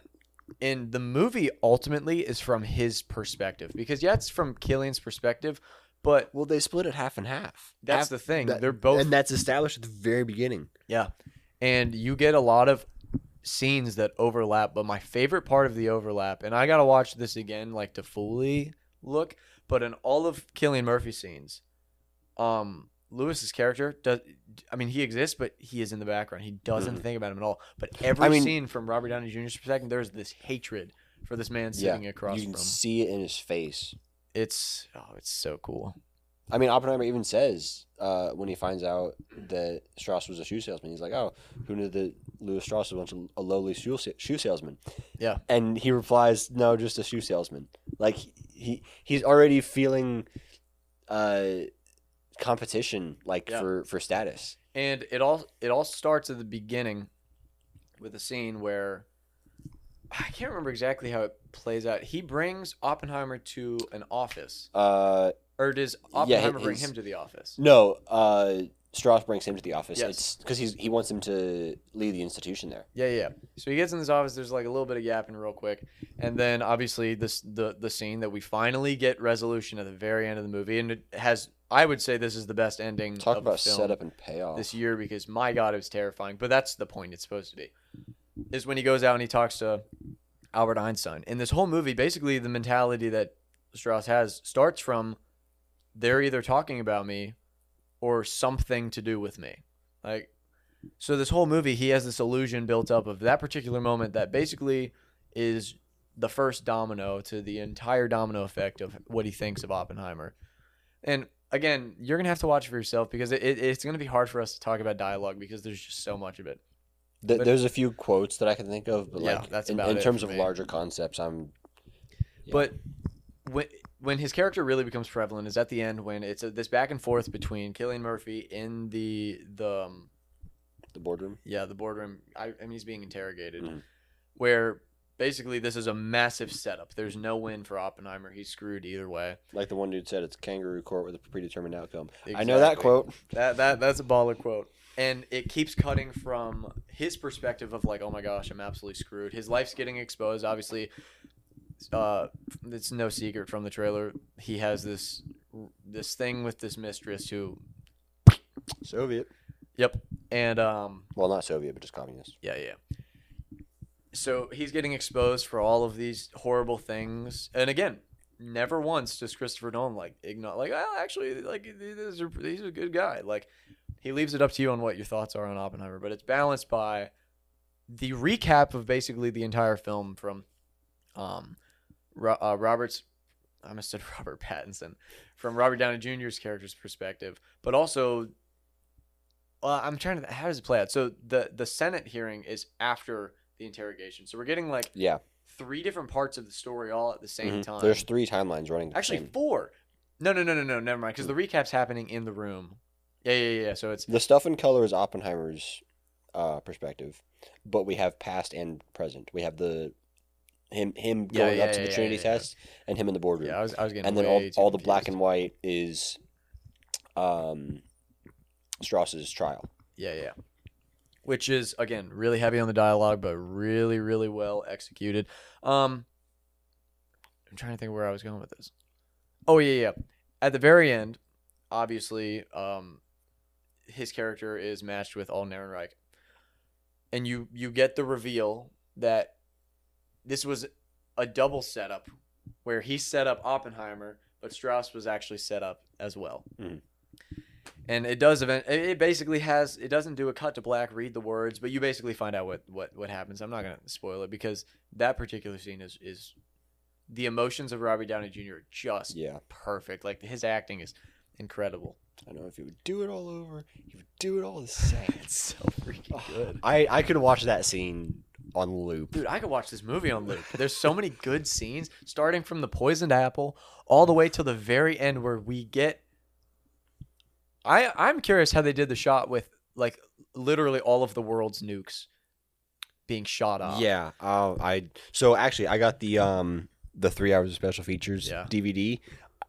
and the movie ultimately is from his perspective because yeah, it's from Cillian's perspective, but Well, they split it half and half. that's Half- the thing. that- They're both and that's established at the very beginning. Yeah. And you get a lot of scenes that overlap, but my favorite part of the overlap, and I got to watch this again like to fully look, but in all of Cillian Murphy scenes, um Lewis's character does I mean he exists but he is in the background. He doesn't Mhm. think about him at all. But every I mean- scene from Robert Downey Jr.'s perspective there's this hatred for this man Yeah, sitting across you can from. see it in his face. It's oh, it's so cool. I mean, Oppenheimer even says uh, when he finds out that Strauss was a shoe salesman, he's like, "Oh, who knew that Lewis Strauss was once a lowly shoe, sa- shoe salesman?" Yeah. and he replies, "No, just a shoe salesman." Like he he's already feeling uh, competition, like Yeah. for for status. And it all it all starts at the beginning with a scene where I can't remember exactly how it plays out. He brings Oppenheimer to an office, Uh, or does Yeah, Oppenheimer bring him to the office? no, uh, Strauss brings him to the office. Yes. It's because he's he wants him to lead the institution there. Yeah, yeah. So he gets in this office. There's like a little bit of yapping real quick, and then obviously this the the scene that we finally get resolution at the very end of the movie, and it has I would say this is the best ending Talk about setup and payoff. this year because my god, it was terrifying. But that's the point it's supposed to be. Is when he goes out and he talks to Albert Einstein. In this whole movie, basically the mentality that Strauss has starts from they're either talking about me or something to do with me. Like so this whole movie he has this illusion built up of that particular moment that basically is the first domino to the entire domino effect of what he thinks of Oppenheimer. And again, you're gonna have to watch it for yourself because it, it, it's gonna be hard for us to talk about dialogue because there's just so much of it. Th- but- there's a few quotes that I can think of, but Yeah, like that's in, in terms of me. larger concepts, I'm Yeah. But when when his character really becomes prevalent is at the end when it's a, this back and forth between Cillian Murphy in the the um, the boardroom. yeah the boardroom. I, I mean he's being interrogated, Mhm. where basically this is a massive setup. There's no win for Oppenheimer. He's screwed either way. Like the one dude said, it's kangaroo court with a predetermined outcome. I know that quote. That that that's a baller quote. And it keeps cutting from his perspective of like, oh my gosh, I'm absolutely screwed. His life's getting exposed. Obviously, uh, it's no secret from the trailer. He has this this thing with this mistress who, Soviet. yep, and um, Well, not Soviet, but just communist. yeah, yeah. So he's getting exposed for all of these horrible things, and again, never once does Christopher Nolan like ignore like, oh, actually, like he's a, he's a good guy. Like he leaves it up to you on what your thoughts are on Oppenheimer, but it's balanced by the recap of basically the entire film from um, Ro- uh, Robert's. I almost said Robert Pattinson from Robert Downey Jr.'s character's perspective, but also well, I'm trying to. How does it play out? So the the Senate hearing is after the interrogation. So we're getting like Yeah. three different parts of the story all at the same Mhm. time. There's three timelines running. actually same. four. No, no, no, no, no. Never mind. Because the recap's happening in the room. Yeah, yeah, yeah. So it's The stuff in color is Oppenheimer's uh, perspective, but we have past and present. We have the him him Yeah, going yeah, up to yeah, the yeah, Trinity yeah, yeah. test and him in the boardroom. yeah. I was I was getting and then all, way too all the black confused. and white is um, Strauss's trial. Yeah, yeah. Which is again really heavy on the dialogue, but really, really well executed. Um, I'm trying to think where I was going with this. Oh yeah, yeah. At the very end, obviously, um, his character is matched with Alden Ehrenreich, and you you get the reveal that this was a double setup, where he set up Oppenheimer, but Strauss was actually set up as well. Mhm. and it does event it it basically has it doesn't do a cut to black read the words but you basically find out what what what happens. I'm not going to spoil it because that particular scene is is the emotions of Robbie downey jr are just Yeah, perfect. Like his acting is incredible I don't know if he would do it all over, he would do it all the same. it's so freaking good I I could watch that scene on loop. dude i could watch this movie on loop there's so many good scenes starting from the poisoned apple all the way to the very end where we get i i'm curious how they did the shot with like literally all of the world's nukes being shot off Yeah, uh, I so actually I got the um the three hours of special features Yeah. DVD.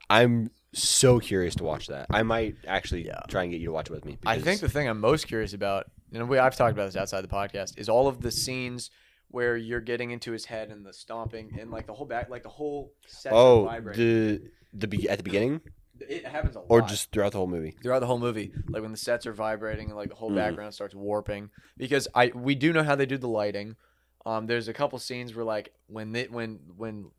I'm so curious to watch that. I might actually Yeah. try and get you to watch it with me. I think the thing I'm most curious about, and we I've talked about this outside the podcast, is all of the scenes where you're getting into his head and the stomping and like the whole back, like the whole set oh the the be- at the beginning it happens a lot. or just throughout the whole movie. throughout the whole movie, like when the sets are vibrating and like the whole Mhm. background starts warping. Because I we do know how they do the lighting. Um, there's a couple scenes where like when they, when when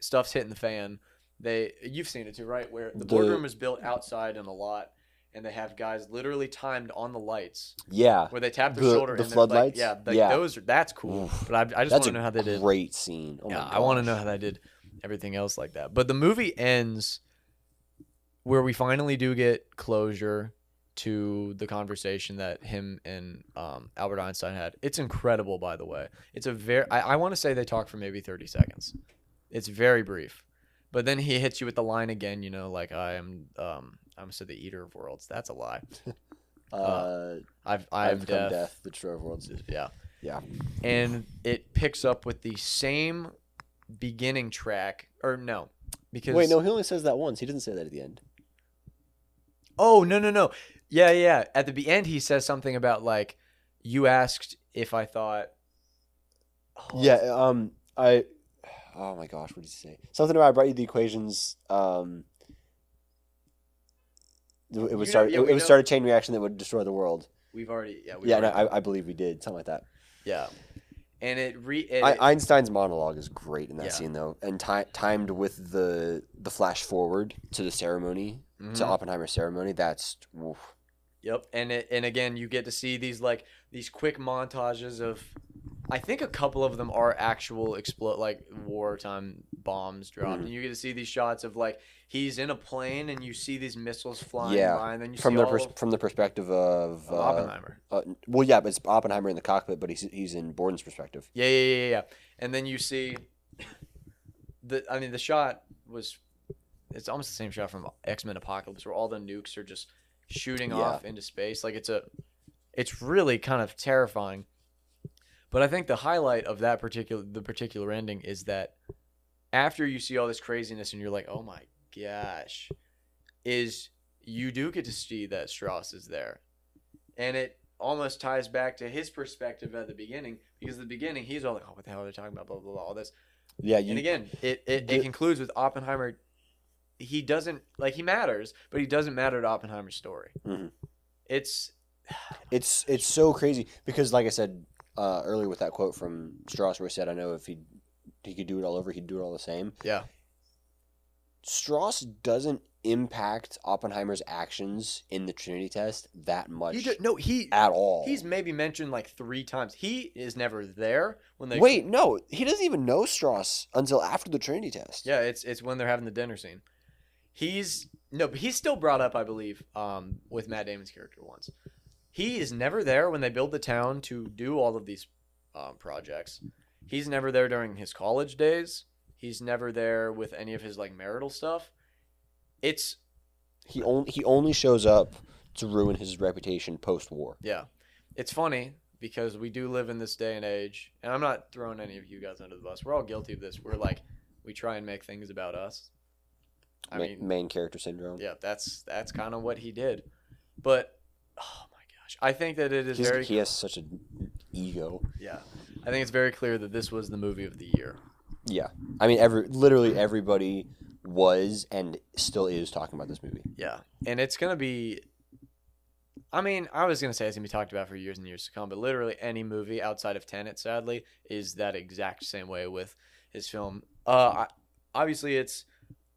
stuff's hitting the fan, they you've seen it too, right? Where the The- boardroom is built outside in a lot, and they have guys literally timed on the lights Yeah. where they tap their The- shoulder the and like, floodlights? yeah, like Yeah. those are that's cool. Oof. But I, I just want to know how they did. A great scene. Oh yeah, I want to know how they did everything else like that. But the movie ends where we finally do get closure to the conversation that him and um, Albert Einstein had. It's incredible, by the way. It's a very. I, I want to say they talk for maybe thirty seconds. It's very brief, but then he hits you with the line again. You know, like I am. Um, I'm so the eater of worlds. That's a lie. Uh, I've I I've am become death. death. The destroyer of worlds. Yeah. Yeah. And it picks up with the same beginning track, or no, because Wait, no, he only says that once. He doesn't say that at the end. Oh no no no. Yeah yeah. At the be- end, he says something about like you asked if I thought. Oh, Yeah. Um. I. Oh my gosh. What did he say? Something about I brought you the equations. Um. It would start. yeah, it, it would start a chain reaction that would destroy the world. We've already yeah. We've Yeah, no, I, I believe we did something like that. yeah. And it re. It, I, Einstein's monologue is great in that Yeah. scene though, and ti- timed with the the flash forward to the ceremony to Mhm. Oppenheimer's ceremony. That's oof. Yep, and it, and again, you get to see these like these quick montages of, I think a couple of them are actual explode like wartime bombs dropped, Mhm. and you get to see these shots of like he's in a plane and you see these missiles flying Yeah, by, and then you from see the pers- of, from the perspective of, uh, Oppenheimer. uh, well, yeah, but it's Oppenheimer in the cockpit, but he's he's in Borden's perspective. Yeah, yeah, yeah, yeah, yeah. And then you see the I mean the shot was it's almost the same shot from X-Men Apocalypse where all the nukes are just shooting Yeah. off into space. Like it's a it's really kind of terrifying. But I think the highlight of that particular the particular ending is that after you see all this craziness and you're like, "Oh my gosh." Is you do get to see that Strauss is there. And it almost ties back to his perspective at the beginning because at the beginning he's all like, "Oh, what the hell are they talking about?" Blah blah blah, all this. Yeah, you and again, it it, it concludes with Oppenheimer. He doesn't like he matters, but he doesn't matter to Oppenheimer's story. Mhm. It's it's it's so crazy because, like I said uh, earlier with that quote from Strauss, where he said, "I know if he he could do it all over, he'd do it all the same." yeah, Strauss doesn't impact Oppenheimer's actions in the Trinity test that much he did, no he at all. he's maybe mentioned like three times. He is never there when they Wait, no, he doesn't even know Strauss until after the Trinity test. Yeah, it's it's when they're having the dinner scene. He's no, but he's still brought up, I believe, um, with Matt Damon's character once. He is never there when they build the town to do all of these um, projects. He's never there during his college days. He's never there with any of his like marital stuff. It's He only he only shows up to ruin his reputation post war. yeah, it's funny because we do live in this day and age, and I'm not throwing any of you guys under the bus. We're all guilty of this. We're like we try and make things about us. I Ma- mean, main character syndrome. yeah, that's that's kind of what he did. But oh gosh, I think that it is He's- very he has such an ego. yeah. I think it's very clear that this was the movie of the year. Yeah, I mean, every literally everybody was and still is talking about this movie. Yeah, and it's gonna be. I mean, I was gonna say it's gonna be talked about for years and years to come, but literally any movie outside of Tenet, sadly, is that exact same way with his film. Uh, I, obviously it's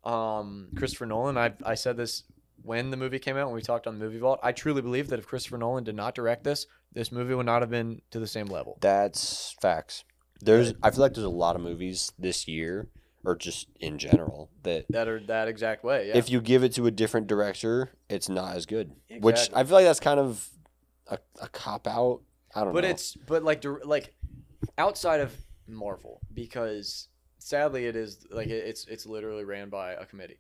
um Christopher Nolan. I I said this when the movie came out when we talked on the movie vault. I truly believe that if Christopher Nolan did not direct this, this movie would not have been to the same level. That's facts. There's, I feel like there's a lot of movies this year, or just in general, that That are that exact way. Yeah. if you give it to a different director, it's not as good. Which I feel like that's kind of a, a cop out. I don't but know. it's but like like outside of Marvel because sadly it is like it's it's literally ran by a committee.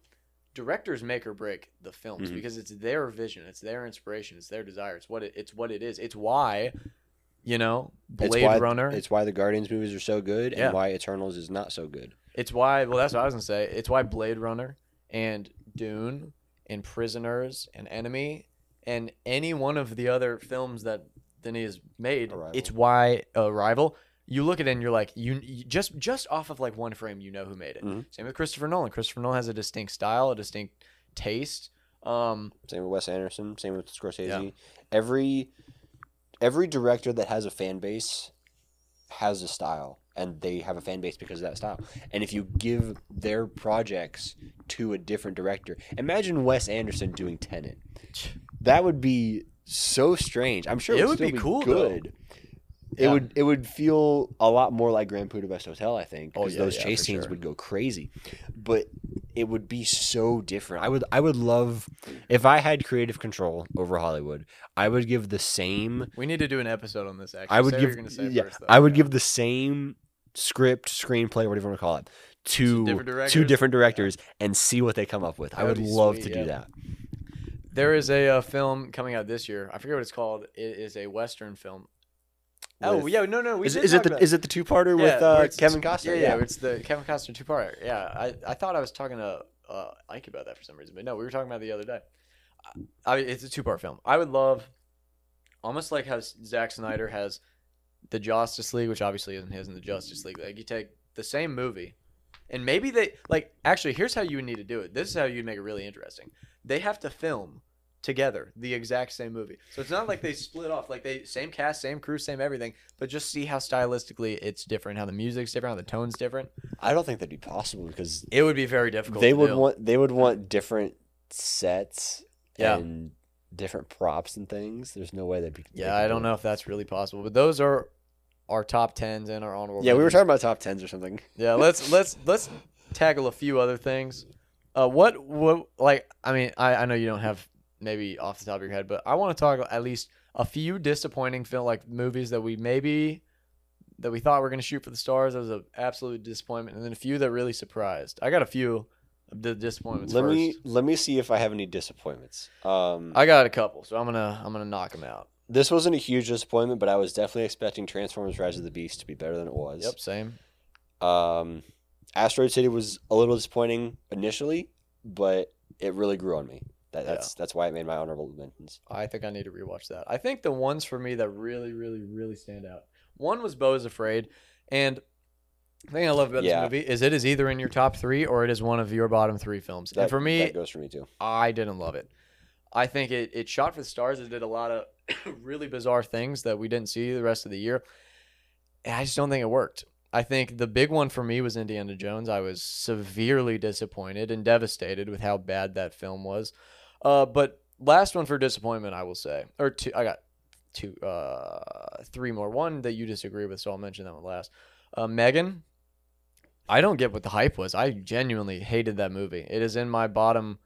Directors make or break the films Mhm. because it's their vision, it's their inspiration, it's their desire. It's what it, it's what it is. It's why, you know, It's Blade why, Runner. It's why the Guardians movies are so good, Yeah. and why Eternals is not so good. It's why. Well, that's what I was gonna say. It's why Blade Runner and Dune and Prisoners and Enemy and any one of the other films that Denis has made. Arrival. It's why Arrival. You look at it and you're like, you, you just just off of like one frame, you know who made it. Mhm. Same with Christopher Nolan. Christopher Nolan has a distinct style, a distinct taste. Um, Same with Wes Anderson. Same with Scorsese. Yeah. Every every director that has a fan base has a style, and they have a fan base because of that style. And if you give their projects to a different director, imagine Wes Anderson doing Tenet. that would be so strange. I'm sure it, It would, would still be cool, though. Good. It Yeah. would it would feel a lot more like Grand Budapest Hotel, I think, Oh, because yeah, those yeah, chase scenes sure. would go crazy. But it would be so different. I would I would love if I had creative control over Hollywood. I would give the same. We need to do an episode on this. Actually, I would Say give yeah, first, though. I would Yeah. give the same script, screenplay, whatever you want to call it, to different two directors? different directors and see what they come up with. I would would love sweet, to do yeah. that. There is a uh, film coming out this year. I forget what it's called. It is a western film. Oh With- yeah, no, no. We Is, is it the is it the two parter Yeah, with uh, Kevin Costner? Yeah, yeah, it's the Kevin Costner two parter. Yeah, I, I thought I was talking to uh, Ike about that for some reason, but no, we were talking about it the other day. I, I it's a two part film. I would love, almost like how Zack Snyder has the Justice League, which obviously isn't his in the Justice League. Like you take the same movie, and maybe they like actually here's how you would need to do it. This is how you'd make it really interesting. They have to film together the exact same movie. So it's not like they split off. Like they same cast, same crew, same everything, but just see how stylistically it's different, how the music's different, how the tone's different. I don't think that'd be possible because It would be very difficult. they to would do. want they would want different sets Yeah. and different props and things. There's no way they'd be. Yeah, I do don't know if that's really possible, but those are our top tens and our honorable. Yeah, we were talking about top tens or something. Yeah, let's let's let's tackle a few other things. Uh, what what like I mean I I know you don't have maybe off the top of your head, but I want to talk at least a few disappointing film like movies that we maybe that we thought were going to shoot for the stars. That was an absolute disappointment, and then a few that really surprised. I got a few of the disappointments. Let first. me let me see if I have any disappointments. Um, I got a couple, so I'm gonna I'm gonna knock them out. this wasn't a huge disappointment, but I was definitely expecting Transformers: Rise of the Beast to be better than it was. Yep, same. Um, Asteroid City was a little disappointing initially, but it really grew on me. That, Yeah. that's that's why it made my honorable mentions. I think I need to rewatch that. I think the ones for me that really, really, really stand out. One was Beau is Afraid, and the thing I love about Yeah. this movie is it is either in your top three or it is one of your bottom three films. That, and for me, that goes for me too. I didn't love it. I think it, it shot for the stars. It did a lot of really bizarre things that we didn't see the rest of the year. And I just don't think it worked. I think the big one for me was Indiana Jones. I was severely disappointed and devastated with how bad that film was. Uh, but last one for disappointment, I will say, or two. I got two, uh, three more. One that you disagree with, so I'll mention that one last. Uh, Megan. I don't get what the hype was. I genuinely hated that movie. It is in my bottom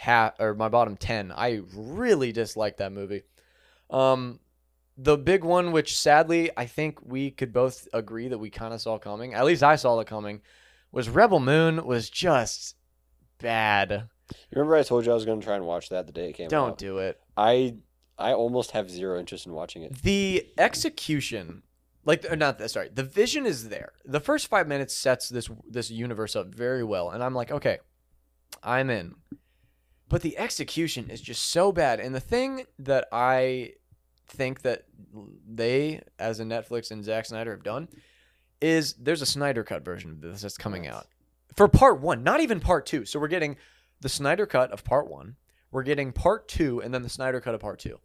half or my bottom 10 i really dislike that movie um the big one which sadly i think we could both agree that we kind of saw coming at least i saw it coming was rebel moon was just bad Remember, I told you I was going to try and watch that the day it came don't out. do it. I I almost have zero interest in watching it. the execution like or not that sorry the vision is there. The first five minutes sets this this universe up very well and i'm like okay i'm in. But the execution is just so bad and the thing that i think that they as a netflix and Zack snyder have done is there's a snyder cut version of this that's coming out. For part one not even part two so we're getting the snyder cut of part one we're getting part two and then the snyder cut of part two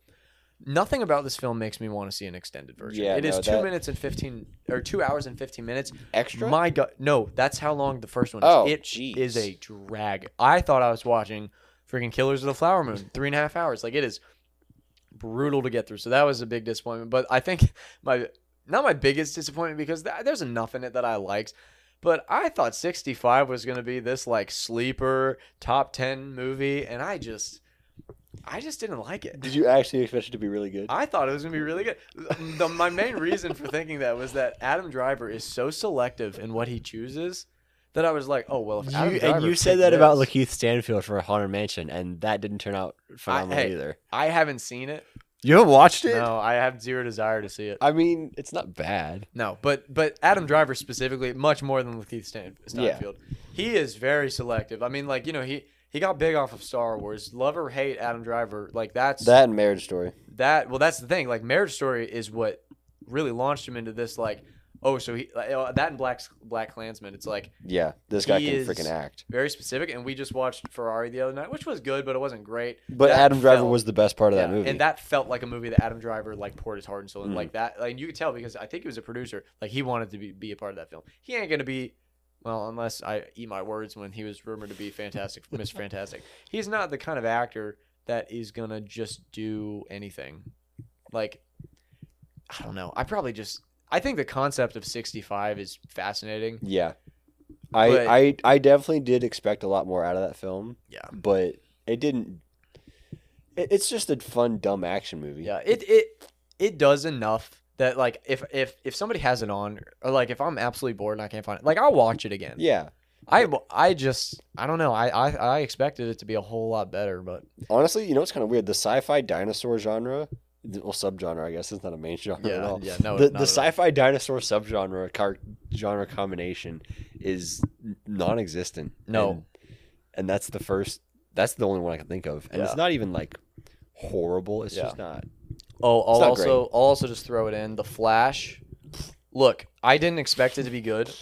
Nothing about this film makes me want to see an extended version. Yeah, it is no, two that- minutes and fifteen or two hours and fifteen minutes. Extra? My God, no, that's how long the first one is. Oh, it jeez. is a drag. I thought I was watching freaking Killers of the Flower Moon, three and a half hours. Like it is brutal to get through. So that was a big disappointment. But I think my not my biggest disappointment because th- there's enough in it that I liked. But I thought 65 was going to be this like sleeper top 10 movie, and I just, I just didn't like it. Did you actually expect it to be really good? I thought it was gonna be really good. The, my main reason for thinking that was that Adam Driver is so selective in what he chooses that I was like, oh well, if Adam You, Driver and you said that about this- Lakeith Stanfield for Haunted Mansion, and that didn't turn out phenomenal hey, either. I haven't seen it. You haven't watched it? No, I have zero desire to see it. I mean, it's not bad. No, but but Adam Driver specifically, much more than Lakeith Stan- Yeah. Stanfield, he is very selective. I mean, like you know, he he got big off of Star Wars. Love or hate Adam Driver, like that's That and Marriage Story. that well that's the thing like marriage story is what really launched him into this like oh so he uh, that and black black klansman it's like Yeah, this guy can freaking act. very specific and we just watched ferrari the other night which was good but it wasn't great But That Adam Driver felt- was the best part of that movie. and that felt like a movie that adam driver like poured his heart and soul in Mhm. like that like you could tell because i think he was a producer like he wanted to be, be a part of that film he ain't gonna be well unless i eat my words when he was rumored to be fantastic mr fantastic he's not the kind of actor that is gonna just do anything. Like, I don't know. I probably just I think the concept of 65 is fascinating. Yeah. I, But- I I definitely did expect a lot more out of that film, Yeah. but it didn't. It, it's just a fun, dumb action movie. Yeah, it it it does enough that like if if if somebody has it on or like if I'm absolutely bored and I can't find it, like I'll watch it again. Yeah. I I just I don't know. I I I expected it to be a whole lot better, but Honestly, you know it's kind of weird? The sci-fi dinosaur genre, well, subgenre, I guess, it's not a main genre at all. yeah, no, the the sci-fi dinosaur subgenre car, genre combination is non-existent. No. and, and that's the first. That's the only one I can think of, and Yeah. it's not even like horrible. It's Yeah. just not. Oh, I'll not also I'll also just throw it in the Flash. Look, I didn't expect it to be good,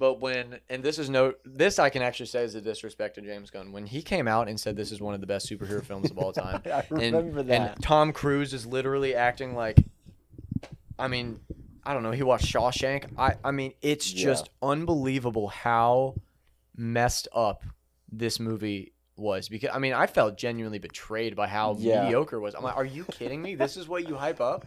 but when and this is no this I can actually say is a disrespect to James Gunn when he came out and said this is one of the best superhero films of all time. I and, remember that. and Tom Cruise is literally acting like I mean, I don't know, he watched Shawshank. I I mean, it's Yeah. just unbelievable how messed up this movie was because I mean, I felt genuinely betrayed by how Yeah. mediocre it was. I'm like, are you kidding me? This is what you hype up?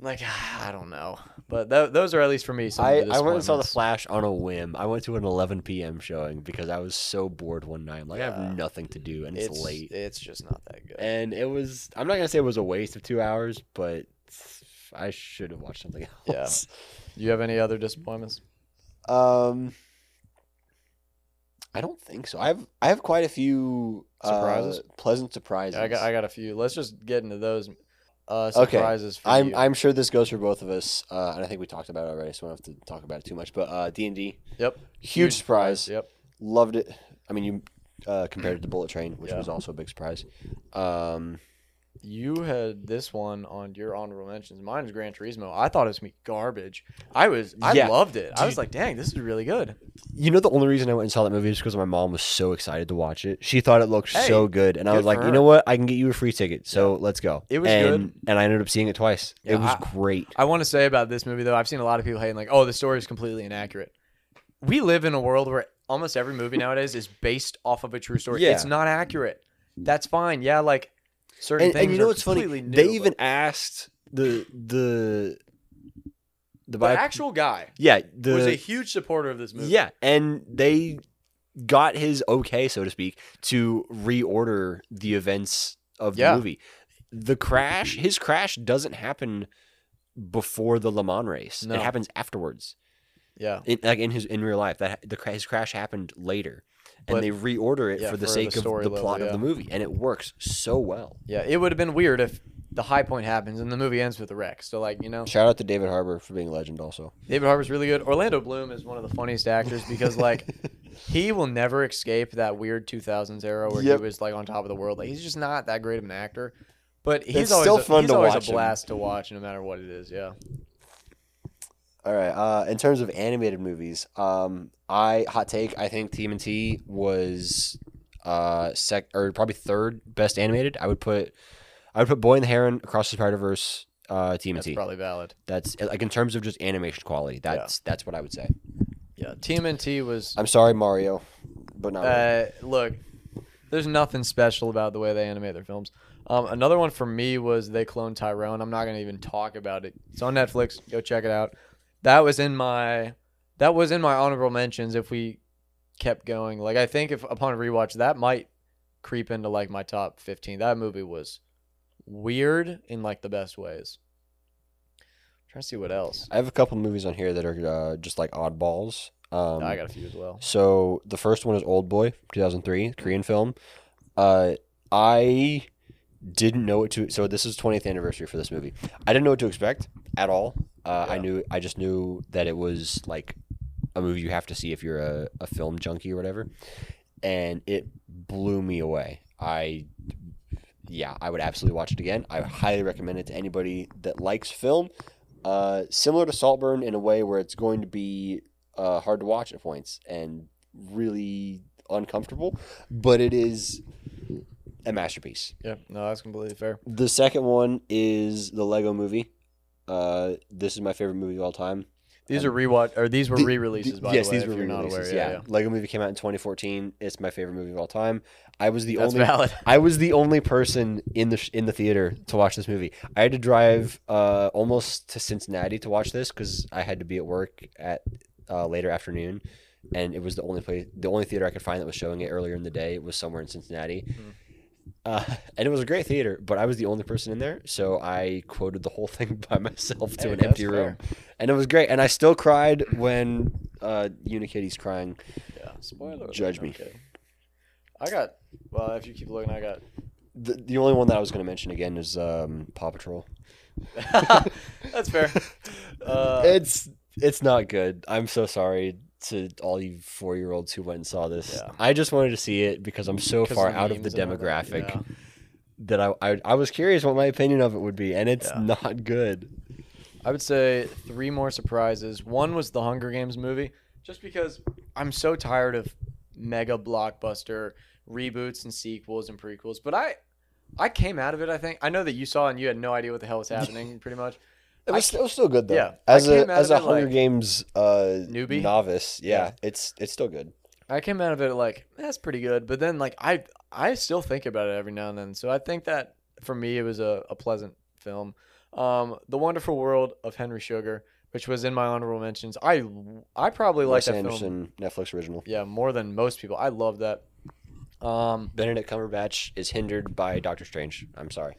Like, I don't know. But th- those are at least for me some I, I went and saw the. Flash on a whim. I went to an 11 p.m. showing because I was so bored one night. I'm like, I Yeah. have nothing to do, and it's, It's late. It's just not that good. And it was. I'm not gonna say it was a waste of two hours, but I should have watched something Yeah. else. Do you have any other disappointments? Um, I don't think so. I have I have quite a few uh, Surprises? pleasant surprises. I got I got a few. Let's just get into those uh, Okay. for I'm you. I'm sure this goes for both of us, uh, and I think we talked about it already, so I don't have to talk about it too much. But uh, D and D, Yep. huge, surprise. Yep. Loved it. I mean, you uh, compared it to Bullet Train, which Yeah. was also a big surprise. Um, You had this one on your honorable mentions. Mine is Gran Turismo. I thought it was be garbage. I was I Yeah. loved it. I was like, dang, this is really good. you know, the only reason I went and saw that movie is because my mom was so excited to watch it. She thought it looked Hey, so good, and I good was like, for you her. know what? I can get you a free ticket, so let's go. It was and, good. and I ended up seeing it twice. Yeah, it was I- great. I want to say about this movie though, I've seen a lot of people hating like, oh, the story is completely inaccurate. We live in a world where almost every movie nowadays is based off of a true story. Yeah. It's not accurate. Mm. That's fine. Yeah, like certain and, things. and you know what's funny? New, they even asked the the the, the actual guy yeah the was a huge supporter of this movie. yeah, and they got his okay, so to speak, to reorder the events of the Yeah. movie. The crash, his crash doesn't happen before the Le Mans race. No. It happens afterwards. yeah. in, like in his in real life that the his crash happened later and they reorder it yeah, for the for the sake of the level, plot yeah. of the movie and it works so well Yeah, it would have been weird if the high point happens and the movie ends with a wreck. So like, you know, shout out to david harbour for being a legend also David Harbour's really good. Orlando Bloom is one of the funniest actors because like he will never escape that weird 2000s era where Yep. he was like on top of the world. Like he's just not that great of an actor. But he's It's always still a, fun he's to always watch a him. blast to watch no matter what it is. Yeah. All right uh in terms of animated movies um i hot take i think tmnt was uh sec or probably third best animated i would put i would put boy and the heron across the spider-verse uh That's tmnt probably valid. that's like in terms of just animation quality that's that's what i would say Yeah. TMNT was i'm sorry mario but not really. Uh, look, there's nothing special about the way they animate their films. Um, another one for me was they cloned Tyrone. I'm not gonna even talk about it. It's on Netflix. Go check it out. That was in my that was in my honorable mentions. If we kept going, like I think if upon rewatch that might creep into like my top 15. That movie was weird in like the best ways. trying to see what else. I have a couple movies on here that are uh, just like oddballs. Um, I got a few as well. So the first one is Old Boy, 2003, Korean film. Uh, I didn't know what to. So this is 20th anniversary for this movie. I didn't know what to expect at all. Uh, I knew. I just knew that it was like a movie you have to see if you're a, a film junkie or whatever, and it blew me away. I. Yeah, I would absolutely watch it again. I highly recommend it to anybody that likes film. Uh, similar to Saltburn in a way where it's going to be uh, hard to watch at points and really uncomfortable, but it is a masterpiece. Yeah, no, that's completely fair. The second one is the Lego movie. Uh, this is my favorite movie of all time. These Um, are rewatch or these were The- re-releases the- by yes, the way. these were re-releases. aware. yeah. Yeah, yeah. Lego Movie came out in 2014. It's my favorite movie of all time. I was the That's only valid. I was the only person in the sh- in the theater to watch this movie. I had to drive uh, almost to Cincinnati to watch this because I had to be at work at uh, later afternoon, and it was the only place, the only theater I could find that was showing it earlier in the day. It was somewhere in Cincinnati, Mhm. Uh, and it was a great theater. But I was the only person in there, so I quoted the whole thing by myself to Hey, an empty fair. room, and it was great. And I still cried when uh, Unikitty's crying. Yeah. Spoiler. Judge me. kidding. I got. Well, if you keep looking, I got. The, the only one that I was going to mention again is um, Paw Patrol. That's fair. Uh, it's it's not good. I'm so sorry to all you four year olds who went and saw this. Yeah. I just wanted to see it because I'm so far out of the all that, demographic yeah. that I, I I was curious what my opinion of it would be, and it's Yeah. not good. I would say three more surprises. One was the Hunger Games movie, just because I'm so tired of mega blockbuster reboots and sequels and prequels. But I, I came out of it. I think I know that you saw and you had no idea what the hell was happening. pretty much. It was, it was still good though. Yeah, as a as a it, Hunger like, Games uh, newbie? novice, yeah, Yeah. it's it's still good. I came out of it like that's pretty good. But then like I, I still think about it every now and then. So I think that for me it was a, a pleasant film. Um, The Wonderful World of Henry Sugar, which was in my honorable mentions. I, I probably like Wes that film. Anderson Netflix original. Yeah, more than most people. I love that. Um, Benedict Cumberbatch is hindered by Doctor Strange. I'm sorry.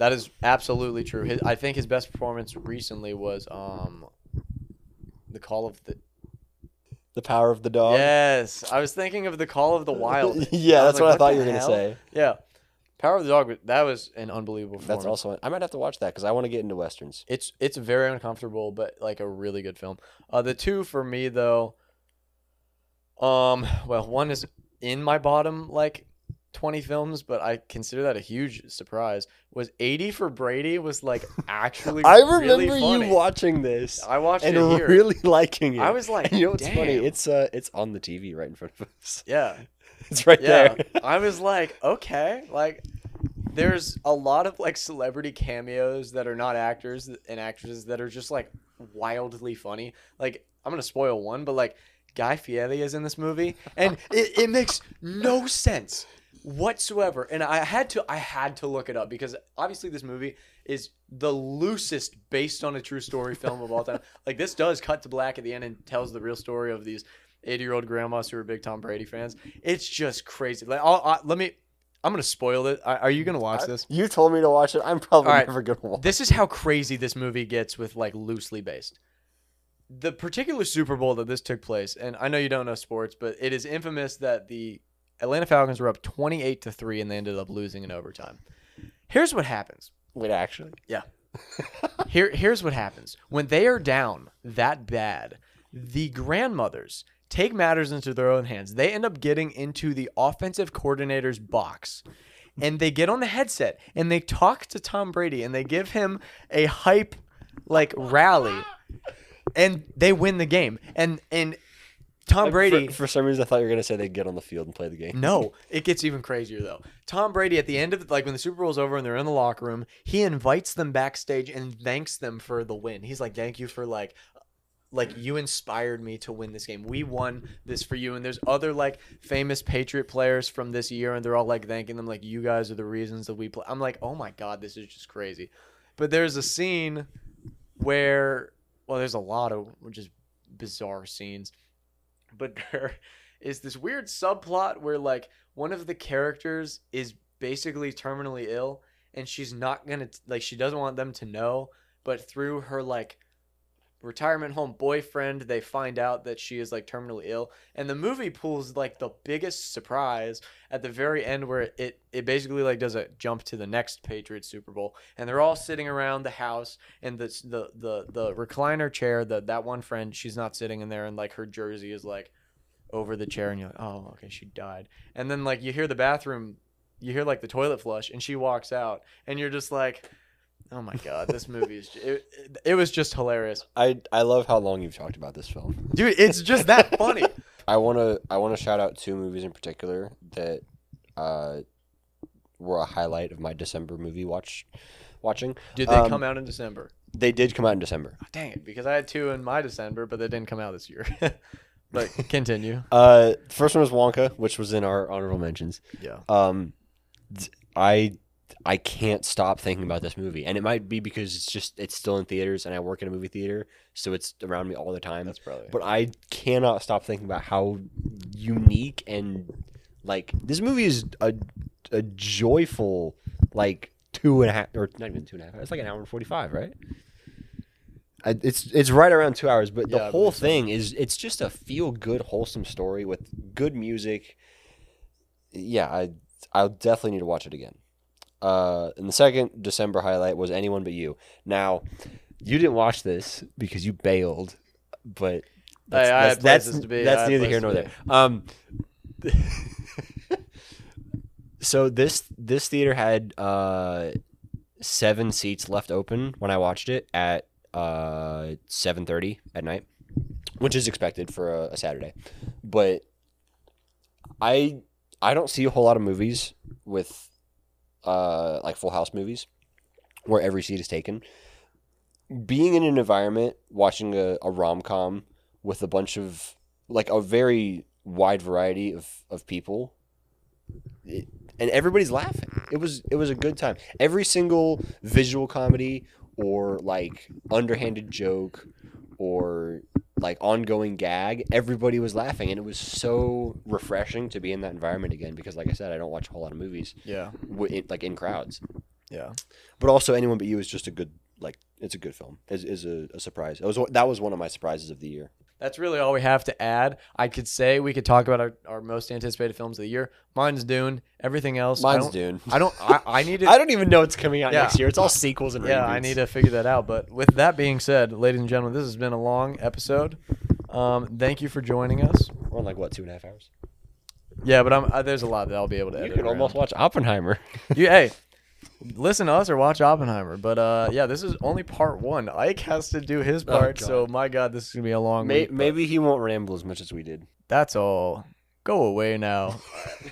That is absolutely true. His, I think his best performance recently was um, the Call of the. The power of the dog. Yes, I was thinking of the Call of the Wild. yeah, that's like, what I thought you were gonna say. Yeah, Power of the Dog. That was an unbelievable. Film. That's Performance. also. I might have to watch that because I want to get into westerns. It's it's very uncomfortable, but like a really good film. Uh, the two for me though. Um, well, one is in my bottom like twenty films, but I consider that a huge surprise. Was eighty for Brady was like actually. I remember really funny. you watching this I watched and it here. really liking it. I was like, And you know what's funny? It's uh, it's on the TV right in front of us. yeah, It's right yeah. there. I was like, okay, like. There's a lot of like celebrity cameos that are not actors and actresses that are just like wildly funny. Like I'm gonna spoil one, but like Guy Fieri is in this movie, and it, it makes no sense whatsoever. And I had to I had to look it up because obviously this movie is the loosest based on a true story film of all time. like this does cut to black at the end and tells the real story of these 80 year old grandmas who are big Tom Brady fans. It's just crazy. Like I'll, I, let me. I'm gonna spoil it. Are, you gonna watch this? You told me to watch it. I'm probably right. never gonna watch. This is how crazy this movie gets with like loosely based. The particular Super Bowl that this took place, and I know you don't know sports, but it is infamous that the Atlanta Falcons were up 28 to 3 and they ended up losing in overtime. Here's what happens. Wait, actually, Yeah. Here here's what happens. When they are down that bad, the grandmothers take matters into their own hands. They end up getting into the offensive coordinator's box. And they get on the headset and they talk to Tom Brady and they give him a hype like rally and they win the game. And and Tom Brady For, some reason, I thought you were gonna say they'd get on the field and play the game. no, it gets even crazier though. Tom Brady at the end of like when the Super Bowl's over and they're in the locker room, he invites them backstage and thanks them for the win. He's like, "Thank you for like like you inspired me to win this game. We won this for you." And there's other like famous Patriot players from this year and they're all like thanking them like you guys are the reasons that we play. I'm like, "Oh my god, this is just crazy." But there's a scene where well, there's a lot of just bizarre scenes but there is this weird subplot where like one of the characters is basically terminally ill and she's not gonna like she doesn't want them to know but through her like retirement home boyfriend they find out that she is like terminally ill. And the movie pulls like the biggest surprise at the very end where it it basically like does a jump to the next patriots super bowl. And they're all sitting around the house and the the the, the recliner chair the that one friend she's not sitting in there and like her jersey is like over the chair and you're like oh okay she died. And then like you hear the bathroom you hear like the toilet flush and she walks out and you're just like oh my god this movie is it, it, was just hilarious I I love how long you've talked about this film. dude it's just that funny I wanna I wanna shout out two movies in particular that uh, were a highlight of my December movie watch watching. did they Um, come out in december They did come out in December. Oh, dang it, because I had two in my December, but they didn't come out this year. but continue. Uh, first one was Wonka, which was in our honorable mentions. Yeah. Um, I I can't stop thinking about this movie, and it might be because it's just it's still in theaters, and I work in a movie theater, so it's around me all the time. That's probably. but I cannot stop thinking about how unique and like this movie is a a joyful like two and a half or not even two and a half. It's like an hour and forty five, right? It's it's right around two hours, but the I whole believe so. thing is it's just a feel good, wholesome story with good music. Yeah, I I'll definitely need to watch it again. Uh, and the second December highlight was Anyone But You. Now, you didn't watch this because you bailed, but that's I that's, that's, to be. That's neither here nor there. Um, so this this theater had uh seven seats left open when I watched it at uh seven thirty at night, which is expected for a, a Saturday, but I I don't see a whole lot of movies with uh like Full House movies where every seat is taken. Being in an environment watching a, a rom com with a bunch of like a very wide variety of, of people it, and everybody's laughing it was it was a good time every single visual comedy or like underhanded joke or like ongoing gag everybody was laughing and it was so refreshing to be in that environment again because like i said i don't watch a whole lot of movies Yeah. wi- in, like in crowds Yeah. but also anyone but you is just a good like it's a good film is, is a, a surprise it was that was one of my surprises of the year That's really all we have to add. I could say we could talk about our, our most anticipated films of the year. Mine's Dune. Everything else, mine's don't, dune I don't. I, I need to. I don't even know it's coming out Yeah. next year. It's all sequels and yeah, I need to figure that out. But with that being said, ladies and gentlemen, this has been a long episode. Um, thank you for joining us. We're on like what two and a half hours. Yeah, but I'm, uh, there's a lot that I'll be able to You edit. could almost watch Oppenheimer. You, hey, listen to us or watch Oppenheimer. But uh, yeah, this is only part one. Ike has to do his Oh, part. God. so my God, this is gonna be a long. May- week, but maybe he won't ramble as much as we did. that's all. Go away now.